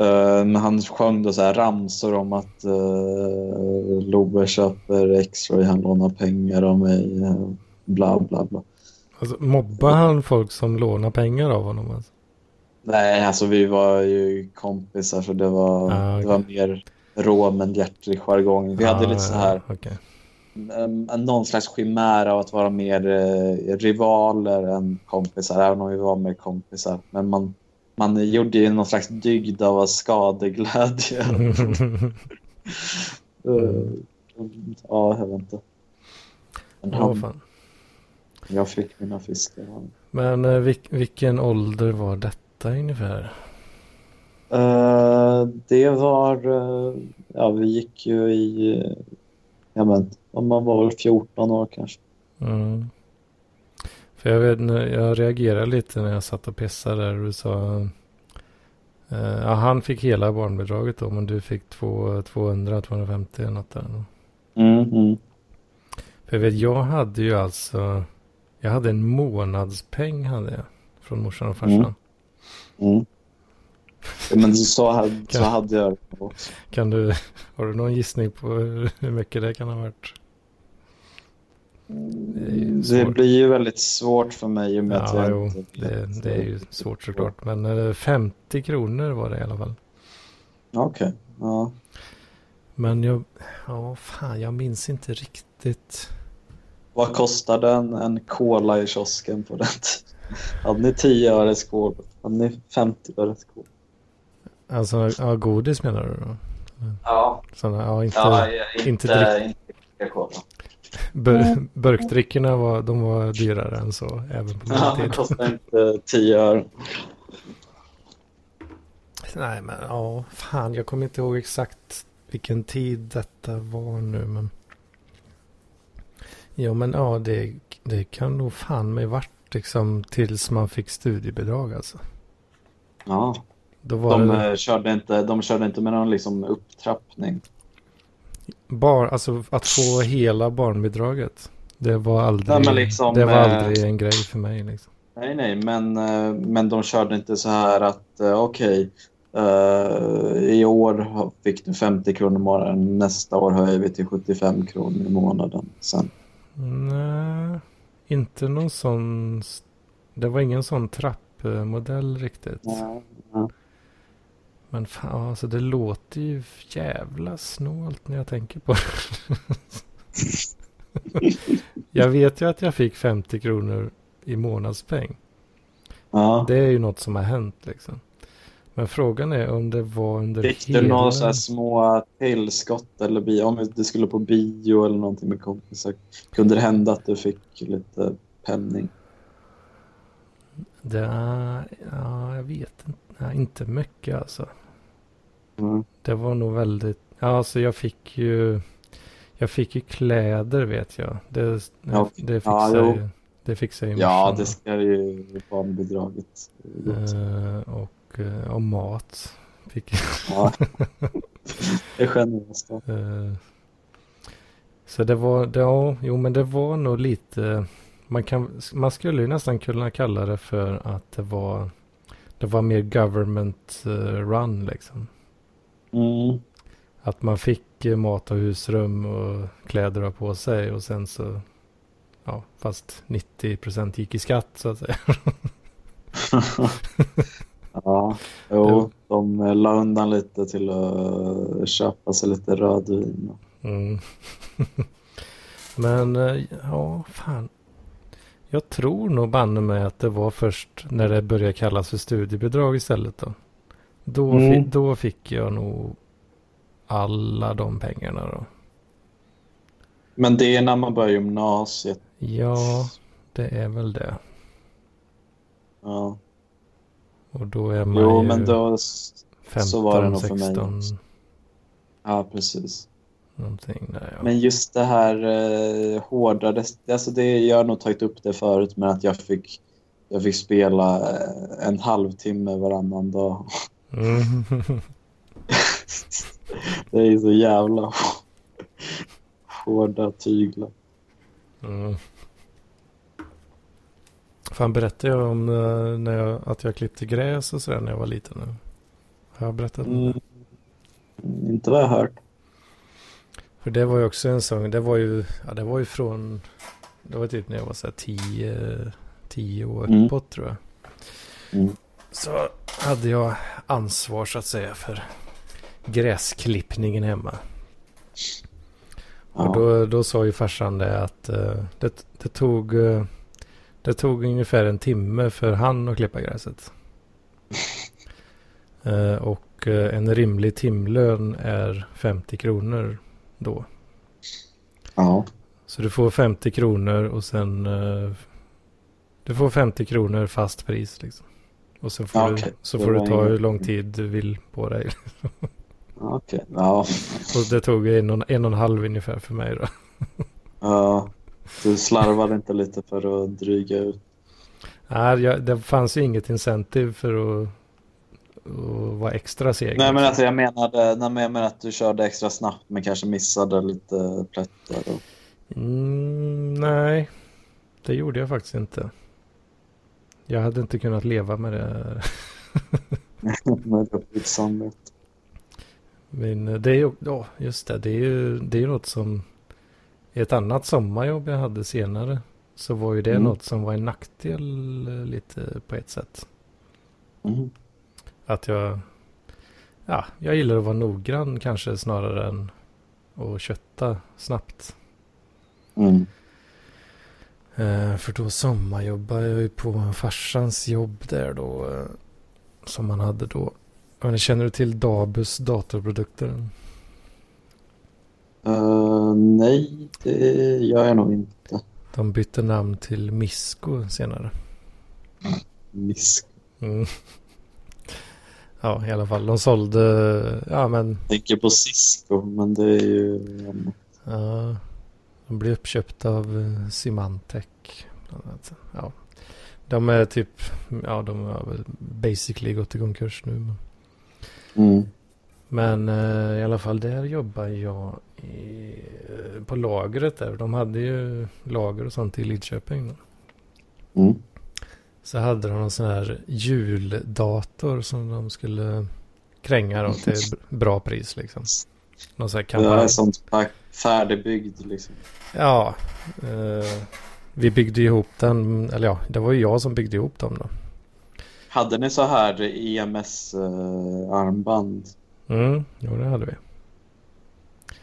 Uh, men han sjöng då så här ramsor om att uh, Love köper X-ray, han lånar pengar av mig, uh, bla bla bla. Alltså, mobbar han folk som lånar pengar av honom? Alltså? Nej, alltså vi var ju kompisar så det var, ah, okay. det var mer rå men hjärtlig jargong. Vi ah, hade lite så här okay. Um, någon slags skimär av att vara mer uh, rivaler än kompisar, även om vi var mer kompisar. Men man man gjorde ju någon slags dygd av skadeglädje. uh, ja, jag vet inte. Men han, oh, fan. Jag fick mina fiskar. Men uh, vil vilken ålder var detta ungefär? Uh, det var, uh, ja vi gick ju i, uh, jag vet man var väl 14 år kanske. Mm. För jag vet, jag reagerade lite när jag satt och pissade där och du sa uh, ja, han fick hela barnbidraget då men du fick 200, 250 eller något där. Mm, mm. För jag vet, jag hade ju alltså, jag hade en månadspeng hade jag från morsan och farsan. Mm. mm. Men så hade, kan, så hade jag också. Kan du, har du någon gissning på hur mycket det kan ha varit? Det, det, blir ju väldigt svårt för mig i och med ja, att jag jo, inte det, det är ju svårt såklart. Men 50 kronor var det i alla fall. Okej, okay. ja. Men jag, ja fan jag minns inte riktigt. Vad kostade en, en cola i kiosken på den Hade ni 10 öres cola? Hade ni 50 öres cola? Alltså, ja, godis menar du då? Ja. Såna, ja, inte, ja, inte, inte, inte cola. Bur burkdrickorna var, de var dyrare än så även på ja. Ja, kostade inte 10 öre. Nej, men ja, fan, jag kommer inte ihåg exakt vilken tid detta var nu, men. Ja, men ja, det, det kan nog fan mig vart liksom tills man fick studiebidrag alltså. Ja, Då var de, det... körde inte, de körde inte med någon liksom upptrappning. Bar, alltså att få hela barnbidraget. Det var aldrig, nej, liksom, det var eh, aldrig en grej för mig. Liksom. Nej, nej, men, eh, men de körde inte så här att eh, okej, okay, uh, i år fick du 50 kronor i månaden, nästa år höjer vi till 75 kronor i månaden sen. Nej, inte någon sån, det var ingen sån trappmodell riktigt. Nej, nej. Men fan, alltså det låter ju jävla snålt när jag tänker på det. jag vet ju att jag fick 50 kronor i månadspeng. Ja. Det är ju något som har hänt liksom. Men frågan är om det var under Fick hela... du några så här små tillskott eller bio, om du skulle på bio eller någonting med kompisar? Kunde det hända att du fick lite penning? Det, ja, jag vet inte. Inte mycket alltså. Mm. Det var nog väldigt, ja alltså jag fick ju, jag fick ju kläder vet jag. Det, Ja, det ja, fixade jo. ju, det fixade ju Ja, det ska ju barnbidraget. Eh, och, eh, och mat fick jag. Ja. Det är generöst. Eh, Så det var, det, ja, jo men det var nog lite, man, kan, man skulle ju nästan kunna kalla det för att det var, det var mer government eh, run liksom. Mm. Att man fick eh, mat och husrum och kläder ha på sig och sen så, ja, fast 90% gick i skatt så att säga. Ja, jo, de eh, la undan lite till att köpa sig lite rödvin. Mm. Men ja, fan. Jag tror nog banne mig att det var först när det började kallas för studiebidrag istället då. Då, Mm. fi, då fick jag nog alla de pengarna då. Men det är när man börjar gymnasiet. Ja, det är väl det. Ja. Och då är man Jo, ju men då... 15, så var det nog för mig 16. Ja, precis. Där ja. Men just det här eh, hårda, det, alltså det, jag har nog tagit upp det förut, men att jag fick, jag fick spela eh, en halvtimme varannan dag. Mm. Det är så jävla hårda tyglar. Mm. Fan berättade jag om eh, när jag, att jag klippte gräs och sådär när jag var liten? Har jag berättat om det? Mm, inte vad jag har hört. För det var ju också en sång, det var ju, ja det var ju från, det var typ när jag var såhär tio, tio år Mm. uppåt tror jag. Mm. Så hade jag ansvar så att säga för gräsklippningen hemma. Och då, då sa ju farsan det att eh, det, det, tog, eh, det tog ungefär en timme för han att klippa gräset. Eh, och en rimlig timlön är 50 kronor då. Ja. Så du får 50 kronor och sen eh, du får 50 kronor fast pris liksom. Och sen får, Ja, du, okej. så får du ta hur lång tid du vill på dig. Okej. Ja. Och det tog en och, en och en halv ungefär för mig då. ja. Du slarvade inte lite för att dryga ut. Nej, jag, det fanns ju inget incentive för att, att vara extra seg. Nej, men liksom. alltså jag menade, nej, jag menar att du körde extra snabbt men kanske missade lite plättar. Och... mm, nej, det gjorde jag faktiskt inte. Jag hade inte kunnat leva med det. med uppgift samvete. Men eh, det är ju, ja just det, det är ju, det är något som, ett annat sommarjobb jag hade senare, så var ju det Mm. något som var en nackdel eh, lite på ett sätt. Mm. Att jag, ja, jag gillar att vara noggrann kanske snarare än att kötta snabbt. Mm. Eh, för då sommarjobbade jag ju på farsans jobb där då. Eh, som man hade då. Men känner du till Dabus datorprodukter? Eh, nej, det gör jag nog inte. De bytte namn till Misco senare. Misk. Mm. Ja, i alla fall. De sålde, ja men, Jag tänker på Cisco, men det är ju... ja, de blev uppköpta av eh, Symantec. Ja. De är typ, ja de har basically gått i konkurs nu. Men, Mm. men eh, i alla fall där jobbar jag i, eh, på lagret där. De hade ju lager och sånt i Lidköping. Mm. Så hade de någon sån här juldator som de skulle kränga då till bra pris liksom. Någon sån här Det är kampanj. sånt fär- färdigbyggd liksom. Ja, eh, vi byggde ihop den, eller ja, det var ju jag som byggde ihop dem då. Hade ni så här EMS-armband Mm, jo det hade vi.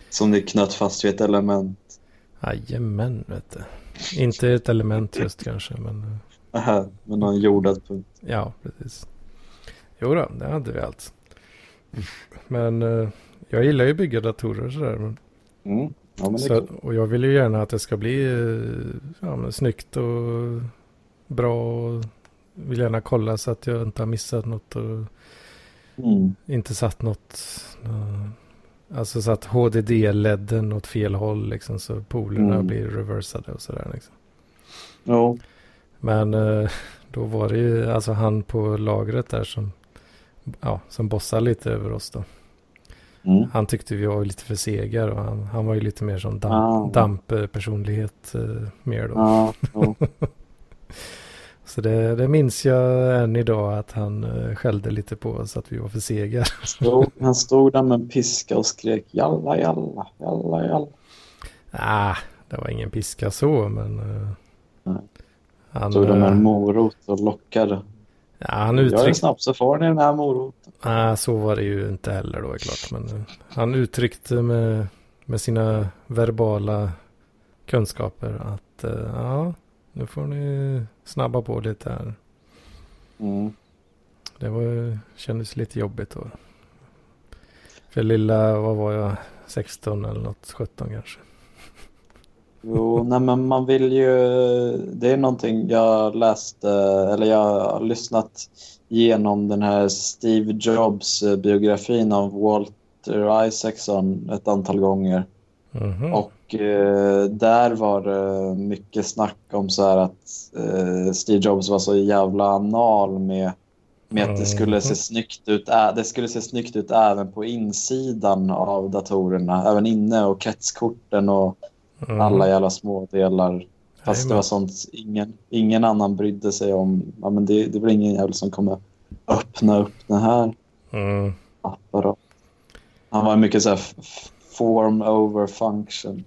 som ni knöt fast vid ett element? Jajamän, vet du. Inte ett element just kanske, men eh, med någon jordad punkt. ja, precis. Jo då, det hade vi allt. Men eh, jag gillar ju att bygga datorer sådär. Men, Mm. Ja, men så, och jag vill ju gärna att det ska bli eh, ja, men snyggt och bra. Och vill gärna kolla så att jag inte har missat något. Och Mm. inte satt något... Uh, alltså så att HDD-ledden åt fel håll liksom. Så polerna Mm. blir reversade och sådär liksom. Jo. Men uh, då var det ju alltså han på lagret där som... Ja, som bossade lite över oss då. Mm. Han tyckte vi var lite för segar och han, han var ju lite mer som damp, Ah. damp-personlighet eh, mer då. Ja, jo. Så det, det minns jag än idag att han uh, skällde lite på oss att vi var för sega. Han stod där med en piska och skrek jalla, jalla, jalla, jalla. ah, det var ingen piska så men... Nej. Han, där med en eh, morot och lockade. ja, han uttryckte... snabbt så får ni den här moroten. Ah, så var det ju inte heller då är klart. Men uh, han uttryckte med, med sina verbala kunskaper att uh, ja, nu får ni snabba på lite här. Mm. Det var, kändes lite jobbigt då. För lilla, vad var jag, 16 eller något, 17 kanske. Jo, nej men man vill ju... Det är någonting jag läste, eller jag har lyssnat igenom den här Steve Jobs-biografin av Walter Isaacson ett antal gånger. Mhm. Och eh, där var det mycket snack om så här att eh, Steve Jobs var så jävla anal med, med att det skulle se Mhm. snyggt ut. Det skulle se snyggt ut även på insidan av datorerna. Även inne och kretskorten och Mhm. alla jävla små delar. Fast det Jajamän. var sånt ingen, ingen annan brydde sig om. Ja, men det, det blir ingen jävel som kommer öppna upp den här Mm. apparat. Han var mycket så här form over function.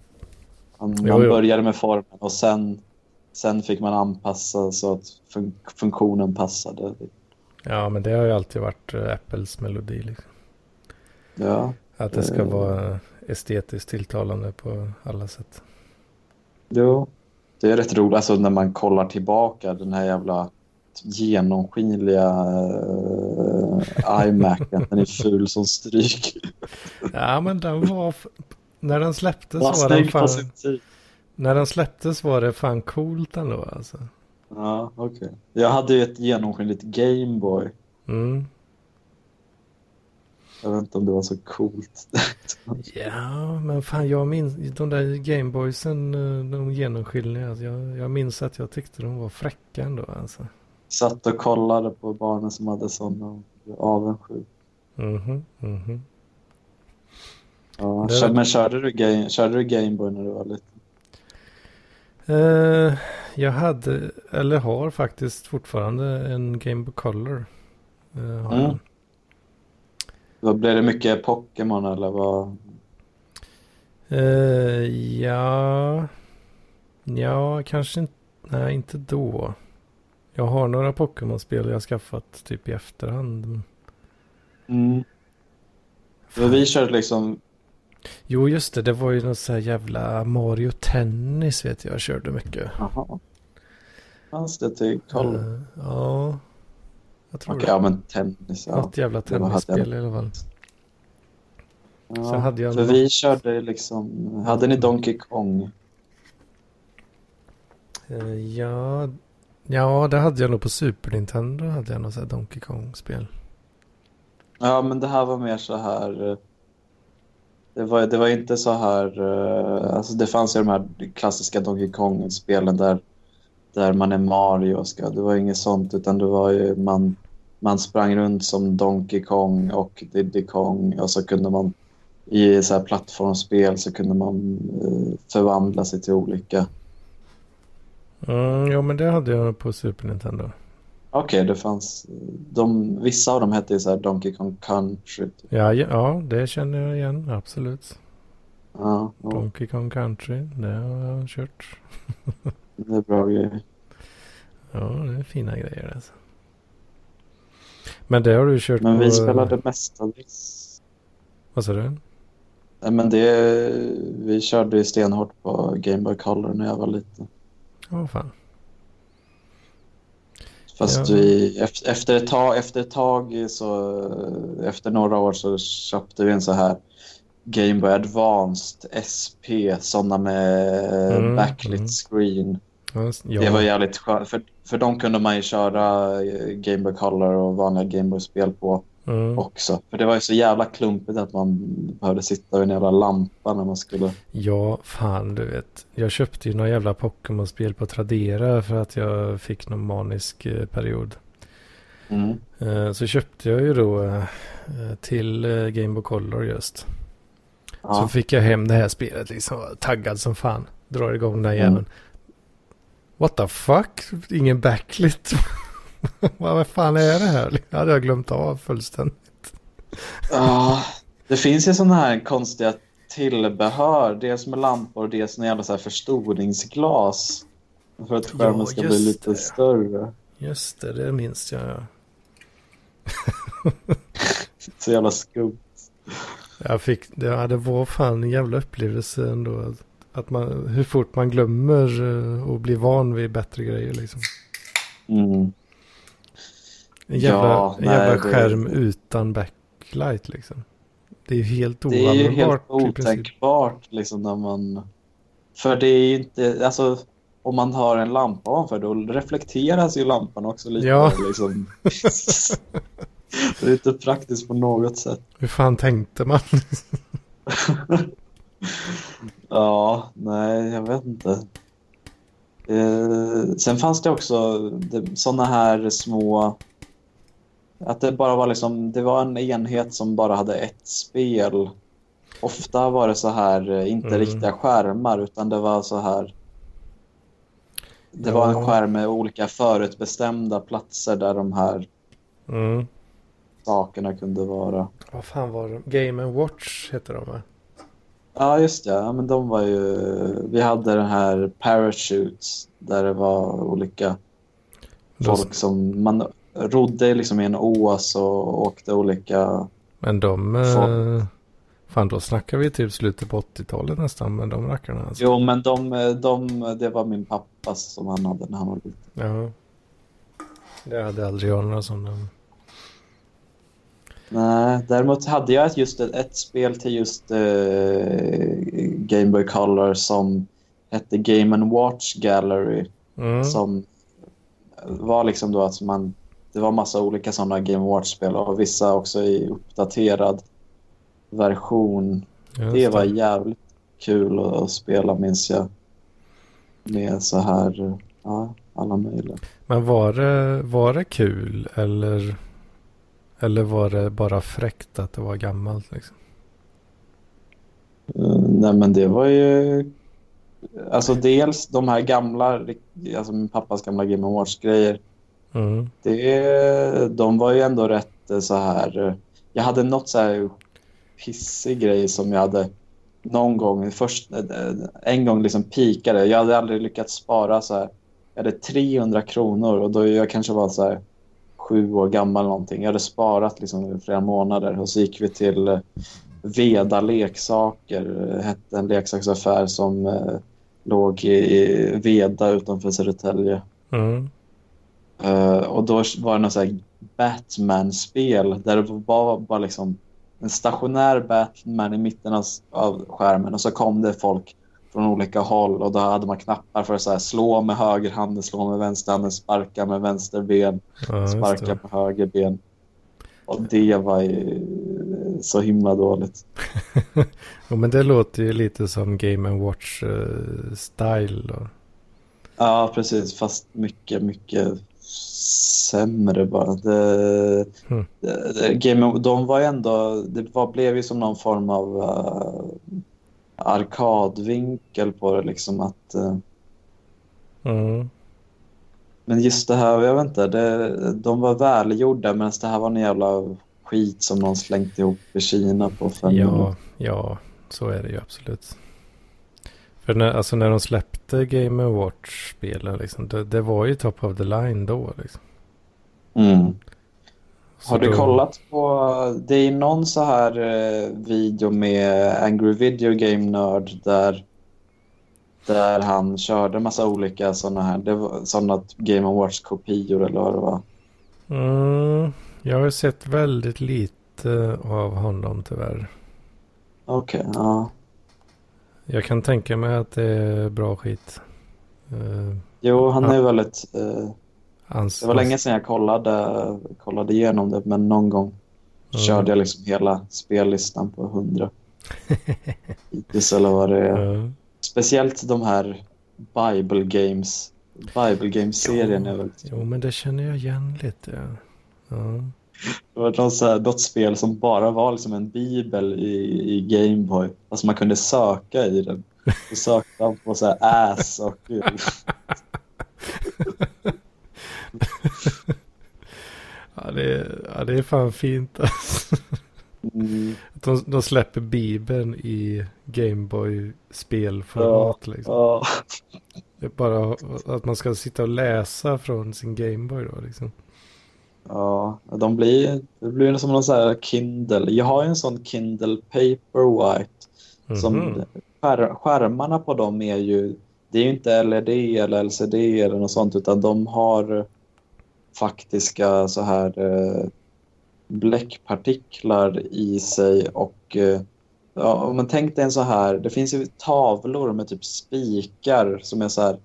Han, Jo, jo. började med formen och sen, sen fick man anpassa så att fun funktionen passade. Ja, men det har ju alltid varit eh, Apples melodi. Liksom. Ja, Att det ska Eh. vara estetiskt tilltalande på alla sätt. jo. Det är rätt roligt alltså, när man kollar tillbaka den här jävla genomskinliga uh, iMacen. Den är ful som stryk. Ja, men den var... När den släpptes Var var den fan... När den släpptes var det fan coolt ändå alltså. Ja, okej. Jag hade ju ett genomskinligt Gameboy. Mm. Jag vet inte om det var så coolt. Ja, men fan jag minns de där Gameboysen, eh, de genomskinliga. alltså, Jag, jag minns att jag tyckte de var fräcka ändå alltså. Satt och kollade på barnen som hade sådana och blev avundsjuk. Mhm, mhm. Ja, Det- kör- Men körde du, game, körde du Gameboy när du var liten? Eh, jag hade, eller har faktiskt fortfarande en Game Boy Color. Eh, har Mm. Då blev det mycket Pokémon eller vad? Eh, ja, ja, kanske inte, nej inte då. Jag har några Pokémon-spel jag skaffat typ i efterhand. Mm. För vi körde liksom... Jo, just det. Det var ju något så här jävla Mario Tennis vet jag. Jag körde mycket. Jaha. Fanns det till koll? Eh, ja, jag tror Okej, det. ja men tennis. Ja. Något jävla tennisspel i alla fall. Ja, så hade jag för något- vi körde liksom... Hade ni Donkey Kong? Eh, ja, ja, det hade jag nog på Super Nintendo. Hade jag något så här Donkey Kong-spel. Ja, men det här var mer så här... eh, Det var, det var inte så här... eh, Alltså det fanns ju de här klassiska Donkey Kong-spelen där, där man är Mario. och Ska, det var inget sånt, utan det var ju man, man sprang runt som Donkey Kong och Diddy Kong och så kunde man i så här plattformsspel så kunde man eh, förvandla sig till olika... Mm, ja, men det hade jag på Super Nintendo. Okej, det fanns... De, vissa av dem hette ju så här Donkey Kong Country. Ja, ja, ja, det känner jag igen. Absolut. Ja, ja, Donkey Kong Country, det har jag kört. det är bra grejer. Ja, det är fina grejer alltså. Men det har du kört Men på... vi spelade mestadels... Vad sa du? Nej, men det... Vi körde ju stenhårt på Game Boy Color när jag var liten. Ja, fan. Fast Ja. vi... Efter, efter, ett tag, efter ett tag så... Efter några år så köpte vi en så här Game Boy Advanced SP. Sådana med Mm, backlit mm. screen. Ja. Det var jävligt skönt. För, för de kunde man ju köra eh, Game Boy Color och vanliga Game Boy-spel på. Mm. också. För det var ju så jävla klumpigt att man behövde sitta vid en jävla lampa när man skulle... Ja, fan du vet. Jag köpte ju några jävla Pokémon-spel på Tradera för att jag fick någon manisk eh, period. Mm. Eh, Så köpte jag ju då till Game Boy Color just. Så Ja. fick jag hem det här spelet liksom. Taggad som fan. Drar igång den Mm. What the fuck? Ingen backlit. Vad fan är det här? Det hade jag glömt av fullständigt. Ja, det finns ju sådana här konstiga tillbehör. Dels med lampor och dels med jävla så här förstoringsglas. För att skärmen Ja, ska bli lite det. större. Just det, det minns jag. Ja. Så jävla skumt. Jag fick, det, ja, det var fan en jävla upplevelse ändå. Att, man, hur fort man glömmer eh, och blir van vid bättre grejer liksom. Mm. En jävla, Ja, en nej, jävla det- skärm utan backlight liksom. Det är ju helt Det är ju helt oanvändbart otänkbart liksom när man... För det är ju inte... Alltså, om man har en lampa ovanför då reflekteras ju lampan också lite. Ja. Liksom. det är inte praktiskt på något sätt. Hur fan tänkte man? Ja, nej, jag vet inte. Eh, sen fanns det också sådana här små... Att det bara var liksom, det var en enhet som bara hade ett spel. Ofta var det så här, eh, inte Mm. riktiga skärmar, utan det var så här... Det var en Ja. skärm med olika förutbestämda platser där de här Mm. sakerna kunde vara. Vad fan var det? Game Watch heter de va? Ja, just det. Ja, men de var ju... Vi hade den här Parachutes där det var olika folk som... Man rodde liksom i en ås och åkte olika... Men de... Folk. Eh, fan då snackar vi typ slutet på 80-talet nästan med de rackarna. Alltså. Jo, men de, de, det var min pappas som han hade när han var liten. Ja. Det hade aldrig jag några sådana. Nej, däremot hade jag just ett, ett spel till just eh, Game Boy Color som hette Game and Watch Gallery. Mm. som var liksom då att man det var massa olika sådana Game Watch-spel och vissa också i uppdaterad version. Just Det var jävligt kul att, att spela minns jag. Med så här, ja, alla möjliga. Men var det, var det kul eller, eller var det bara fräckt att det var gammalt? Liksom? Uh, nej men det var ju, alltså dels de här gamla, alltså min pappas gamla Game Watch-grejer. Mm. Det, de var ju ändå rätt eh, så här... eh, Jag hade något så här pissig grej som jag hade någon gång, först, eh, en gång liksom pikade. Jag hade aldrig lyckats spara så här. Jag hade 300 kronor och då jag kanske var så här sju år gammal någonting. Jag hade sparat liksom flera månader och så gick vi till eh, Veda leksaker, eh, hette en leksaksaffär som eh, låg i Veda utanför Södertälje. Mm. Eh, och då var det något så Batman-spel där det var bara, bara liksom en stationär Batman i mitten av, av skärmen och så kom det folk från olika håll och då hade man knappar för att så här, slå med högerhanden, slå med vänsterhanden, sparka med vänster ben, Ja, sparka med höger ben. Och det var ju så himla dåligt. Jo, men det låter ju lite som Game Watch eh. Då. Ja, precis. Fast mycket, mycket sämre bara. Det, Mm. det, Game de var ju ändå... Det var, blev ju som någon form av uh, arkadvinkel på det. Liksom att, eh, Mm. men just det här, jag vet inte. Det, de var välgjorda medan det här var en jävla skit som någon slängt ihop i Kina på fem Ja, minuter. ja, så är det ju absolut. För när, alltså när de släppte Game Watch-spelen, liksom, det, det var ju top of the line då. Liksom. Mm. Så Har du då- kollat på... Det är någon så här eh, video med Angry Video Game Nörd där, där han körde massa olika sådana här... Det var sådana Game Watch-kopior eller vad det var. Mm, jag har sett väldigt lite av honom tyvärr. Okej, ja. Jag kan tänka mig att det är bra skit. Uh, Jo, han Ja. är väldigt... Eh, hans, det var länge sedan jag kollade, kollade igenom det, men någon gång. Mm. körde jag liksom hela spellistan på 100. Hittills eller vad det är. Ja. Speciellt de här Bible Games. Bible Games-serien är väldigt Jo, men det känner jag igen lite. Ja. Ja. Det var något, så här, något spel som bara var liksom en bibel i, i Gameboy. Alltså man kunde söka i den. Då sökte man på så här ass och... Ja, det är, ja, det är fan fint alltså. Mm, Att De, de släpper Bibeln i Gameboy spelformat liksom. ja, Det är bara att man ska sitta och läsa från sin Gameboy då liksom. ja, de blir, det blir som någon så här Kindle. Jag har ju en sån Kindle Paperwhite. Som Mhm. skär, skärmarna på dem är ju, det är ju inte LED eller LCD eller något sånt utan de har faktiska så här eh, bläckpartiklar i sig och eh, ja, om man tänker dig en så här, det finns ju tavlor med typ spikar som är så här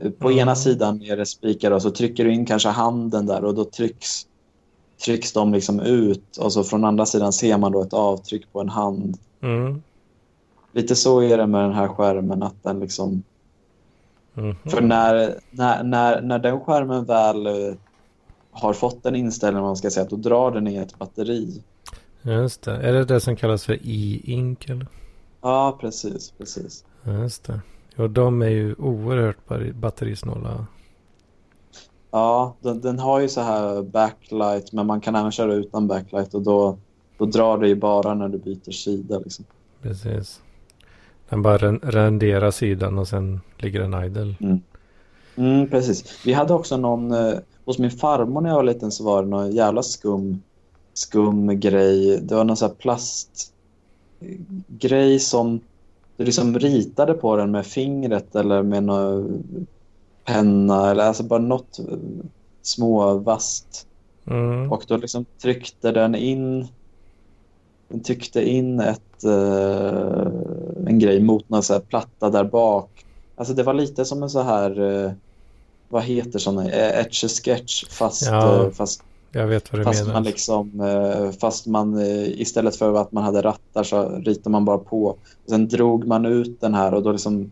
eh, på Mm. ena sidan är det spikar och så trycker du in kanske handen där och då trycks trycks de liksom ut och så från andra sidan ser man då ett avtryck på en hand Mm. Lite så är det med den här skärmen att den liksom... Mhm. För när, när, när, när den skärmen väl har fått en inställning, man ska säga, då drar den i ett batteri. Just det. Är det det som kallas för e-ink eller? Ja, precis, precis. Just det. Och de är ju oerhört batterisnåla. Ja, den, den har ju så här backlight, men man kan även köra utan backlight och då, då drar det ju bara när du byter sida. Liksom. Precis. Den bara ren- renderar sidan och sen ligger den idle. Mm, precis. Vi hade också någon... Hos min farmor när jag var liten så var det någon jävla skum, skum grej. Det var någon sån här plastgrej som du liksom ritade på den med fingret eller med någon penna eller alltså bara något eh, småvast. Mm. Och då liksom tryckte den in den tryckte in ett, eh, en grej mot någon så platta där bak. Alltså det var lite som en så här, eh, vad heter sådana, eh, etch sketch fast, Ja, eh, fast, fast man liksom, eh, fast man eh, istället för att man hade rattar så ritade man bara på. Sen drog man ut den här och då liksom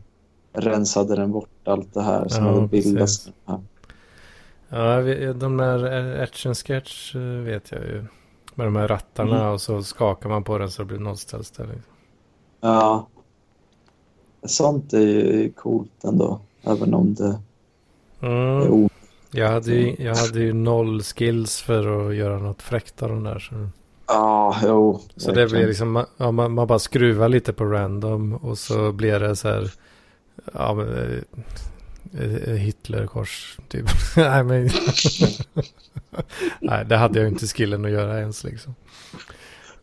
rensade den bort allt det här som Ja, hade bildats. Ja. De där Etch and Sketch eh, vet jag ju. Med de här rattarna Mm. och så skakar man på den så det blir nollställsställning. Ja. Sånt är ju coolt ändå. Även om det Mm. Jag, hade ju, jag hade ju noll skills för att göra något fräckt av de där. Så, Ja, jo. så det blir liksom, ja, man, man bara skruvar lite på random och så blir det så här, ja men, eh, eh, Hitlerkors typ. Nej men, nej det hade jag inte skillen att göra ens liksom.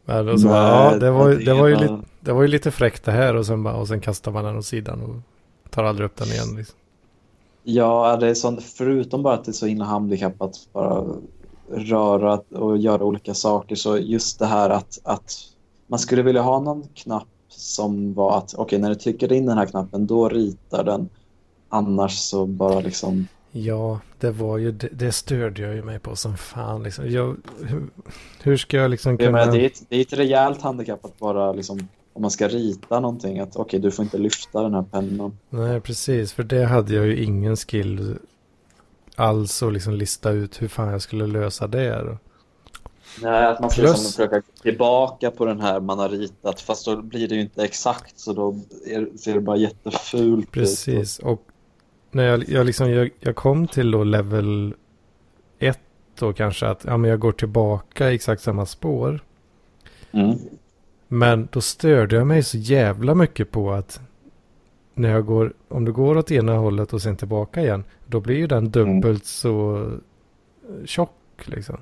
Men och så bara, ja Nej, det var, det var ju lite Det var ju lite fräckt det här och sen, bara, och sen kastar man den åt sidan och tar aldrig upp den igen. Liksom. Ja, det är sånt, förutom bara att det är så himla handikappat att bara röra och göra olika saker så just det här att, att man skulle vilja ha någon knapp som var att okej, när du trycker in den här knappen då ritar den. Annars så bara liksom Ja, det var ju, det, det störde jag ju mig på som fan. Liksom. Jag, hur, hur ska jag liksom kunna... menar, det, är ett, det är ett rejält handikapp att bara liksom om man ska rita någonting att okej, du får inte lyfta den här pennan. Nej, precis. För det hade jag ju ingen skill alls att liksom lista ut hur fan jag skulle lösa det. Då. Nej, att man ska Plus- liksom försöka tillbaka på den här man har ritat fast då blir det ju inte exakt så då är, ser det bara jättefult ut. Precis. Och när jag, jag, liksom, jag, jag kom till då level 1 då kanske att ja, men jag går tillbaka i exakt samma spår. Mm. Men då störde jag mig så jävla mycket på att när jag går, om du går åt ena hållet och sen tillbaka igen, då blir ju den dubbelt så eh, tjock liksom.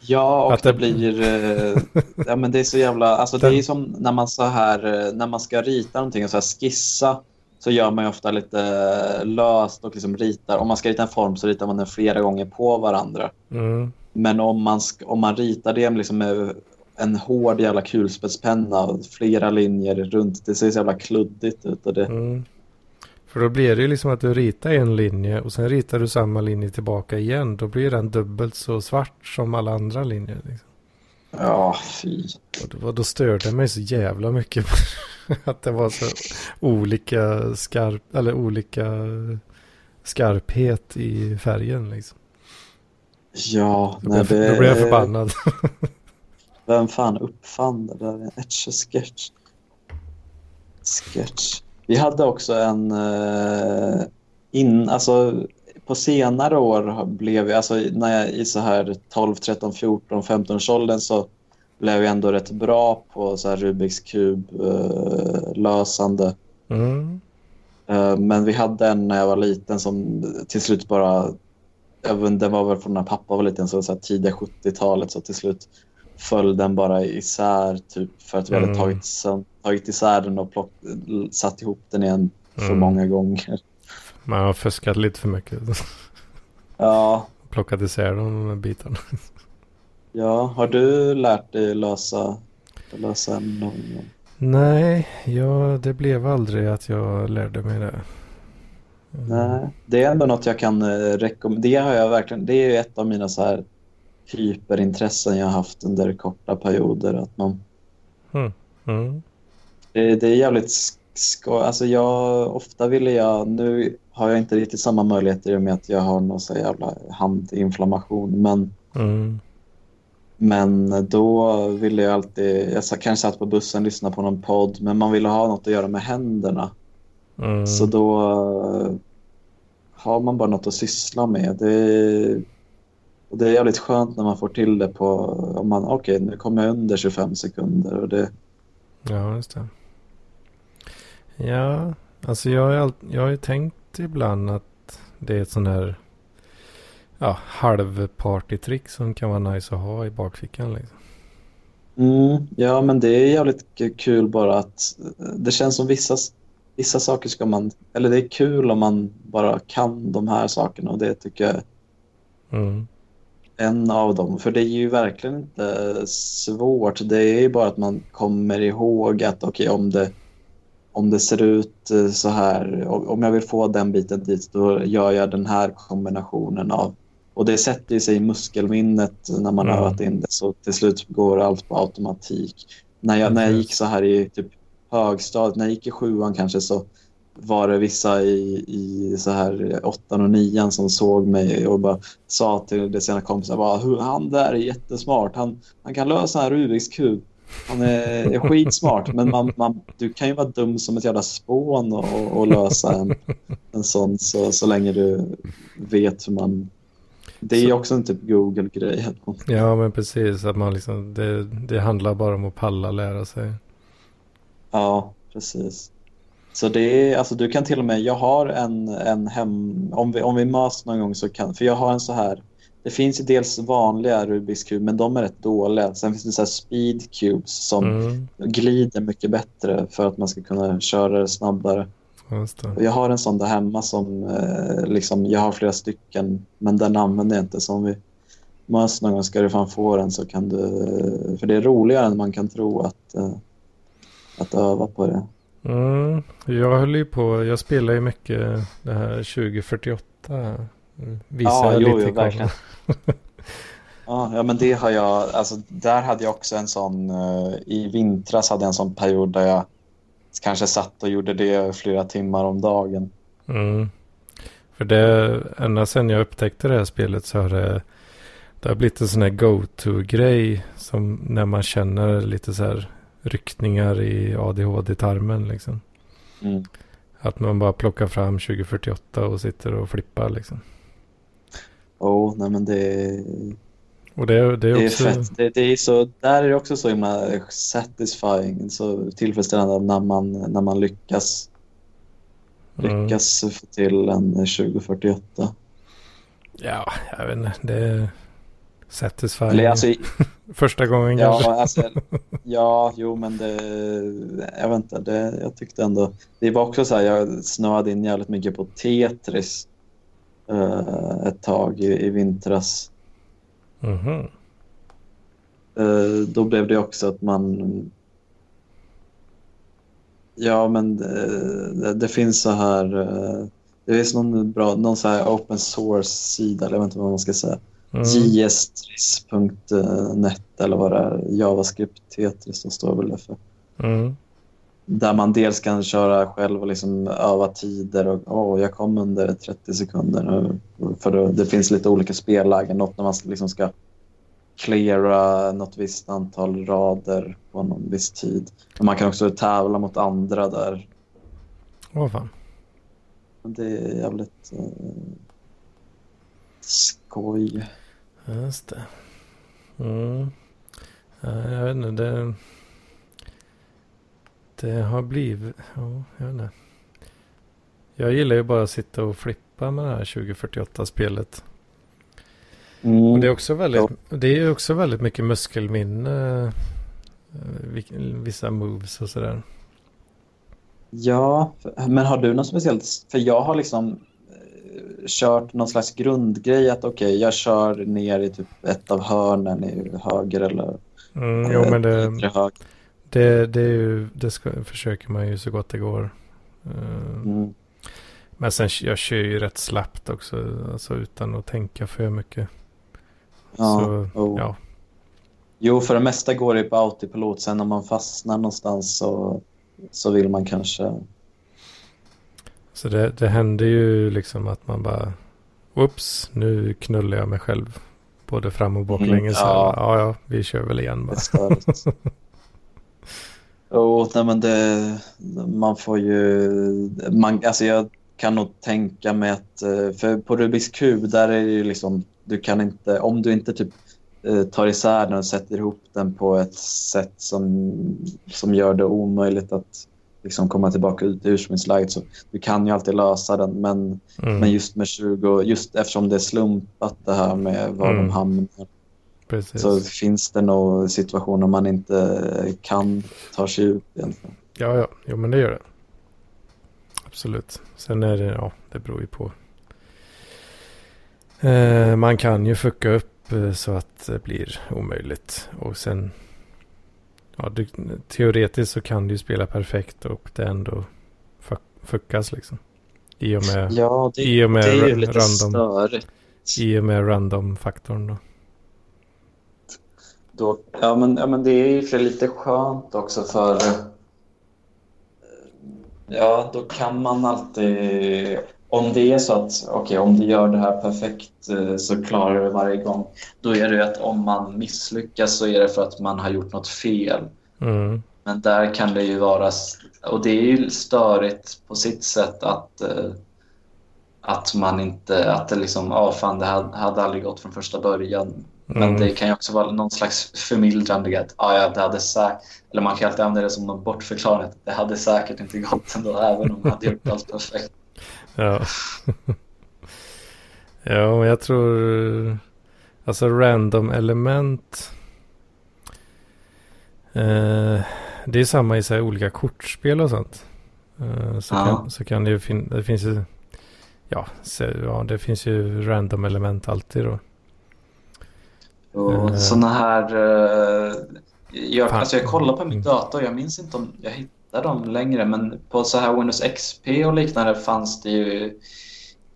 Ja, och Att det det- blir... Eh, ja, men det är så jävla... Alltså det Den- är som när man så här... eh, När man ska rita någonting och så här skissa så gör man ju ofta lite löst och liksom ritar. Om man ska rita en form så ritar man den flera gånger på varandra. Mm. Men om man, om man ritar det liksom med en hård jävla kulspetspenna och flera linjer runt, det ser så jävla kluddigt ut. Och det, Mm. För då blir det ju liksom att du ritar en linje och sen ritar du samma linje tillbaka igen. Då blir den dubbelt så svart som alla andra linjer. Liksom. Ja, fy. Och var, då störde det mig så jävla mycket att det var så olika skarp, eller olika skarphet i färgen liksom. Ja, Då, nej, blev, det... då blev jag förbannad. Vem fan uppfann det där? Etch-a-sketch. Sketch. Vi hade också en... eh, in, alltså, på senare år blev jag, alltså när jag i så här 12, 13, 14, 15 års åldern så blev jag ändå rätt bra på så här Rubiks kub eh, lösande. Mm. Eh, men vi hade en när jag var liten som till slut bara, den var väl från när pappa var liten, så, så tidiga 70-talet, så till slut föll den bara isär typ för att vi hade Mm. tagit, söm- tagit isär den och plock, satt ihop den igen för Mm. många gånger. Man har fuskat lite för mycket. Ja, Plockat isär de bitarna. ja, har du lärt dig lösa, lösa någon gång? Nej, ja, det blev aldrig att jag lärde mig det. Nej, det är ändå något jag kan eh, rekommendera. Det, har jag verkligen, det är ett av mina så här hyperintressen jag haft under korta perioder. Att man, Mm. det, det är jävligt sk- skoj. Alltså jag, ofta ville jag, nu har jag inte riktigt samma möjligheter i och med att jag har någon så jävla handinflammation. Men, Mm. men då ville jag alltid, jag kanske satt på bussen och lyssnade på någon podd, men man ville ha något att göra med händerna. Mm. Så då eh, har man bara något att syssla med. Det, och det är jävligt skönt när man får till det på, om man, okej nu kommer jag under 25 sekunder och det, Ja, just det. Ja, alltså jag har, all, jag har ju tänkt ibland att det är ett sån här ja, halvpartytrick som kan vara nice att ha i bakfickan. Liksom. mm, ja men det är jävligt kul bara att det känns som vissa, vissa saker ska man, eller det är kul om man bara kan de här sakerna och det tycker jag Mm. En av dem. För det är ju verkligen inte svårt. Det är ju bara att man kommer ihåg att okej, om, det, om det ser ut eh, så här, om jag vill få den biten dit, då gör jag den här kombinationen av... Och det sätter sig i muskelminnet när man har Mm. övat in det, så till slut går allt på automatik. När jag, när jag gick så här i typ högstadiet, när jag gick i sjuan kanske, så var det vissa i, i så här åttan och nian som såg mig och bara sa till sina kompisar bara, "Hu- han där är jättesmart. Han, han kan lösa en Rubiks kub. Han är, är skitsmart. Men man, man, du kan ju vara dum som ett jävla spån och, och lösa en, en sån så, så länge du vet hur man... Det är ju också en typ Google-grej. Ja, men precis. Att man liksom, det, det handlar bara om att palla lära sig. Ja, precis. Så det är, alltså du kan till och med, jag har en, en hem, om vi, om vi möts någon gång så kan, för jag har en så här, det finns ju dels vanliga Rubiks kub men de är rätt dåliga. Sen finns det så här speed cubes som Mm. glider mycket bättre för att man ska kunna köra det snabbare. Jag har en sån där hemma som, eh, liksom, jag har flera stycken men den använder jag inte. Så om vi möts någon gång ska du fan få den så kan du, för det är roligare än man kan tro att, eh, att öva på det. Mm. Jag höll ju på, jag spelar ju mycket det här 2048. Mm. Visar Ja, jag jo, lite jo, verkligen. ja, men det har jag, alltså där hade jag också en sån, eh, i vintras hade jag en sån period där jag kanske satt och gjorde det flera timmar om dagen. Mm. För det, ända sedan jag upptäckte det här spelet så har det, det har blivit en sån här go-to-grej som när man känner lite så här ryckningar i ADHD-tarmen liksom. Mm. Att man bara plockar fram 2048 och sitter och flippar liksom. Oh, nej men det, Och det, det det är är också... fett. Det, det är så, där är det också så himla satisfying, så tillfredsställande när man, när man lyckas, Mm. lyckas få till en 2048. Ja, jag vet inte. Det är satisfying. Eller alltså, Första gången kanske. Ja, alltså, ja, jo men det, jag vet inte, det, jag tyckte ändå, det var också så här, jag snöade in jävligt mycket på Tetris eh, ett tag i, i vintras. Mhm. Eh, då blev det också att man, ja men det, det finns så här, eh, det finns någon bra, någon så här open source sida, eller jag vet inte vad man ska säga, Mm. jstris.net eller vad det är. JavaScript Tetris, det står väl det för. Mm. Där man dels kan köra själv och liksom öva tider och åh, jag kom under 30 sekunder nu. För det, det finns lite olika spellägen. Något när man liksom ska cleara något visst antal rader på någon viss tid. Men man kan också tävla mot andra där. Åh fan. Men Det är jävligt eh, skoj. Just det. Mm. Ja, jag vet inte, det... Det har blivit... Ja, jag vet inte. Jag gillar ju bara att sitta och flippa med det här 2048-spelet. Mm. Och det är också väldigt, det är också väldigt mycket muskelminne. eh, Vissa moves och sådär. Ja, men har du något speciellt? För jag har liksom kört någon slags grundgrej att okej, jag kör ner i typ ett av hörnen i höger eller Mm, jo, men det, höger. det, det, ju, det ska, försöker man ju så gott det går. Eh, Mm. Men sen jag kör ju rätt slappt också. Alltså utan att tänka för mycket. Ja, Så, jo. ja. Jo, för det mesta går det på autopilot. Sen om man fastnar någonstans så, så vill man kanske... Så det, det händer ju liksom att man bara... Whoops, nu knullar jag mig själv. Både fram och baklänges. Mm, ja. ja. ja, vi kör väl igen bara. Jo, nej, men det, man får ju... Man, alltså jag kan nog tänka mig att... eh, För på Rubiks kub, där är det ju liksom... Du kan inte... Om du inte typ eh, tar isär den och sätter ihop den på ett sätt som, som gör det omöjligt att liksom komma tillbaka ut i ursprungsläget. Så du kan ju alltid lösa den, men, Mm, men just med 20, just eftersom det är slumpat det här med var Mm. de hamnar precis. så finns det nog situationer man inte kan ta sig ut egentligen. Ja, ja. Jo, men det gör det. Absolut. Sen är det, ja, det beror ju på. Eh, man kan ju fucka upp eh, så att det blir omöjligt. Och sen, ja, du, teoretiskt så kan du ju spela perfekt och det ändå fuck, fuckas liksom. I och med, Ja, det, i och med det är ju lite random, störigt. i och med random-faktorn då. Då, ja, men, ja, men det är ju för lite skönt också för... Ja, då kan man alltid... Om det är så att okej, om du gör det här perfekt eh, så klarar du det varje gång. Då är det ju att om man misslyckas så är det för att man har gjort något fel. Mm, Men där kan det ju vara, och det är ju störigt på sitt sätt att, eh, att man inte, att det liksom, ja fan det hade, hade aldrig gått från första början. Men Mm. det kan ju också vara någon slags förmildrande att, ja, ja det hade säkert, eller man kan alltid använda det som någon bortförklaring att det hade säkert inte gått ändå även om man hade gjort allt perfekt. Ja. ja, jag tror... Alltså random element. Eh, det är samma i så olika kortspel och sånt. Eh, så, Ja. kan, så kan det ju finnas... Det finns ju... Ja, så, ja, det finns ju random element alltid då. Och Eh. såna här, eh, jag, Fan. alltså jag kollar på min Mm. dator, jag minns inte om jag hittar dem längre, men på så här Windows XP och liknande fanns det ju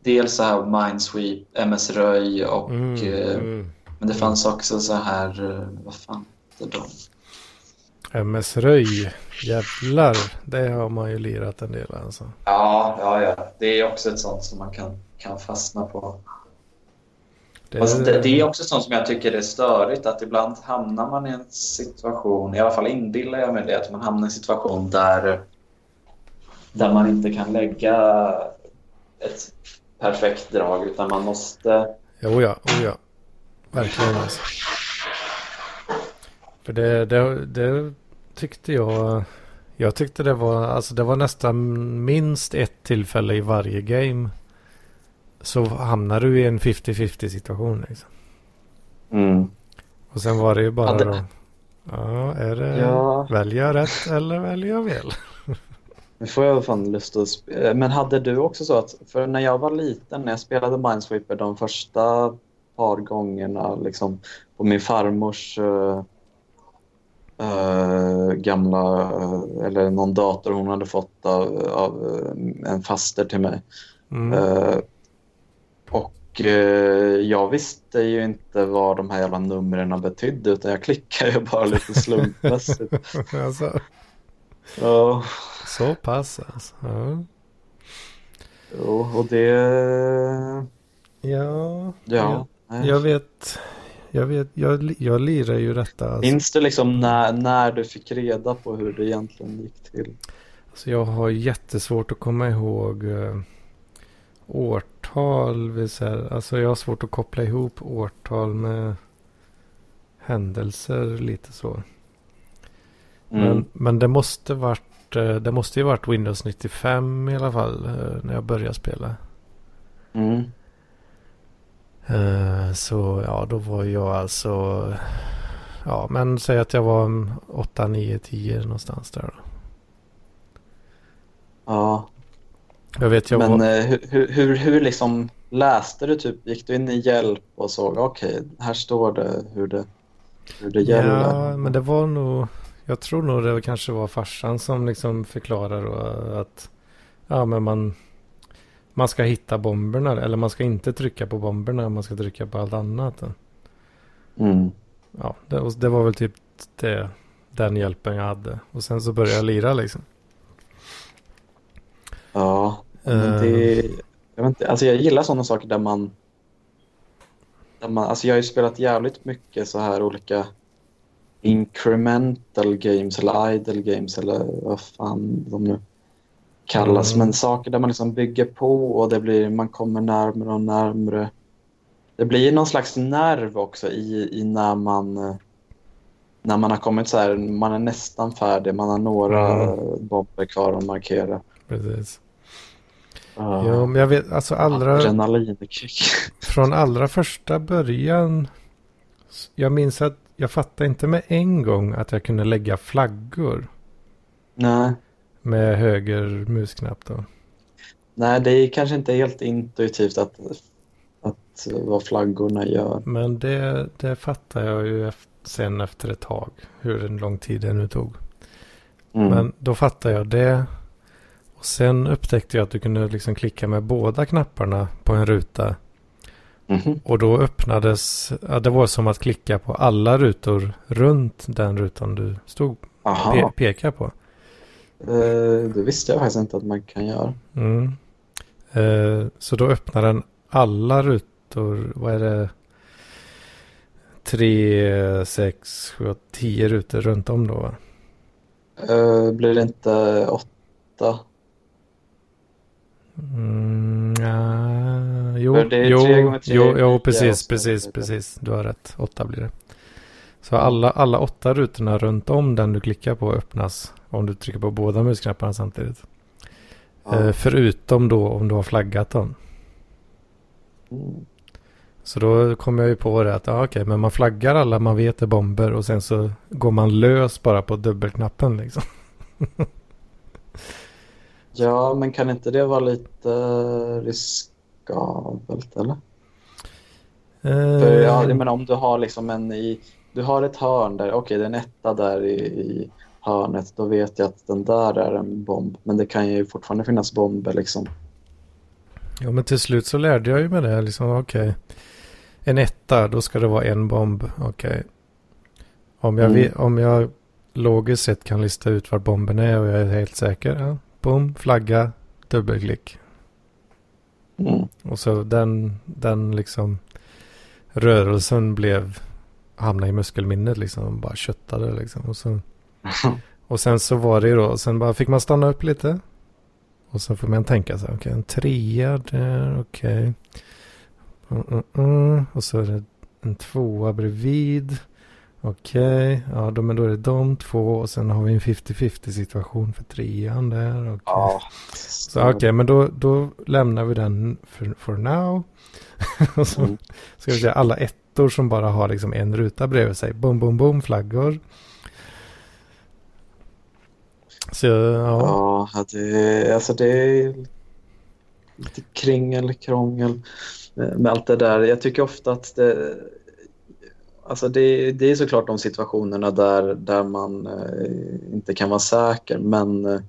dels så här Minesweep, MS Röj och eh, men det fanns också så här, eh, vad fan heter de? MS Röj. Jävlar. Det har man ju lirat en del alltså. Ja, ja, ja. Det är också ett sånt som man kan, kan fastna på. Det, Fast det, det är också sånt som jag tycker är störigt att ibland hamnar man i en situation, i alla fall inbillar jag mig det, att man hamnar i en situation där, där man inte kan lägga ett perfekt drag utan man måste... Jo ja, oh ja. Verkligen alltså. För det, det, det tyckte jag. Jag tyckte det var, alltså det var nästan minst ett tillfälle i varje game. Så hamnar du i en 50-50 situation liksom. Och sen var det ju bara Ja, det- då. Ja, är det Ja. välja rätt eller välja fel? Nu får jag fan lust att spela. Men hade du också så att, för när jag var liten, när jag spelade Minesweeper de första par gångerna liksom, på min farmors eh, eh, gamla, eh, eller någon dator hon hade fått av, av eh, en faster till mig. Mm. Och eh, jag visste ju inte vad de här jävla numren betydde utan jag klickade ju bara lite slumpmässigt. alltså, ja, så pass alltså. Ja. jo, och det... Ja, Ja. nej. jag vet. Jag vet, jag, jag lirar ju detta. Alltså. Minns du liksom när, när du fick reda på hur det egentligen gick till? Så jag har jättesvårt att komma ihåg eh, årtal. Säga. Alltså jag har svårt att koppla ihop årtal med händelser lite så. Mm. Men, men det måste varit eh, det måste ju varit Windows 95 i alla fall eh, när jag började spela. Mm. Eh, Så ja, då var jag alltså Ja, men säg att jag var 8, 9, 10 någonstans där då. Ja, Jag vet jag men var... eh, hur, hur, hur, liksom läste du typ? Gick du in i hjälp och såg okej, här står det hur det, hur det gäller? Ja, men det var nog... Jag tror nog det kanske var farsan som liksom förklarar att ja, men man, man ska hitta bomberna eller man ska inte trycka på bomberna, man ska trycka på allt annat. Mm. Ja, det, och det var väl typ det, den hjälpen jag hade. Och sen så började jag lira liksom. Ja. Det, jag, vet inte, alltså jag gillar sådana saker där man, där man... Alltså jag har ju spelat jävligt mycket så här olika incremental games eller idle games eller vad fan de nu kallas. Mm. Men saker där man liksom bygger på och det blir, man kommer närmare och närmare. Det blir någon slags nerv också i, i när man eh, när man har kommit så här, man är nästan färdig, man har några Mm. bomber kvar att markera. Precis. Ja. Jo, men jag vet, alltså allra... Adrenalinkick. Från allra första början. Jag minns att jag fattade inte med en gång att jag kunde lägga flaggor Nej. med höger musknapp då. Nej, det är kanske inte helt intuitivt att, att vad flaggorna gör. Men det, det fattar jag ju efter, sen efter ett tag. Hur en lång tid det nu tog. Mm. Men då fattade jag det. Sen upptäckte jag att du kunde liksom klicka med båda knapparna på en ruta. Mhm. Och då öppnades, ja, det var som att klicka på alla rutor runt den rutan du stod pe pekar på. eh, det visste jag faktiskt inte att man kan göra. Mm. Eh, så då öppnar den alla rutor. Vad är det? Tre, sex, sju, tio rutor runt om då va? Eh, blir det inte åtta? Mm, ja, jo, jo, tre gånger tre jo, jo, precis, precis, precis. Du har rätt. Åtta blir det. Så alla, alla åtta rutorna runt om den du klickar på öppnas om du trycker på båda musknapparna samtidigt. Ja. Eh, förutom då om du har flaggat dem. Mm. Så då kom jag ju på det att ja, okej, men man flaggar alla man vet är bomber och sen så går man lös bara på dubbelknappen liksom. Ja, men kan inte det vara lite riskabelt, eller? För, ja, Eh, jag menar, om du har liksom en i... Du har ett hörn där, okej, det är en etta där i, i hörnet, då vet jag att den där är en bomb. Men det kan ju fortfarande finnas bomber liksom. Ja, men till slut så lärde jag ju mig det. Liksom, okej. En etta, då ska det vara en bomb. Okej. Om, jag Mm. om jag logiskt sett kan lista ut var bomben är och jag är helt säker. Ja, boom, flagga, dubbelklick. Mm. Och så den, den liksom rörelsen blev, hamnade i muskelminnet liksom. Bara köttade liksom. Och, så, och sen så var det ju då, sen bara fick man stanna upp lite. Och så får man tänka så här, okej en trea där, okej. Mm, mm, mm. Och så är det en tvåa bredvid. Okej, ja då, men då är det de två och sen har vi en 50-50 situation för trean där. okej. Ja. Så okej, men då, då lämnar vi den för, for now. och så Mm. ska vi säga alla ettor som bara har liksom en ruta bredvid sig. Bom, bom, bom, flaggor. Så ja. Ja, det, alltså det är lite kringel, krångel med med allt det där. Jag tycker ofta att det, alltså det, det är såklart de situationerna där, där man eh, inte kan vara säker. Men, eh,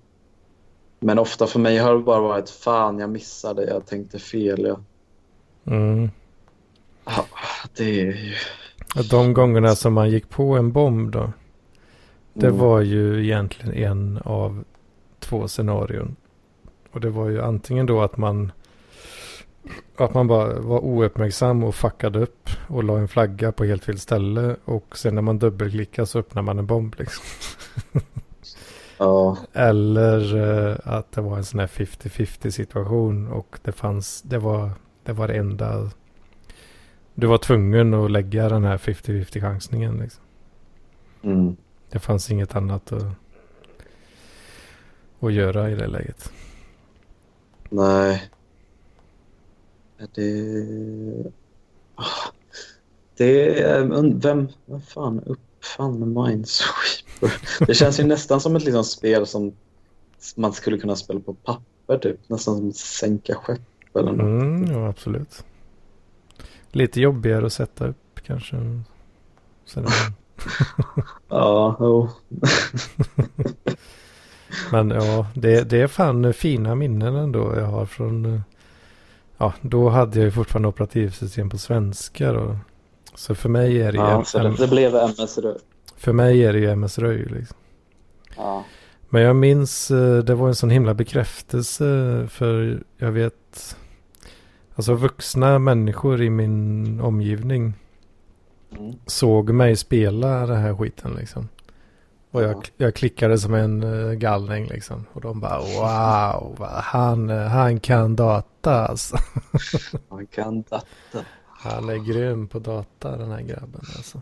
men ofta för mig har det bara varit fan, jag missade, jag tänkte fel. Jag, Mm. Ja, det är ju... De gångerna som man gick på en bomb då. Det Mm. var ju egentligen en av två scenarion. Och det var ju antingen då att man att man bara var ouppmärksam och fuckade upp och la en flagga på helt fel ställe. Och sen när man dubbelklickar så öppnar man en bomb liksom. Ja, Eller eh, att det var en sån här 50-50 situation och det fanns, det var det var det enda. Du var tvungen att lägga den här 50-50 chansningen liksom. mm. Det fanns inget annat att, att göra i det läget. nej. Det... Ah, Det är... Vem, vem fan uppfann Minesweeper? Det känns ju nästan som ett liksom spel som man skulle kunna spela på papper typ. Nästan som sänka skepp eller något. Mm, ja, absolut. Lite jobbigare att sätta upp kanske. Ja, jo. men ja, det, det är fan fina minnen ändå jag har från... Ja, då hade jag ju fortfarande operativsystem på svenska då. Så för mig är det ju, Ja, så det, blev MS Rö. för mig är det ju MS Röj liksom. Ja. Men jag minns, eh, det var en sån himla bekräftelse för jag vet, alltså vuxna människor i min omgivning Mm. såg mig spela den här skiten liksom. Och jag, Ja. jag klickade som en eh, galning liksom. Och de bara wow, han, eh, han kan data alltså. Man kan data. Han är grym på data den här grabben alltså.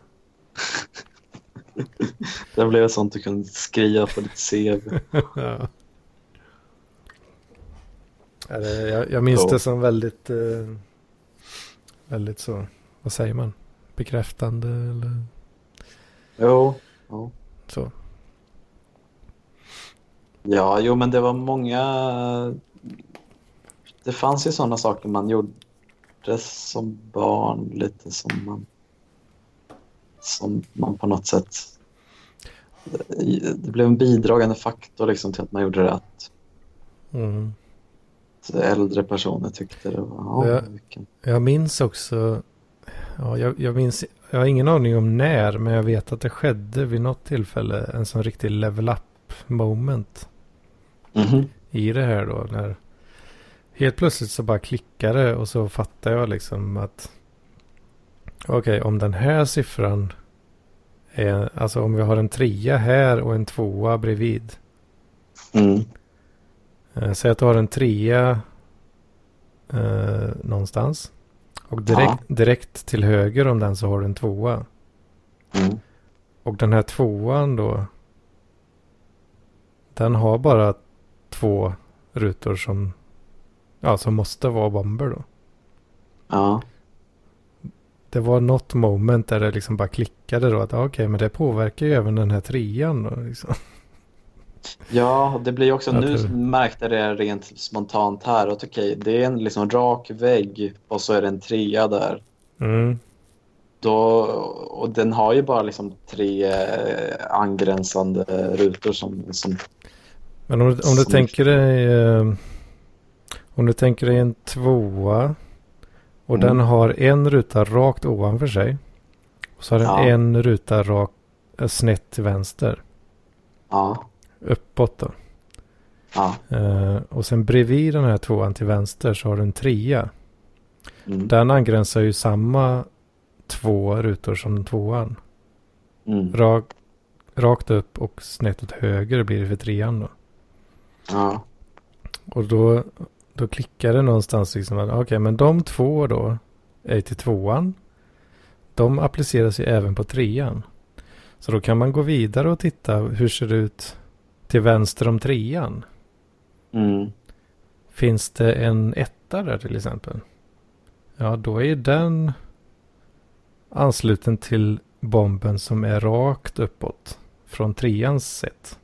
Det blev sånt du kunde skriva på ditt CV. ja. Jag, jag minns det som väldigt, eh, väldigt så, vad säger man, bekräftande eller Jo. jo. Så. Ja, jo, men det var många... Det fanns ju sådana saker man gjorde som barn, lite som man... Som man på något sätt... Det blev en bidragande faktor liksom till att man gjorde rätt. Mm. Så äldre personer tyckte det var... Ja, Ja. vilken, Jag minns också, ja, jag, jag minns, jag har ingen aning om när, men jag vet att det skedde vid något tillfälle en sån riktig level up moment Mhm. i det här då. När helt plötsligt så bara klickade och så fattade jag liksom att okej, om den här siffran är, alltså om vi har en trea här och en tvåa bredvid. Mm. Eh, säg att du har en trea eh, någonstans. Och direkt, direkt till höger om den så har du en tvåa. Mm. Och den här tvåan då. Den har bara två rutor som, ja, som måste vara bomber då. Ja. Det var något moment där det liksom bara klickade då att okej men det påverkar ju även den här trean då liksom. Ja, det blir också, nu märkte det rent spontant här att okej, det är en liksom rak vägg och så är det en trea där. Mm. Då, och den har ju bara liksom tre eh, angränsande rutor som, som Men om, du- om du Snyggt. tänker dig eh, om du tänker dig en tvåa och Mm. den har en ruta rakt ovanför sig. Och så har den Ja. en ruta rakt eh, snett till vänster. ja, Uppåt då. ja, Eh, och sen bredvid den här tvåan till vänster så har du en trea. mm, Den angränsar ju samma två rutor som tvåan. mm, Rak, rakt upp och snett åt höger blir det för trean då. ja, Och då, då klickar det någonstans liksom att okej men de två då är till tvåan. De appliceras ju även på trean. Så då kan man gå vidare och titta hur ser det ut till vänster om trean. mm, Finns det en etta där till exempel? Ja, då är den ansluten till bomben som är rakt uppåt. Från treans sätt.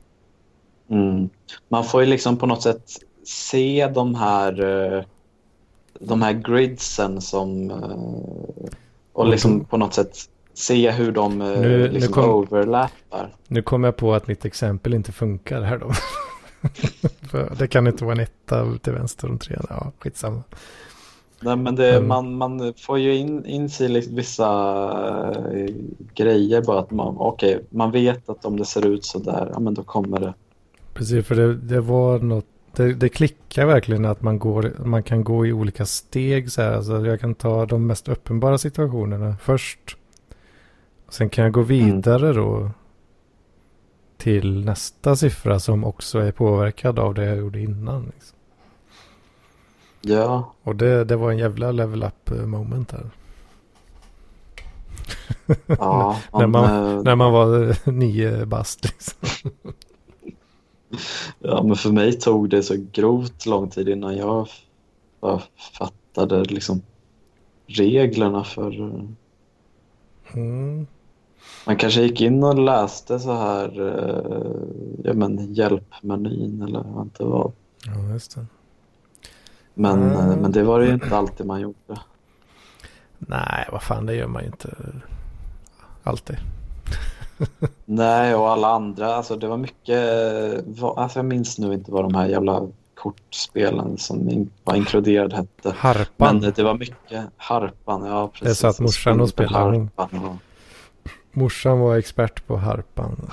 mm. Man får ju liksom på något sätt se de här eh, de här gridsen som eh, och liksom på något sätt se hur de eh, Nu- nu liksom kom- overlappar. Nu kommer jag på att mitt exempel inte funkar här då. Det kan inte vara en etta till vänster om trean. Ja, skitsamma. Nej, men det, Mm. man, man får ju in, in sig liksom vissa eh, grejer bara att man, okej, man vet att om det ser ut så där, ja men då kommer det. Precis, för det, det var något, det, det klickar verkligen att man, går, man kan gå i olika steg så här. Alltså jag kan ta de mest uppenbara situationerna först. Sen kan jag gå vidare då till nästa siffra som också är påverkad av det jag gjorde innan. Liksom. Ja, Och det, det var en jävla level up eh, moment här. ja. När man- eh, När man var eh, nio bast liksom. Ja, men för mig tog det så grovt lång tid innan jag fattade liksom reglerna för... Mm. Man kanske gick in och läste så här, eh, ja men hjälpmenyn eller jag vet inte vad. Ja, just det. Men, Mm. men det var det ju inte alltid man gjorde. Nej, vad fan, det gör man ju inte alltid. Nej, och alla andra, alltså det var mycket, vad- alltså jag minns nu inte vad de här jävla kortspelen som var inkluderad hette. Harpan. Men det var mycket Harpan, ja precis. Det satt morsan och spelade. Harpan. Och, Morsan var expert på harpan.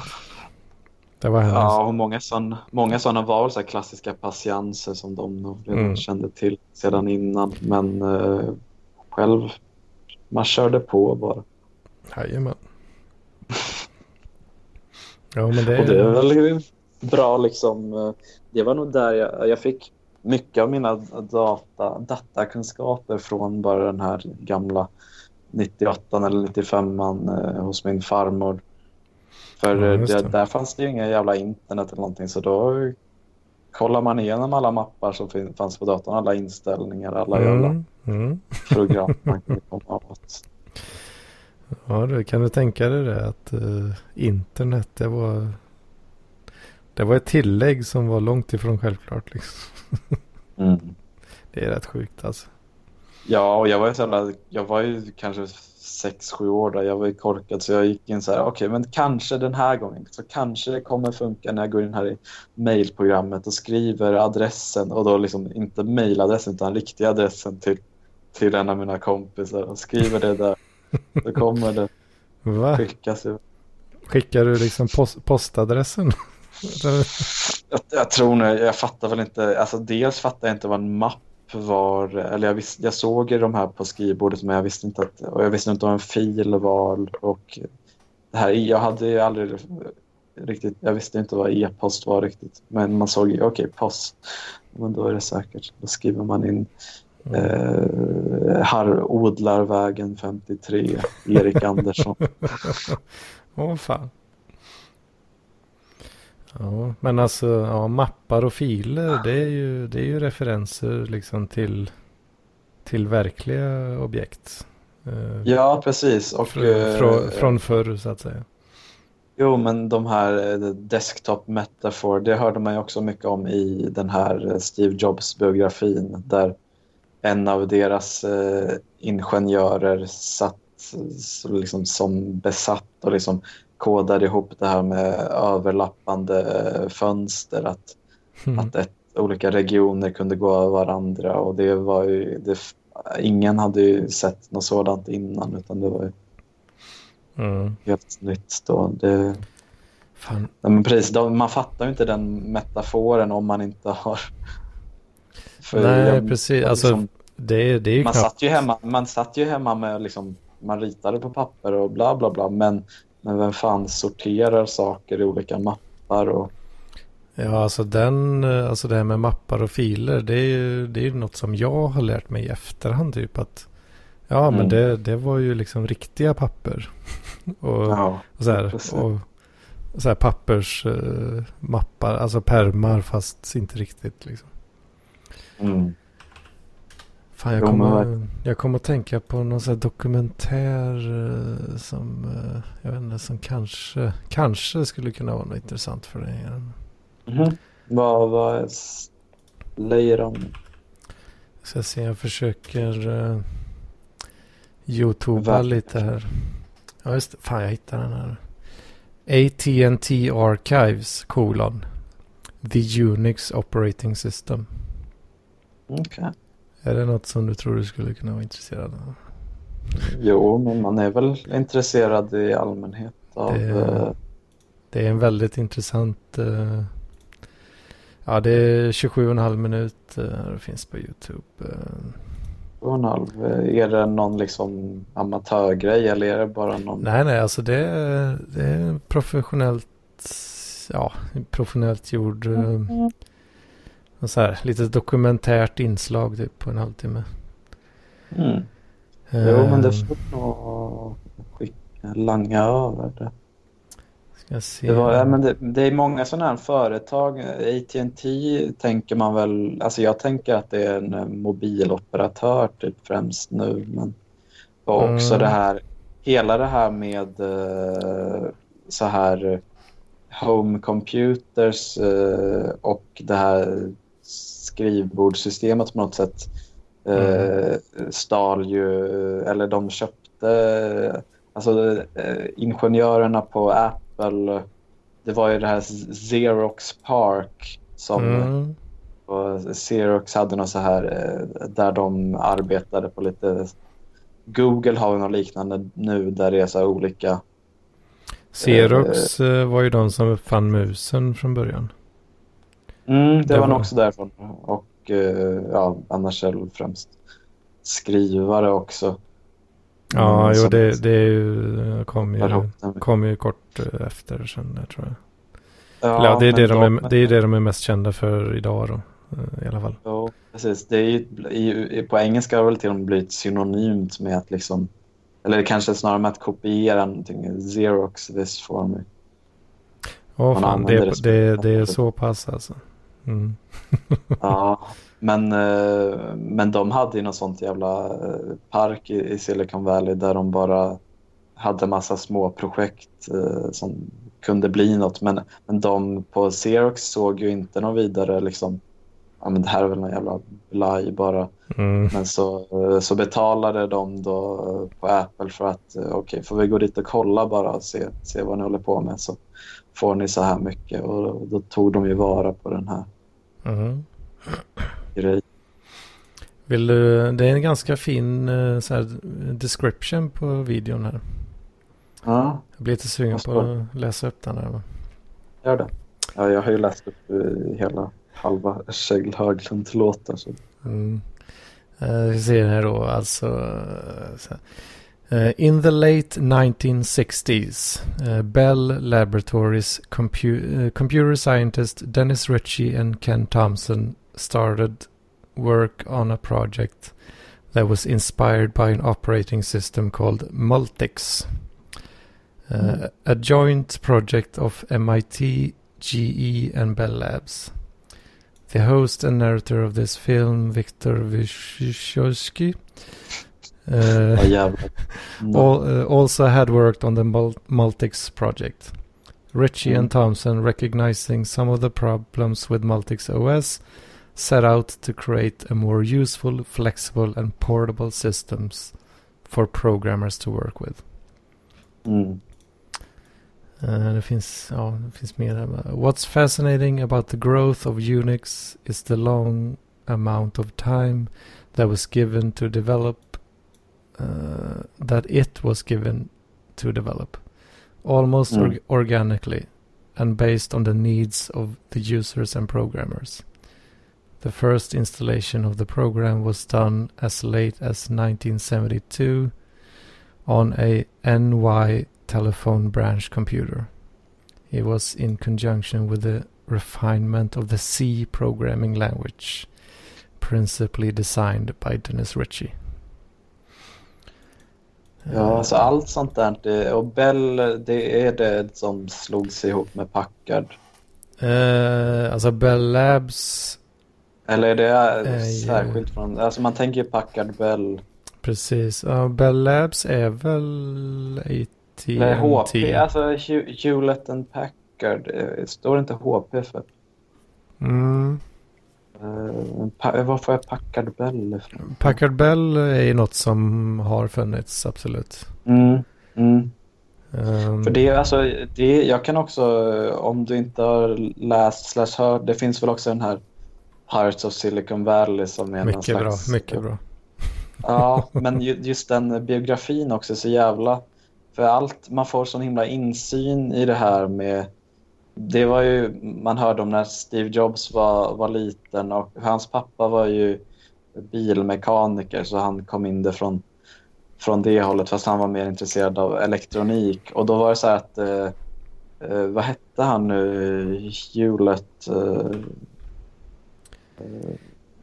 Det var hennes. ja, och många sådana många såna var så klassiska patienser som de nog redan Mm. kände till sedan innan. Men eh, själv, man körde på bara. Jajamän. Ja, men det Och det är är... väl bra liksom. eh, Det var nog där jag, jag fick mycket av mina data, datakunskaper från bara den här gamla 98 eller 95 an eh, hos min farmor. För Ja, eh, det, där fanns det ju inga jävla internet eller någonting så då kollar man igenom alla mappar som fanns på datorn, alla inställningar, alla jävla Mm, mm. program man kunde komma åt. Ja, du, kan du tänka dig det att eh, internet, det var... Det var ett tillägg som var långt ifrån självklart liksom. Mm. Det är rätt sjukt alltså. Ja, och jag var ju så jävla, jag var ju kanske sex sju år där. Jag var ju korkad så jag gick in så här, okej, men kanske den här gången så kanske det kommer funka när jag går in här i mejlprogrammet och skriver adressen och då liksom inte mejladressen utan riktiga adressen till, till en av mina kompisar och skriver det där. Då kommer det Va? skickas. Skickar du liksom post postadressen? Jag, jag tror nog, jag fattar väl inte, alltså dels fattar jag inte vad en mapp var, eller jag, visst, jag såg de här på skrivbordet men jag visste inte att, och jag visste inte vad en fil var och det här, jag hade ju aldrig riktigt, jag visste inte vad e-post var riktigt, men man såg ju, okej, post, men då är det säkert, då skriver man in eh, Har, Odlarvägen 53, Erik Andersson. Åh fan. Ja, men alltså ja, mappar och filer det är ju, det är ju referenser liksom till, till verkliga objekt. Eh, Ja, precis. Och, fr- frå- eh, från förr så att säga. Jo, men de här eh, desktop metafor, det hörde man ju också mycket om i den här Steve Jobs-biografin där en av deras ingenjörer satt liksom som besatt och liksom kodade ihop det här med överlappande fönster, att, Mm. att ett, olika regioner kunde gå över varandra och det var ju, det, ingen hade ju sett något sådant innan utan det var ju Mm. helt nytt då. Det, Fan. Nej, men precis, de, man fattar ju inte den metaforen om man inte har... Nej, jag- precis. Alltså, liksom, Det, är- det är man, knappt... satt ju hemma, man satt ju hemma med liksom, man ritade på papper och bla bla bla, men, men vem fan sorterar saker i olika mappar och... Ja, alltså den, eh, alltså det här med mappar och filer, det är ju det är något som jag har lärt mig i efterhand typ att Ja, men Mm. det, det var ju liksom riktiga papper. och, Ja, och så här, och så här pappersmappar, mappar, alltså permar fast inte riktigt liksom. mm. Fan, jag kommer, jag kommer att tänka på någon sån här dokumentär eh, som, eh, jag vet inte, som kanske, kanske skulle kunna vara något intressant för dig. Mhm. Vad, vad är s- Leiron? Ska se, jag försöker uh, youtuba lite här. Ja, just. Fan, jag hittade den här. AT&T Archives, kolon. The Unix Operating System. Okej. Är det något som du tror du skulle kunna vara intresserad av? Jo, men man är väl intresserad i allmänhet av... Det, eh, det är en väldigt intressant... eh, ja, det är 27,5 minut. Uh, det finns på YouTube. eh. två och en halv. Är det någon liksom amatörgrej eller är det bara någon... Nej, nej, alltså det är, det är professionellt... Ja, professionellt gjord... eh, och så här, lite dokumentärt inslag typ på en halvtimme. Mm. Jo, men det Eh, får nog skicka, langa över det. Det, var, ja, men det, det är många sådana här företag. AT&T tänker man väl, alltså jag tänker att det är en eh, mobiloperatör typ främst nu. Men och också Mm. det här, hela det här med eh, så här home computers eh, och det här skrivbordssystemet på något sätt eh, stal ju, eller de köpte, alltså eh, ingenjörerna på Apple, det var ju det här Xerox Park som Mm. och Xerox hade något så här eh, där de arbetade på lite Google har ju något liknande nu där det är så olika Xerox eh, var ju de som uppfann musen från början. Mm, det, Det var nog också därifrån. Och eh, ja, det väl främst skrivare också. Ja, Mm, jo, det, det ju, kom, ju, kom ju kort eh, efter sen tror jag. Ja, Eller, ja, det, är det, de är, det är det de är mest kända för idag då. eh, I alla fall. Jo, precis. Det är ju, på engelska har det väl till och med blivit synonymt med att liksom eller kanske snarare med att kopiera någonting. Xerox this for me. Åh Man fan, det, det, det är så pass alltså. Mm. Ja, men, eh, men de hade ju något sånt jävla eh, park i, Silicon Valley där de bara hade massa små projekt eh, som kunde bli något. Men, men de på Xerox såg ju inte någon vidare liksom, ja men det här är väl någon jävla blaj bara. Mm. Men så, så betalade de då på Apple för att okej, får vi gå dit och kolla bara och se, se vad ni håller på med så får ni så här mycket. Och då, då tog de ju vara på den här Mm. grejen. Vill du, det är en ganska fin eh, så här, description på videon här. Ja, Jag blir lite sugen på att läsa upp den här. gör det. Ja, jag har ju läst upp eh, hela halva Kjell Höglund-låten. Mm. Eh, vi ser här då alltså. så här. Eh, in the late 1960s, uh, Bell Laboratories compu- uh, computer scientist Dennis Ritchie and Ken Thompson started work on a project that was inspired by an operating system called Multics. Uh, Mm. A joint project of MIT, GE and Bell Labs. The host and narrator of this film, Viktor Vyshosky, Uh, jävlar. al- uh, also had worked on the Mul- Multics project. Ritchie Mm. and Thompson, recognizing some of the problems with Multics OS, set out to create a more useful, flexible, and portable systems for programmers to work with. Mm. Det finns, ja, det finns mer. What's fascinating about the growth of Unix is the long amount of time that was given to develop, uh, that it was given to develop. Almost Mm. org- organically and based on the needs of the users and programmers. The first installation of the program was done as late as 1972 on a NY telephone branch computer. It was in conjunction with the refinement of the C programming language, principally designed by Dennis Ritchie. Ja, alltså allt sånt där. Det, och Bell, det är det som slogs ihop med Packard. Eh, alltså Bell Labs, Eller är det Eh, särskilt från... Alltså man tänker ju Packard Bell. precis. Ja, Bell Labs är väl AT&T. Eller HP. Alltså Hew- Hewlett and Packard. eh, Står det inte HP för? Mm. Uh, pa, var får jag Packard Bell ifrån? Packard Bell är ju något som har funnits, absolut. Mm, mm. Ehm, För det är alltså, det, jag kan också, om du inte har läst slash hört, det finns väl också den här Hearts of Silicon Valley som är mycket någon bra, slags... mycket bra. Ja, men ju- just den biografin också är så jävla... För allt, man får sån himla insyn i det här med... Det var ju, man hörde om när Steve Jobs var, var liten och hans pappa var ju bilmekaniker så han kom in det från, från det hållet fast han var mer intresserad av elektronik. Och då var det så här att, eh, eh vad hette han nu, Hewlett? Eh,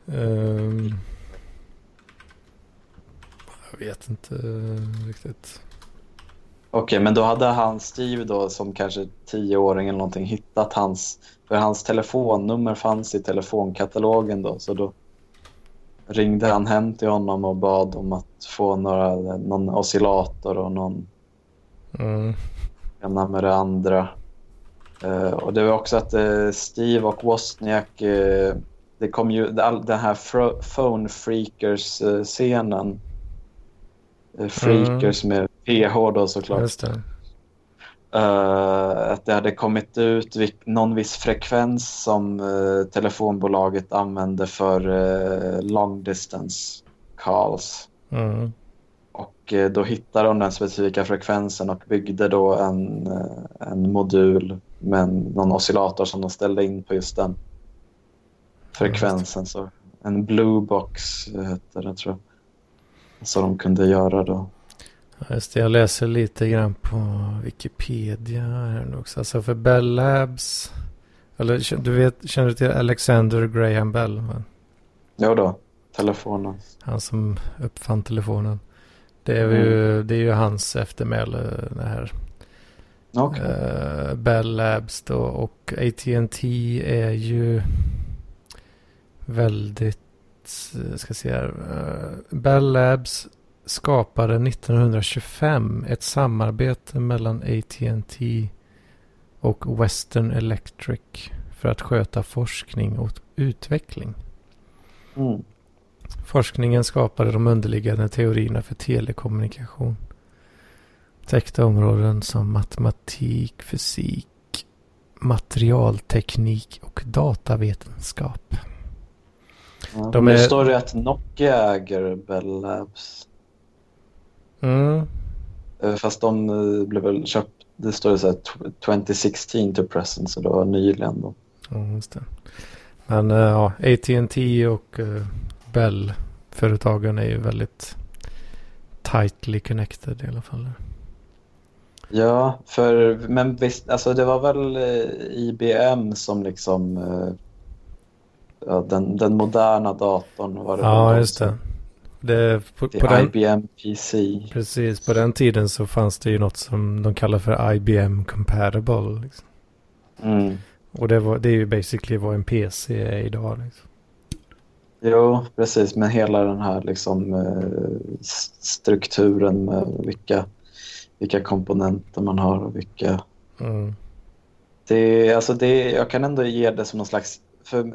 um, jag vet inte riktigt. Okej, men då hade han Steve då som kanske tioåring eller någonting hittat hans, för hans telefonnummer fanns i telefonkatalogen då, så då ringde han hem till honom och bad om att få några, någon oscillator och någon Mm. ena med det andra. Eh, och det var också att eh, Steve och Wozniak, eh, det kom ju all, den här Phone Freakers-scenen. Uh, freakers med PH då såklart. Just det. Eh, att det hade kommit ut någon viss frekvens som eh, telefonbolaget använde för uh, long distance calls. Mm. Och då hittade de den specifika frekvensen och byggde då en, en modul med en, någon oscillator som de ställde in på just den frekvensen. Så en blue box hette det tror jag. Så de kunde göra då. Ja, Just det, jag läser lite grann på Wikipedia här nu också. Alltså för Bell Labs. Eller du vet, känner du till Alexander Graham Bell? Va? Jo då, telefonen. Han som uppfann telefonen. Det är, ju, det är ju hans eftermäle det här. Okej. Eh, Bell Labs då och AT&T är ju väldigt, eh, ska se här. eh, Bell Labs skapade 1925 ett samarbete mellan AT&T och Western Electric för att sköta forskning och utveckling. Mm. Forskningen skapade de underliggande teorierna för telekommunikation. Täckte områden som matematik, fysik, materialteknik och datavetenskap. Ja, De är- står det att Nokia äger Bell Labs. Mm. Eh, Fast de eh, blev väl köpt, det står det så här tw- 2016 to present så det var nyligen då. Ja, just det. Men eh, ja, AT&T och Bell-företagen är ju väldigt tightly connected i alla fall. Ja, för, men visst, alltså det var väl IBM som liksom, ja, den, den moderna datorn var det Ja, just det. Det på, Det på den, IBM PC. precis, på den tiden så fanns det ju något som de kallar för IBM compatible. Liksom. Mm. Och det, var, det är ju basically vad en PC är idag. Liksom. Jo, precis, men hela den här liksom, eh, strukturen med vilka, vilka komponenter man har och vilka Mm. Det, alltså det, jag kan ändå ge det som någon slags... För,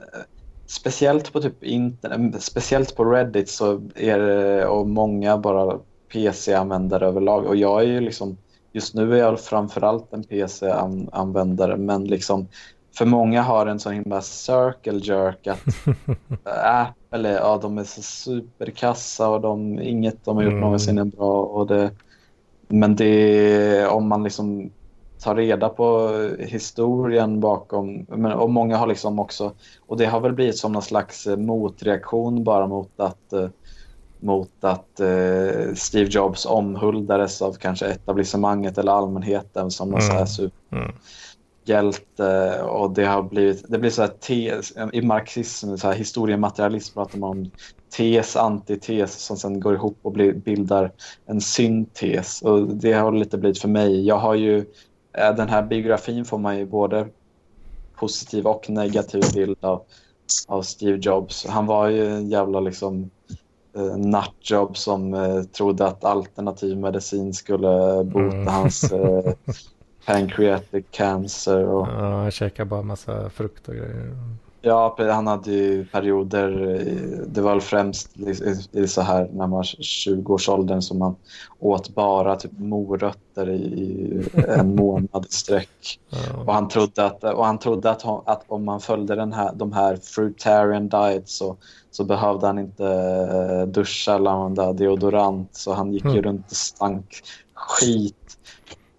speciellt på typ internet, speciellt på Reddit så är det, och många bara PC-användare överlag. Och jag är ju liksom, just nu är jag framförallt en PC-användare men liksom för många har en sån himla circle jerk att Apple, är- ja de är så superkassa och de, inget de har gjort Mm. någonsin är bra. Och det, men det, om man liksom tar reda på historien bakom, men, och många har liksom också, och det har väl blivit som någon slags eh, motreaktion bara mot att eh, mot att eh, Steve Jobs omhuldades av kanske etablissemanget eller allmänheten som någon Mm. så här super Mm. och det har blivit, det blir så här tes, i marxism, så här historiematerialism pratar man om tes, antites som sen går ihop och blir, bildar en syntes och det har lite blivit för mig. Jag har ju, den här biografin får man ju både positiv och negativ bild av, av Steve Jobs. Han var ju en jävla liksom eh, nutjob som eh, trodde att alternativ medicin skulle bota Mm. hans eh, pancreatic cancer. Och, Ja, jag käkar bara massa frukt och grejer. Ja, han hade ju perioder, eh, det var främst i, i så här när man var 20-årsåldern som man åt bara typ morötter i en månad i sträck. Och han trodde att, och han trodde att, att om man följde den här, de här fruitarian diet så, så behövde han inte eh, duscha eller använda deodorant så han gick mm. ju runt och stank skit.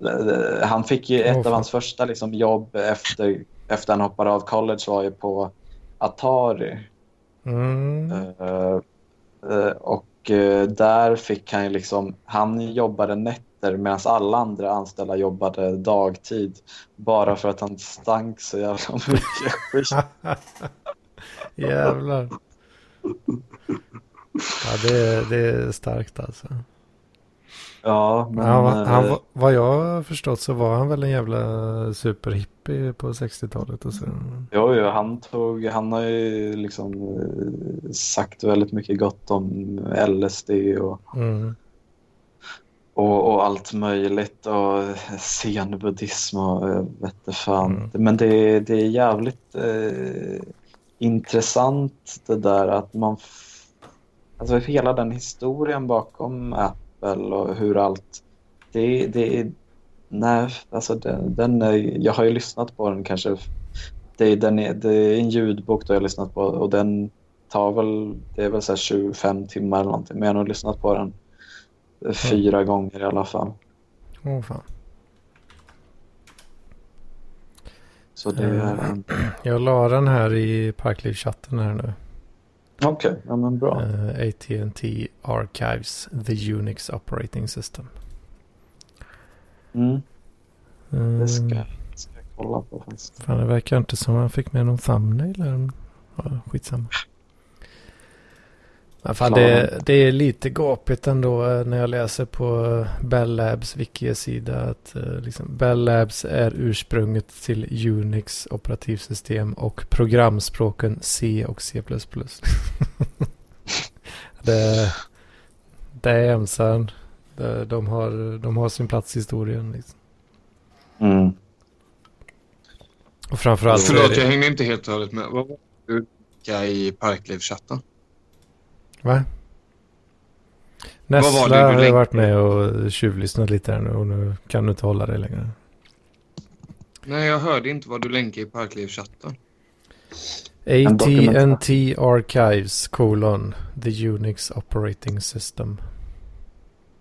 Eh, han fick ju ett oh, av hans första liksom, jobb efter efter han hoppade av college var ju på Atari. Mm. Uh, uh, och uh, där fick han ju liksom, han jobbade nätter medan alla andra anställda jobbade dagtid. Bara för att han stank så jävla mycket skit. Jävlar. Ja, det, det är starkt alltså. Ja, men... Han, han, eh, vad jag har förstått så var han väl en jävla superhippie på 60-talet och så. Jo, jo, han tog, han har ju liksom eh, sagt väldigt mycket gott om LSD och, mm. och, och, allt möjligt och zenbuddhism och jag vet inte fan. Mm. Men det, det är jävligt eh, intressant det där att man, alltså hela den historien bakom Apple exempel och hur allt... Det, det är... Nej, alltså den, den är, jag har ju lyssnat på den kanske. Det, den är, det är en ljudbok då jag har lyssnat på och den tar väl, det är väl så 25 timmar eller någonting. Men jag har nog lyssnat på den fyra mm. gånger i alla fall. Åh oh, fan. Så det är en... Jag la den här i Parkliv-chatten här nu. Okej, okay. ja men bra. Uh, eh, AT&T Archives, the Unix Operating System. Mm. Uh, det ska, ska jag kolla på faktiskt. Fan, det verkar inte som han fick med någon thumbnail. Eller? Ja, skitsamma. Ja, fan, det, det, är lite gapigt ändå eh, när jag läser på Bell Labs wiki-sida att uh, liksom Bell Labs är ursprunget till Unix operativsystem och programspråken C och C++. det, det är emsan. De, de, har, de har sin plats i historien. Liksom. Mm. Och framförallt... Förlåt, det... jag hängde inte helt och hållet med. Vad var det i Parkliv-chatten? Va? Nessla har ju varit med och tjuvlyssnat lite här nu och nu kan du inte hålla dig längre. Nej, jag hörde inte vad du länkade i Parkliv-chatten. AT&T Archives colon the Unix operating system.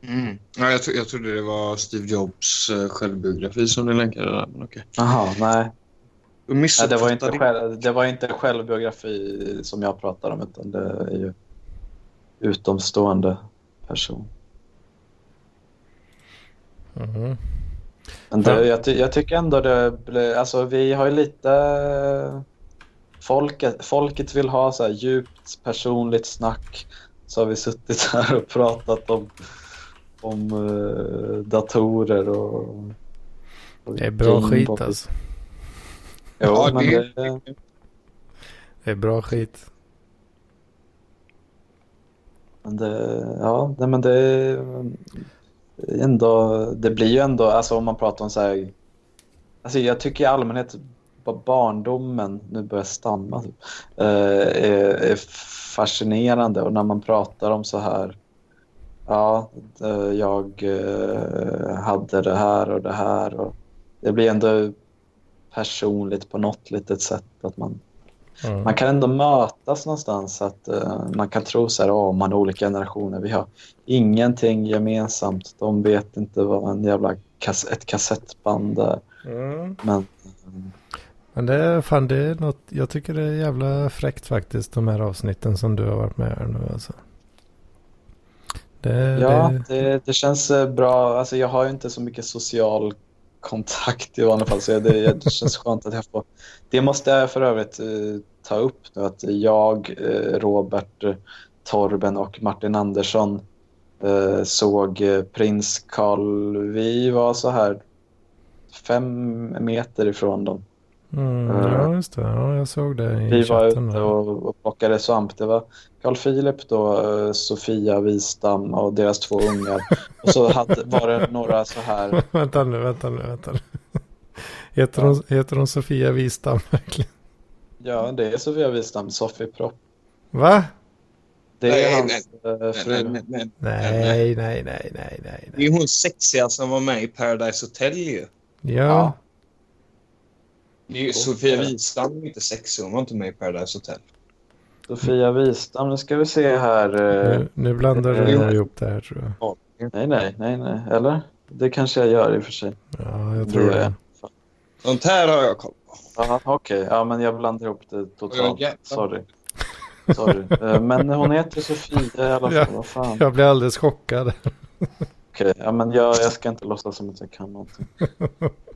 Mm. Ja, jag, tro, jag trodde det var Steve Jobs uh, självbiografi som du länkade där. Men okay. Jaha, nej. nej det, var inte själv, det var inte självbiografi som jag pratar om utan det är ju utomstående person. Mm. Men det, jag, jag, tycker ändå det blir, alltså vi har ju lite, folket, folket vill ha så här djupt personligt snack. Så har vi suttit här och pratat om, om uh, datorer och, och Det är bra skit alltså. Jo, ja, men det, det är bra skit. Men det, ja, nej, men det ändå, det blir ju ändå, alltså om man pratar om så här, alltså jag tycker i allmänhet barndomen, nu börjar jag stamma, typ, eh, är, är fascinerande. Och när man pratar om så här, ja, eh, jag eh, hade det här och det här och det blir ändå personligt på något litet sätt att man Mm. Man kan ändå mötas någonstans. att uh, Man kan tro så här, oh, man är olika generationer. Vi har ingenting gemensamt. De vet inte vad en jävla kass ett kassettband är. Mm. Men, um... Men det är fan det är något. Jag tycker det är jävla fräckt faktiskt. De här avsnitten som du har varit med här nu alltså. Det, ja, det... Det, det känns eh, bra. Alltså, jag har ju inte så mycket social kontakt i vanliga fall. Så det, det känns skönt att jag får... Det måste jag för övrigt ta upp nu. Att jag, eh, Robert, Torben och Martin Andersson eh, såg prins Carl. Vi var så här fem meter ifrån dem. Mm, ja, just det. Ja, jag såg det i Vi var ute och, och plockade svamp. Det var Carl Philip, då, Sofia Wistam och deras två ungar. Och så hade, var det några så här... vänta nu, vänta nu, vänta nu. Heter, ja. hon, heter hon Sofia Wistam verkligen? Ja, det är Sofia Wistam, Sofie Propp. Va? Det är Nej, hans eh, Nej, fru. nej, nej. Nej, nej, nej, nej, nej. Det är hon sexiga som var med i Paradise Hotel ju. Ja, Ja. Det är ju Sofia Wistam är inte sexig. Hon var inte med i Paradise Hotel. Sofia Wistam, nu ska vi se här. eh, nu, nu blandar du Eh, nog ihop det här tror jag. Nej, nej, nej, nej. Eller? Det kanske jag gör i och för sig. Ja, jag tror Det- det. Sånt här har jag koll. Ja, Okej, ja, men jag blandar ihop det totalt. Sorry. Sorry. Eh, Men hon heter Sofia i alla fall. Ja. Vad fan. Jag blir alldeles chockad. Okej, ja, men jag, jag ska inte låtsas som att jag kan någonting.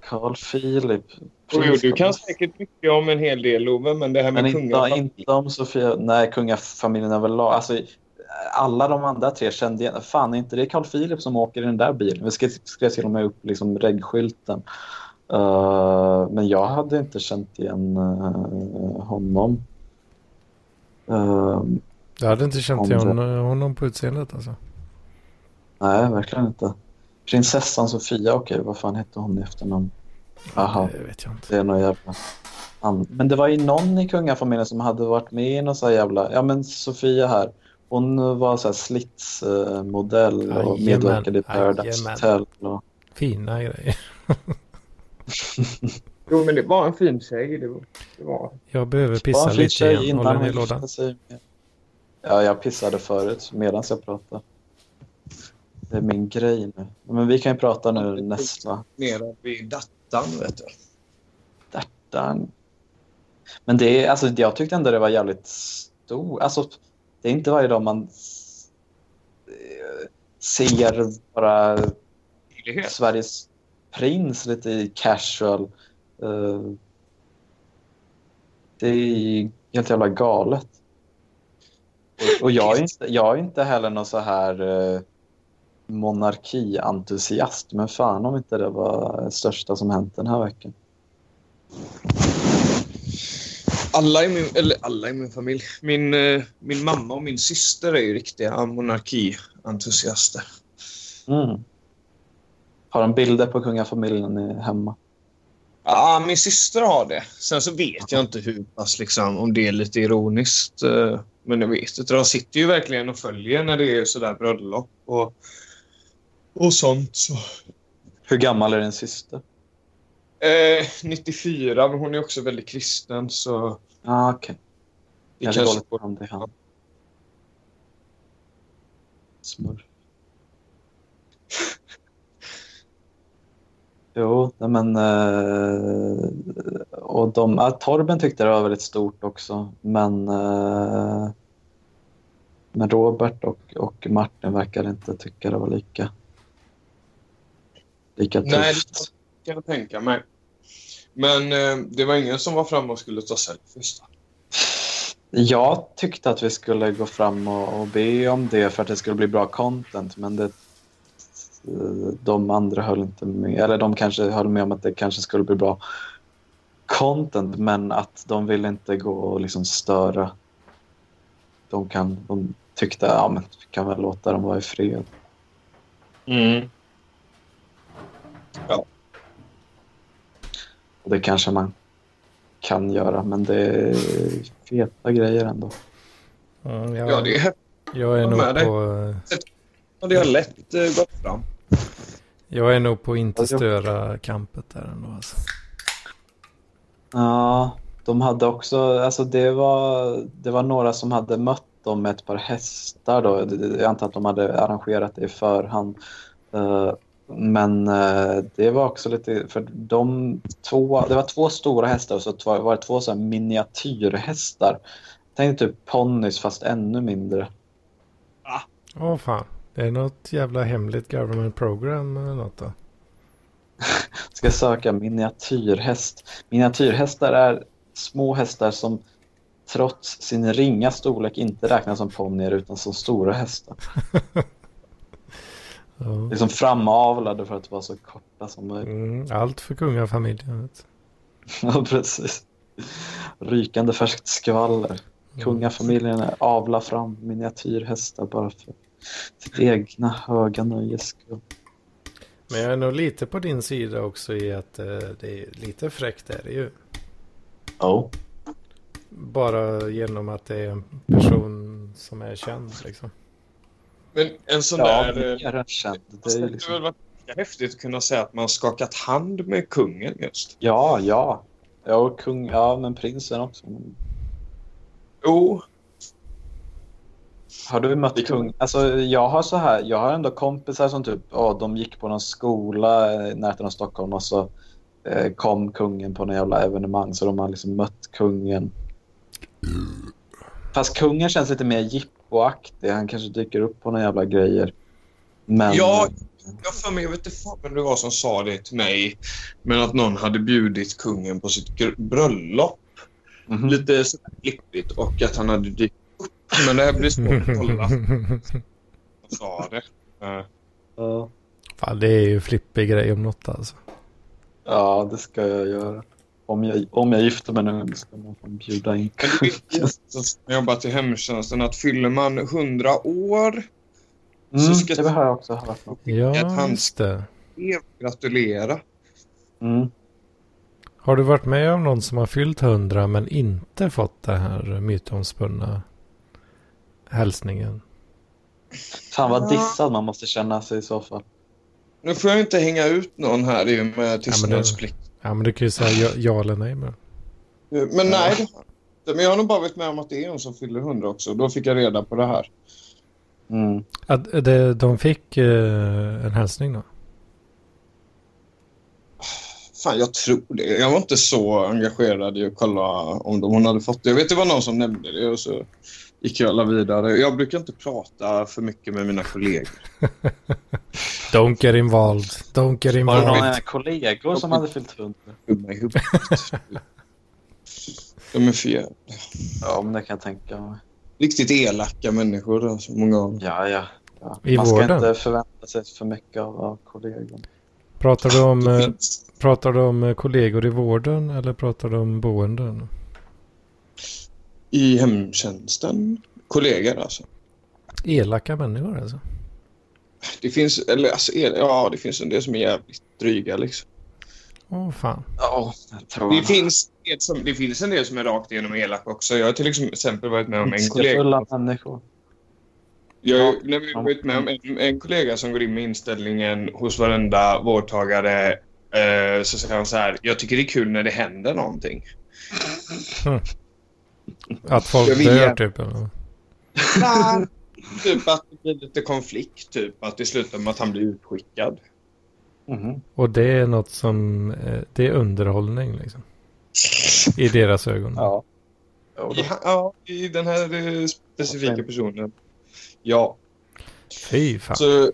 Carl Philip. Jo, du kan säkert mycket om en hel del, Love, men det här med Men kungar... inte, inte om Sofia. Nej, kungafamiljen överlag. Alltså, alla de andra tre kände igen. Fan, är inte det Carl Philip som åker i den där bilen? Vi skrev, skrev till och med upp liksom reggskylten. Eh, men jag hade inte känt igen eh, honom. Eh, Jag hade inte känt igen det- honom på utseendet alltså. nej, verkligen inte. Prinsessan Sofia, okej, vad fan hette hon i efternamn? Aha. Det vet jag inte. Det är någon jävla... Men det var ju någon i kungafamiljen som hade varit med i någon så jävla... Ja men Sofia här. Hon var så här slitsmodell och medverkade i Paradise. Hotel. Och... Fina grejer. Jo, men det var en fin tjej. Det var... Det var. Jag behöver pissa lite igen. Håller innan ni lådan? gifte sig med- Ja, jag pissade förut medan jag pratade. Det är min grej nu. Men vi kan ju prata nu nästa. Nere vid dattan, vet du. Där. Men det är, alltså jag tyckte ändå det var jävligt stor. Alltså det är inte varje dag man eh, ser bara. Sveriges prins lite i casual. Eh, Det är helt jävla galet. Och, och jag, är inte, jag är inte heller någon så här eh, monarkientusiast. Men fan om inte det var det största som hänt den här veckan. Alla i min, eller alla i min familj. Min, eh, min mamma och min syster är ju riktiga monarkientusiaster. Mm. Har de bilder på kungafamiljen hemma? Ja, min syster har det. Sen så vet jag inte hur pass, liksom, om det är lite ironiskt. eh, Men jag vet inte. De sitter ju verkligen och följer när det är sådär bröllop och, och sånt. Så. Hur gammal är din syster? Eh, 94, men hon är också väldigt kristen så ah, okej. det kanske på om det är han. Smurf. Jo, men... Eh, och de, ja, Torben tyckte det var väldigt stort också, men... Eh, men Robert och, och Martin verkar inte tycka det var lika... Lika tufft. Nej, det kan jag tänka mig. Men eh, det var ingen som var framme och skulle ta selfies. Då. Jag tyckte att vi skulle gå fram och, och be om det för att det skulle bli bra content, men det, de andra höll inte med. Eller de kanske höll med om att det kanske skulle bli bra content, men att de ville inte gå och liksom störa. De, kan, de tyckte ja, men vi kan väl låta dem vara i fred. Mm. Och det kanske man kan göra, men det är feta grejer ändå. Mm, jag, Ja, det, är- jag är nog på... eh, ja, det har lätt eh, gått fram. Jag är nog på inte störa kampet där ändå alltså. Ja, de hade också, alltså det var, det var några som hade mött dem med ett par hästar då. Jag antar att de hade arrangerat det i förhand. Eh, Men eh, det var också lite, för de två, det var två stora hästar och så var det två så här miniatyrhästar. Tänk typ ponnys fast ännu mindre. Åh fan. Det är något jävla hemligt government program eller något då. Ska söka miniatyrhäst. Miniatyrhästar är små hästar som trots sin ringa storlek inte räknas som ponnyer utan som stora hästar. Ja. Liksom framavlade för att vara så korta som möjligt. Mm, allt för kungafamiljen. Ja, precis. Rykande färskt skvaller. Kungafamiljen är avla fram miniatyrhästar bara för sitt egna höga nöjes skull. Men jag är nog lite på din sida också i att eh, det är lite fräckt är det ju. Oh. bara genom att det är en person som är känd liksom. Men en sån Ja, där... eh, mer än känd. Det Det är liksom... väl varit häftigt att kunna säga att man skakat hand med kungen just. Ja, ja. Ja, och kung... Ja, men prinsen också. Jo, Har du mött kung? Alltså, jag har så här, jag har ändå kompisar som typ, ja, de gick på någon skola i närheten av Stockholm och så eh, kom kungen på någon jävla evenemang så de har liksom mött kungen. Fast kungen känns lite mer jippoaktig. Han kanske dyker upp på några jävla grejer. Men... Ja. jag för mig, jag vet inte fan vem det var som sa det till mig. Men att någon hade bjudit kungen på sitt bröllop. Mhm. Lite sådär klippigt och att han hade dykt. Men det här blir svårt att kolla. Han sa det. Eh, Ja. Fan, det är ju flippig grej om något alltså. ja, det ska jag göra. Om jag, om jag gifter mig nu ska man få bjuda in jag jobbat i hemtjänsten att fyller man 100 år Mm, så ska- det har jag också hört. något. Ja, just det. gratulera. Mm. Har du varit med om någon som har fyllt hundra men inte fått det här mytomspunna hälsningen? Fan vad dissad man måste känna sig i så fall. Nu får jag inte hänga ut någon här i och med tystnadsplikt. Ja, men du kan ju säga ja, ja eller nej. Men... Men nej, det men jag har nog bara varit med om att det är en som fyller 100 också. Då fick jag reda på det här. Mm. Att det, de fick eh, en hälsning då? Fan, jag tror det. Jag var inte så engagerad i att kolla om de, hon hade fått det. Jag vet det var någon som nämnde det och så gick jag alla vidare. Jag brukar inte prata för mycket med mina kollegor. Don't get involved. Don't get Var det involved. någon av era kollegor som hade fyllt 100? Dumma i huvudet. De är för jävla- Ja, men det kan jag tänka mig. Riktigt elaka människor. Alltså, många av dem. Ja, ja. ja. I man ska vården? inte förvänta sig för mycket av, av kollegor. Pratar du om, Det eh, pratar du om eh, kollegor i vården eller pratar du om boenden? I hemtjänsten. Kollegor alltså. Elaka människor alltså? Det finns, eller alltså, el- ja, det finns en del som är jävligt dryga liksom. Åh fan. Ja, Det finns, en del som, det finns en del som är rakt igenom elaka också. Jag har till exempel varit med om en kollega. Ondskefulla människor. Jag Ja. har när vi har varit med om en, en kollega som går in med inställningen hos varenda vårdtagare. Eh, så säger han så här. Jag tycker det är kul när det händer någonting. Att folk dör typ eller? typ att det blir lite konflikt. Typ att det slutar med att han blir utskickad. Mhm. Och det är något som, eh, det är underhållning liksom. I deras ögon. Ja. Ja, ja, i den här eh, specifika personen. Ja. Fy fan. Så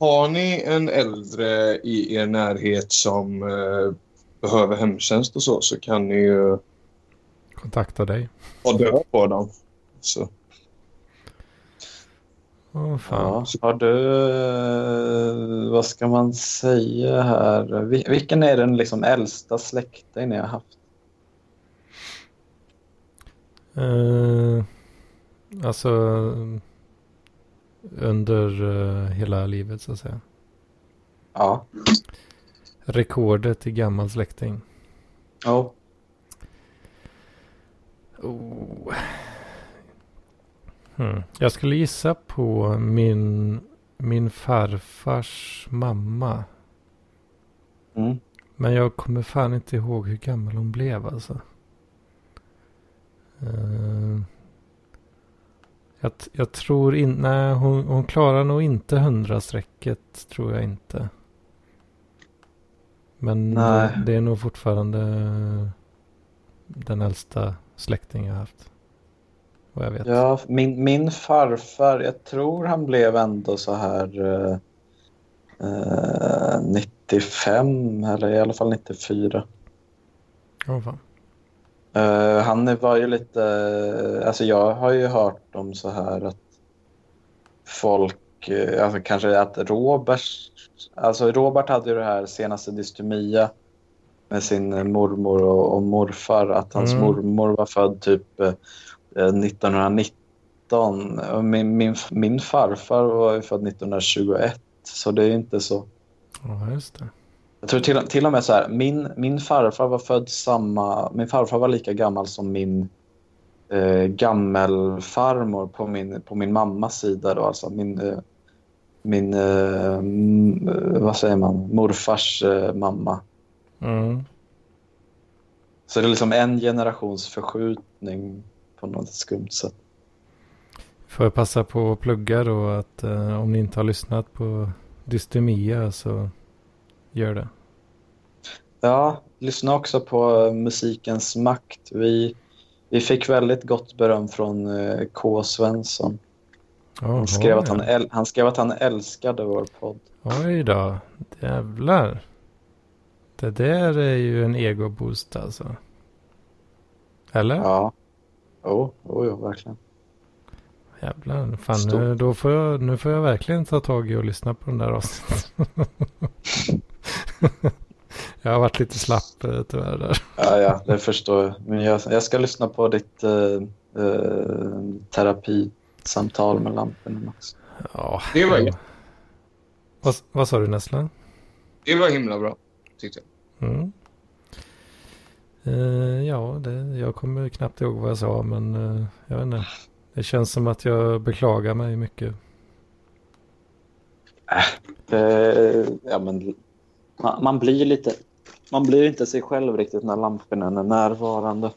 har ni en äldre i er närhet som eh, behöver hemtjänst och så, så kan ni ju Kontakta dig. ha död på dem. Så. Åh fan. Ja. Har du, vad ska man säga här? Vil- Vilken är den liksom äldsta släkting ni har haft? Eh, alltså under eh, hela livet så att säga. Ja. Rekordet i gammal släkting. Oh. Oh. Hmm. Jag skulle gissa på min, min farfars mamma. Mm. Men jag kommer fan inte ihåg hur gammal hon blev alltså. Eh, jag, jag tror inte, nej hon, hon klarar nog inte hundrastrecket tror jag inte. Men det, det är nog fortfarande den äldsta släkting jag haft. Vad jag vet. Ja, min, min farfar, jag tror han blev ändå så här eh, eh, 95 eller i alla fall 94. Åh, fan. Eh, han var ju lite, alltså jag har ju hört om så här att folk, eh, alltså kanske att Robert, alltså Robert hade ju det här senaste dystemia med sin mormor och, och morfar, att hans Mm. mormor var född typ eh, 1919 och min, min, min farfar var född 1921 så det är inte så. Ja, just det. Jag tror till, till och med så här, min, min farfar var född samma, min farfar var lika gammal som min eh, gammelfarmor på min, på min mammas sida. Då, alltså min, eh, min eh, eh, vad säger man, morfars eh, mamma. Mm. Så det är liksom en generations förskjutning på något skumt sätt. Får jag passa på att plugga då att eh, om ni inte har lyssnat på Dystemia så gör det. Ja, lyssna också på eh, musikens makt. Vi, vi fick väldigt gott beröm från eh, K. Svensson. Jaha, Han skrev, att han, han skrev att han älskade vår podd. Oj då, jävlar. Det där är ju en egoboost alltså. Eller? Ja. Jo, oh, jo, verkligen. Jävlar, fan Stort. nu, då får jag, nu får jag verkligen ta tag i och lyssna på den där avsnittet. jag har varit lite slapp eh, tyvärr där. Ja, ja, det förstår jag. Men jag, jag ska lyssna på ditt eh, eh, terapisamtal med lamporna också. Ja, Det var ju- ja. Vad, vad sa du Nessla? Det var himla bra, tyckte jag. Mm. Eh, ja, det, jag kommer knappt ihåg vad jag sa men eh, jag vet inte. Det känns som att jag beklagar mig mycket. Eh, ja, men, man, man blir lite... Man blir inte sig själv riktigt när lamporna är närvarande.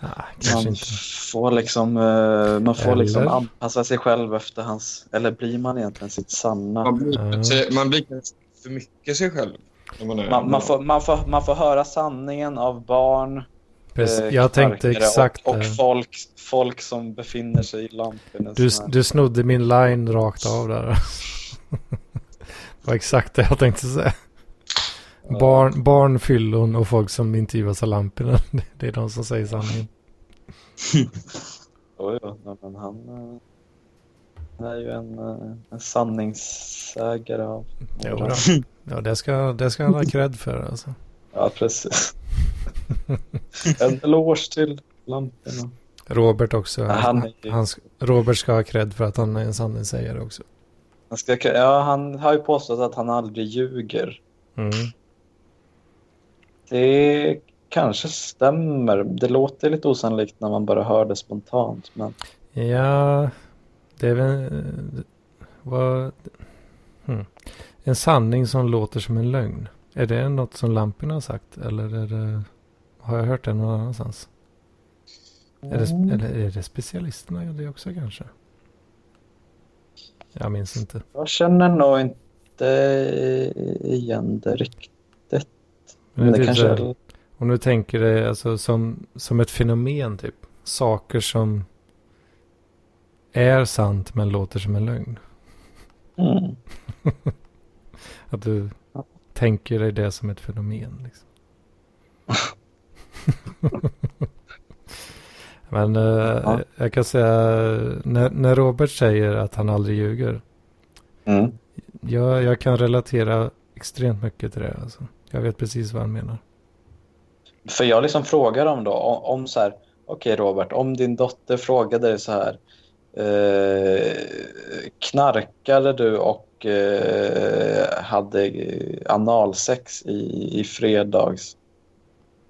Ah, kanske Man inte. får liksom, eh, man får liksom Eller? anpassa sig själv efter hans... Eller blir man egentligen sitt sanna? Man blir, man blir kanske för mycket sig själv. När man, är, Man, man, får, man, får, man får höra sanningen av barn, Precis. eh, Jag tänkte exakt och, och det. folk, folk som befinner sig i lamporna. Du, du snodde min line rakt av där. det var exakt det jag tänkte säga. Barn, barn, fyllon och folk som intervjuas av lamporna. Det är de som säger sanningen. Oj, nej, men han, eh, han är ju en, eh, en sanningssägare av... Jo. Ja, det ska, det ska han ha cred för alltså. Ja, precis. en eloge till lamporna. Robert också. Ja, han ju- han, Robert ska ha cred för att han är en sanningssägare också. Han, ska, ja, han har ju påstått att han aldrig ljuger. Mm. Det kanske stämmer. Det låter lite osannolikt när man bara hör det spontant. Men Ja, det är väl... Vad... Hmm. En sanning som låter som en lögn. Är det något som lamporna har sagt? Eller det... Har jag hört det någon annanstans? Är det, Mm. eller är det specialisterna det också kanske? Jag minns inte. jag känner nog inte igen det riktigt. Men det det typ kanske så här- är... Om du tänker dig alltså som, som ett fenomen typ. Saker som är sant men låter som en lögn. Mm. Att du Ja. tänker dig det som ett fenomen. Liksom. Men eh, Ja. jag kan säga när, när Robert säger att han aldrig ljuger. Mm. Jag, jag kan relatera extremt mycket till det. Alltså. Jag vet precis vad han menar. För jag liksom frågar dem då om, om så här, okej Robert, om din dotter frågade dig så här, eh, knarkade du och eh, hade eh, analsex i, i fredags?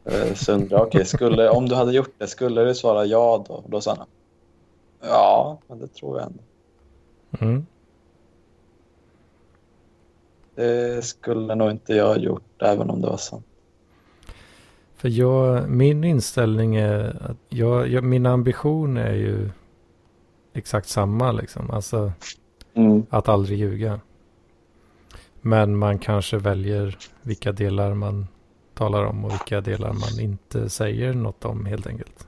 Eh, jag, okej, skulle, om du hade gjort det, skulle du svara ja då? Då sa han, ja, men det tror jag ändå. Mm. Det skulle nog inte jag ha gjort, även om det var sant. För jag, min inställning är att jag, jag, min ambition är ju exakt samma liksom. Alltså Mm. att aldrig ljuga. Men man kanske väljer vilka delar man talar om och vilka delar man inte säger något om helt enkelt.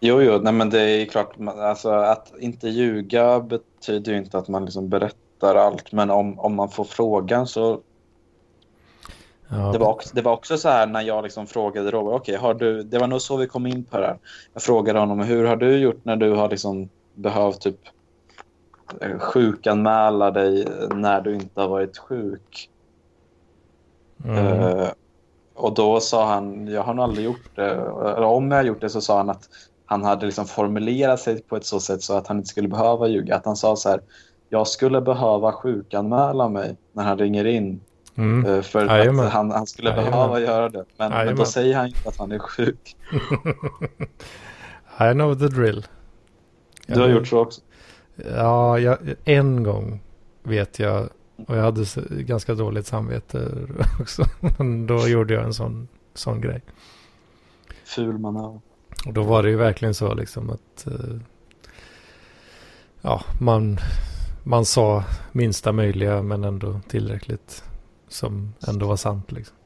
Jo, jo, nej, men det är klart. Alltså, att inte ljuga betyder ju inte att man liksom berättar allt. Men om, om man får frågan så... Ja, Det var också, det var också så här när jag liksom frågade Robert. Okej, har du... Det var nog så vi kom in på det här. Jag frågade honom hur har du gjort när du har liksom behövt typ eh, sjukanmäla dig när du inte har varit sjuk. mm, Eh, och då sa han, jag har nog aldrig gjort det. Eller om jag har gjort det så sa han att han hade liksom formulerat sig på ett så sätt så att han inte skulle behöva ljuga. Att han sa så här, jag skulle behöva sjukanmäla mig när han ringer in. mm. eh, För Jajamän. att han, han skulle Jajamän. behöva göra det. Men, men då säger han inte att han är sjuk. I know the drill. Du har gjort så också? Ja, jag, en gång vet jag. Och jag hade ganska dåligt samvete också. Men då gjorde jag en sån, sån grej. Ful manöver. Och då var det ju verkligen så liksom att eh, ja, man, man sa minsta möjliga men ändå tillräckligt som ändå var sant liksom.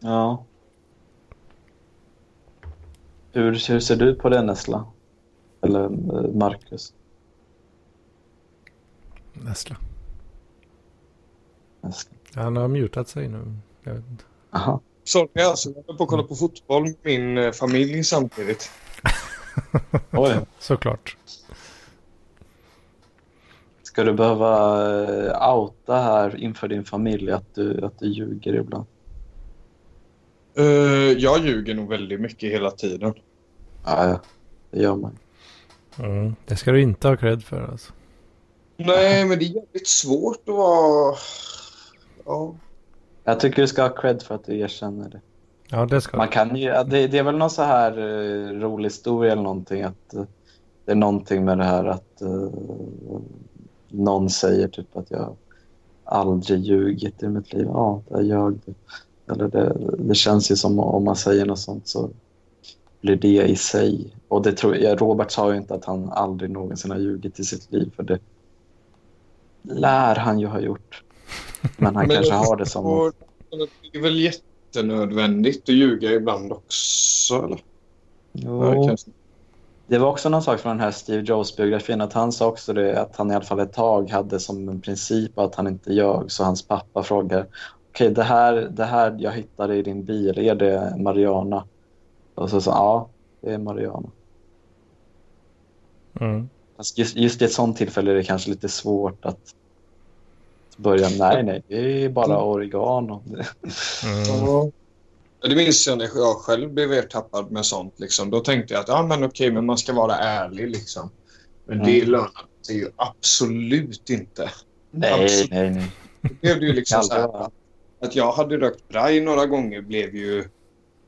Ja. Hur, hur ser du på det Nessla? Eller eh, Marcus? Nessla. Nessla. Han har mutat sig nu. Jag vet inte. Aha. Sorry, alltså, jag höll på att kolla på fotboll med min eh, familj samtidigt. Oj. Såklart. Ska du behöva eh, outa här inför din familj att du, att du ljuger ibland? Eh, jag ljuger nog väldigt mycket hela tiden. Ja. Det gör man. Mm. Det ska du inte ha cred för alltså. Nej, men det är jävligt svårt att vara... Ja. Jag tycker du ska ha cred för att du erkänner det. Ja, det ska Man kan ju, ja, det, det är väl någon så här eh, rolig historia eller någonting att eh, det är någonting med det här att eh, någon säger typ att jag aldrig ljugit i mitt liv. Ja, jag ljög det. Eller det, det känns ju som om man säger något sånt så blir det i sig. Och det tror jag, Robert sa ju inte att han aldrig någonsin har ljugit i sitt liv för det lär han ju ha gjort. Men han Men kanske har det som Det är väl jättenödvändigt att ljuga ibland också, eller? Ja, Jo. Det var också någon sak från den här Steve Jobs-biografin att han sa också det att han i alla fall ett tag hade som en princip att han inte ljög så hans pappa frågar okej det, här, det här jag hittade i din bil, är det Mariana? Och så sa ja, det är Mariana. Mm. Just, just i ett sånt tillfälle är det kanske lite svårt att börja, nej nej, det är bara oregano. Mm. Ja. Det minns jag när jag själv blev ertappad med sånt. Liksom. Då tänkte jag att ja, men okej, men man ska vara ärlig. Liksom. Men det Mm. lönar sig ju absolut inte. Nej, Absolut. nej, nej. Det blev det ju liksom så här, att jag hade rökt braj några gånger blev ju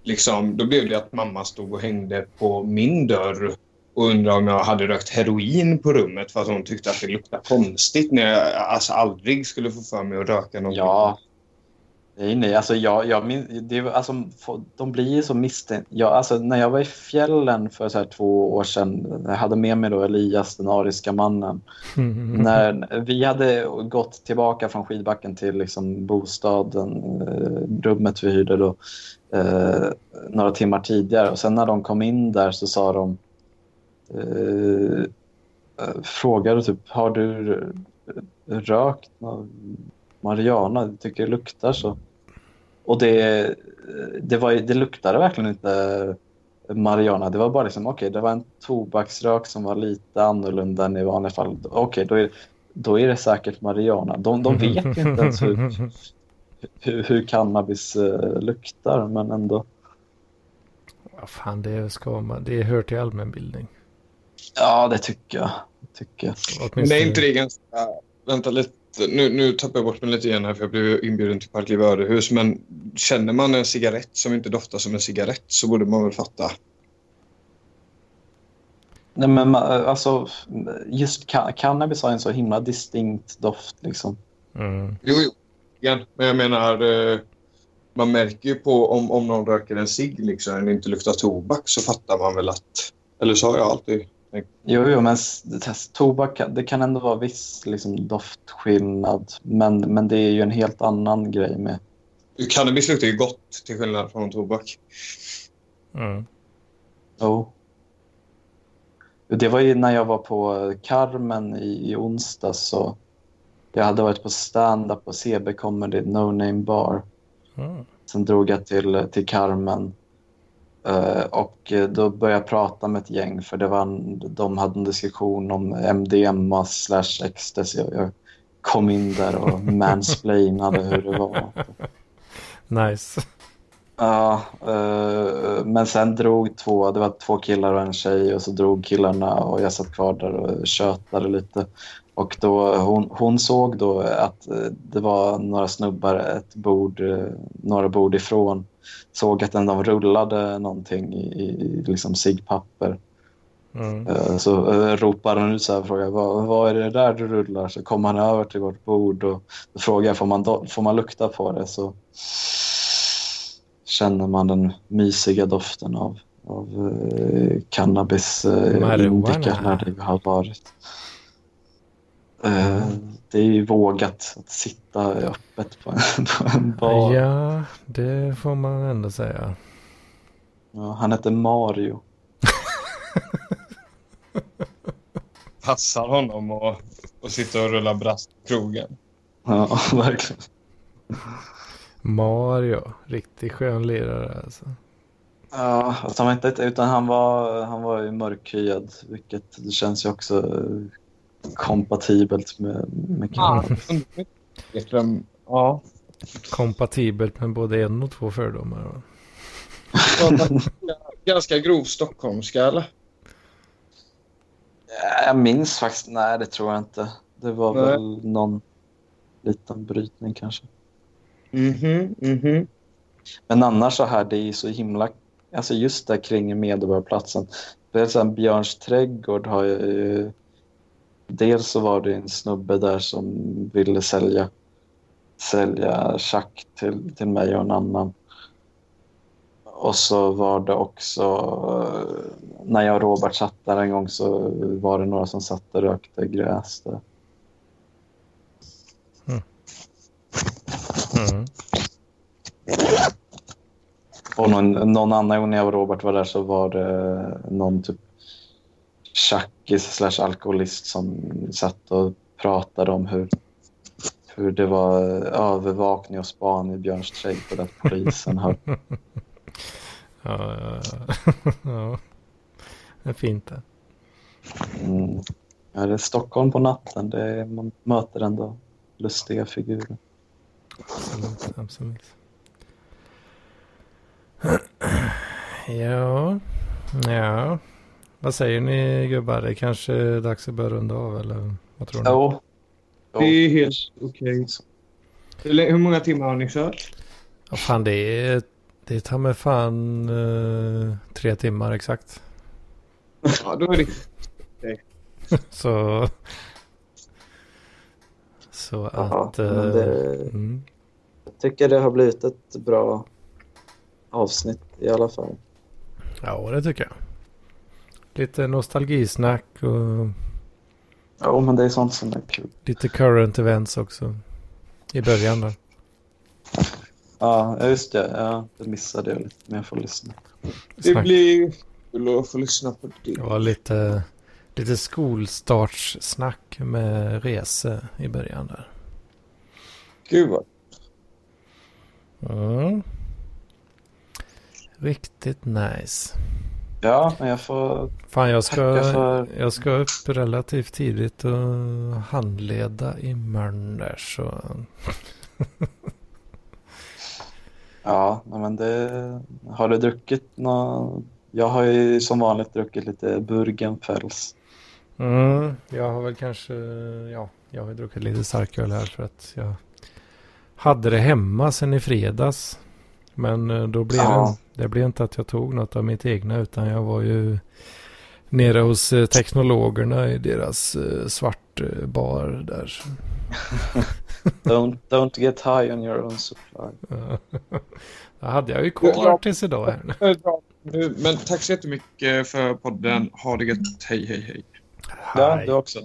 liksom, då blev det att mamma stod och hängde på min dörr och undrade om jag hade rökt heroin på rummet för att hon tyckte att det luktade konstigt när jag alltså aldrig skulle få för mig att röka någonting. Ja. Nej, nej. Alltså, jag, jag min, det, är- alltså, de blir ju så misstänkta. Jag, alltså, när jag var i fjällen för så här två år sedan, jag hade med mig då Elias, den ariska mannen. Mm. När vi hade gått tillbaka från skidbacken till liksom, bostaden, eh, rummet vi hyrde då, eh, några timmar tidigare. Och sen när de kom in där så sa de, eh, eh frågade typ, har du rökt marijuana? Mariana? Jag tycker det luktar så. Och det, det, var, det luktade verkligen inte Mariana. Det var bara liksom, okej, det var en tobaksrök som var lite annorlunda än i vanliga fall. Okej, då, är, då är det säkert Mariana. De, de vet ju inte ens hur, hur, hur cannabis eh, luktar, men ändå. Vad fan, det ska man. Det hör till allmänbildning. Ja, det tycker jag. Det tycker jag. Men det är inte det ganska... Vänta lite. Nu, nu tappar jag bort mig lite igen här för jag blev inbjuden till Park Ödehus. Men känner man en cigarett som inte doftar som en cigarett så borde man väl fatta. Nej, men alltså, just ca- cannabis har en så himla distinkt doft. Liksom. Mm. Jo, jo. Igen. Men jag menar, eh, man märker ju på om, om någon röker en cigg liksom, eller inte luktar tobak så fattar man väl att... Eller så har jag alltid tänkt. Jo, jo, men tobak det kan ändå vara viss liksom, doftskillnad. Men, men det är ju en helt annan grej med. Cannabis luktar ju gott till skillnad från tobak. Mm. Oh. Det var ju när jag var på Carmen i, i onsdags. Så jag hade varit på stand-up på CB Comedy, No Name Bar. Mm. Sen drog jag till, till Carmen. Eh, och då började jag prata med ett gäng för det var en, de hade en diskussion om MDMA slash ecstasy. Jag, jag kom in där och mansplainade hur det var. Nice. Ja, eh, men sen drog två, det var två killar och en tjej och så drog killarna och jag satt kvar där och tjötade lite. Och då, hon, hon såg då att eh, det var några snubbar ett bord, eh, några bord ifrån. Såg att de rullade någonting i, i liksom ciggpapper. Mm. Eh, Så ropar han ut så här och frågar vad, vad är det där du rullar? Så kommer han över till vårt bord och frågar får man, får man lukta på det så känner man den mysiga doften av, av cannabis Marijuana. indica när det har varit. Eh, det är ju vågat att sitta öppet på en, på en bar. Ja, det får man ändå säga. Ja, han heter Mario. Passar honom att och sitta och rulla brass på krogen. Ja, verkligen. Mario, riktigt skön lirare alltså. Ja, fast han var inte, utan han var, han var ju mörkhyad, vilket det känns ju också kompatibelt med, med cannabis. Ekström, ja. Kompatibelt med både en och två fördomar. va? Ganska grov stockholmska eller? Ja, Jag minns faktiskt, nej det tror jag inte. Det var Nej. väl någon liten brytning kanske. Mhm, mhm. Men annars så här, det är ju så himla, alltså just där kring Medborgarplatsen. Björns trädgård har ju, dels så var det en snubbe där som ville sälja, sälja schack till, till mig och en annan. Och så var det också, eh, när jag och Robert satt där en gång så var det några som satt och rökte gräs där. Mm. Och någon, någon annan gång när jag och Robert var där så var det någon typ tjackis slash alkoholist som satt och pratade om hur, hur det var övervakning och span i Björns trädgård att polisen har... Ja, ja. Det är fint det. Mm, ja, det är Stockholm på natten. Det är, man möter ändå lustiga figurer. Absolut, absolut. Ja, ja. Vad säger ni gubbar? Det kanske är dags att börja runda av eller vad tror ni? Jo. Det är helt okej. Hur lä- Hur många timmar har ni kört? Ja, fan det är, det tar med fan eh, tre timmar exakt. Ja, då är det... Så, så Ja, att... men eh, det, mm. jag tycker det har blivit ett bra avsnitt i alla fall. Ja, det tycker jag. Lite nostalgisnack och Ja, men det är sånt som är kul. lite current events också. I början där. Ja, just det. Ja, det missade jag lite, men jag får lyssna. Det blir kul att få lyssna på det. Det var lite, lite skolstartssnack med rese i början där. Gud vad... Mm. Riktigt nice. Ja, men jag får Fan, jag ska, för... jag ska upp relativt tidigt och handleda imorgon där så... Ja, men det... Har du druckit nå Jag har ju som vanligt druckit lite Burgenfels. Mm, jag har väl kanske, ja, jag har druckit lite starköl här för att jag hade det hemma sen i fredags. Men eh, då blev Ja. det, det blev inte att jag tog något av mitt egna utan jag var ju nere hos eh, teknologerna i deras eh, svart eh, bar där. Don't, don't get high on your own supply. Det hade jag ju kvar tills idag här. Men tack så jättemycket för podden. Ha det gött. Hej, hej, hej. Ja, du också.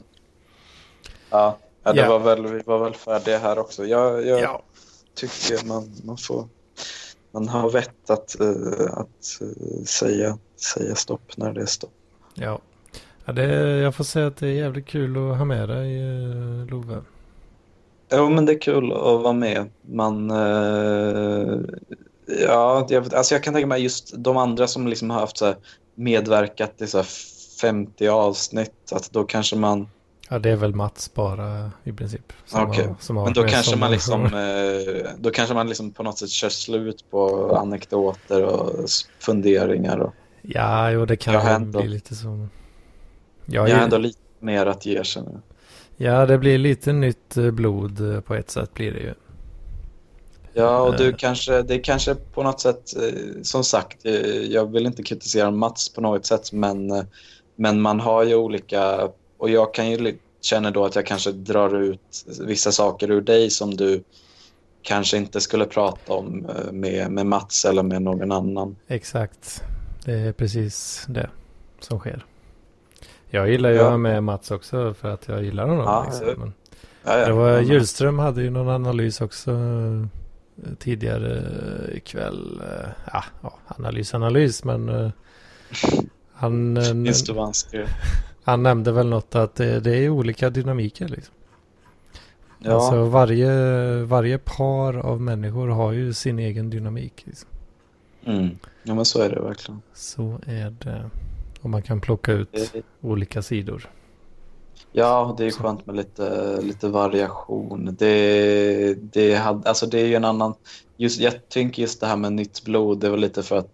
Ja, ja, det Ja. Var väl, vi var väl färdiga här också. Jag, jag Ja, tycker man, man får... Man har vett att, eh, att eh, säga, säga stopp när det är stopp. Ja. ja det, jag får säga att det är jävligt kul att ha med dig eh, Love. Jo, men det är kul att vara med. Man... Eh, ja, jag, alltså jag kan tänka mig just de andra som liksom har haft så medverkat i så här 50 avsnitt, att då kanske man... Ja, det är väl Mats bara i princip. Som Okej, har, som har Men då kanske man liksom, eh, då kanske man liksom på något sätt kör slut på anekdoter och funderingar. Och, Ja, jo, det kan Jag ändå- bli lite så. jag Ja, har ändå lite mer att ge känner jag. ja, det blir lite nytt eh, blod eh, på ett sätt blir det ju. Ja, och du Eh. kanske, det kanske på något sätt, som sagt, jag vill inte kritisera Mats på något sätt, men men man har ju olika... Och jag kan ju känna då att jag kanske drar ut vissa saker ur dig som du kanske inte skulle prata om med, med Mats eller med någon annan. Exakt. Det är precis det som sker. Jag gillar ju Ja. att ha med Mats också för att jag gillar honom. Ja, liksom. Men Ja, ja. det var Hjulström hade ju någon analys också eh, tidigare ikväll. Eh, Ja, ja, analys, analys, men eh, han, han nämnde väl något att det, det är olika dynamiker. Liksom. Ja, Alltså varje, varje par av människor har ju sin egen dynamik. Liksom. mm. Ja, men så är det verkligen. Så är det. Och man kan plocka ut Det- olika sidor. Ja, det är skönt med lite, lite variation. Det, det, hade, alltså det är ju en annan... Just, jag tänker just det här med nytt blod, det var lite för att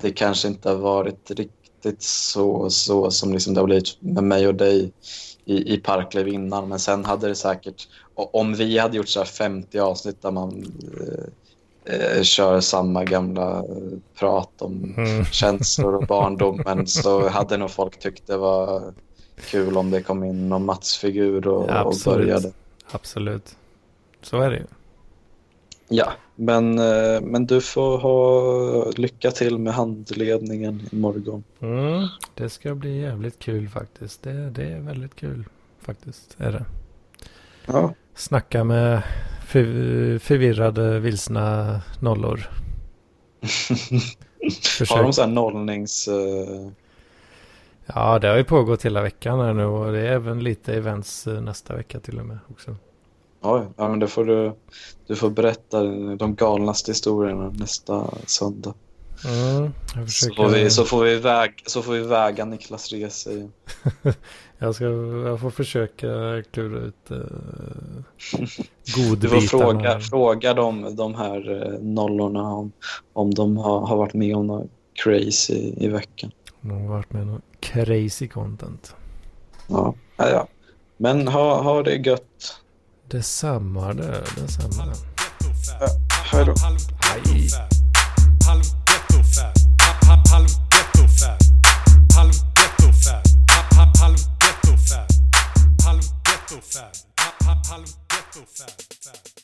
det kanske inte har varit riktigt så, så som liksom det har blivit med mig och dig i, i Parkliv innan. Men sen hade det säkert... Om vi hade gjort så här 50 avsnitt där man eh, kör samma gamla eh, prat om Mm. känslor och barndomen så hade nog folk tyckt det var kul om det kom in någon Mats-figur och, och Absolut. började. Absolut. Så är det ju. Ja, men, eh, men du får ha lycka till med handledningen imorgon. Mm, det ska bli jävligt kul faktiskt. Det, det är väldigt kul faktiskt. Är det. Ja, Snacka med förvirrade vilsna nollor. har de så här nollnings... eh, Ja, det har ju pågått hela veckan här nu och det är även lite events eh, nästa vecka till och med också. Ja, men då får du, du får berätta de galnaste historierna nästa söndag. Mm, jag Så försöker... får vi, så får vi, väg, så får vi väga Niklas resa igen. Jag, ska, jag får försöka klura ut eh, godbitarna. Du får fråga, fråga dem, de här eh, nollorna om, om de har, har varit med om något crazy i veckan. De har varit med om något crazy content. Ja, ja. ja. Men ha, ha det gött. Detsamma det, detsamma. Ja, hej då. Hej. Ghetto Fab. Halm Ghetto Fab.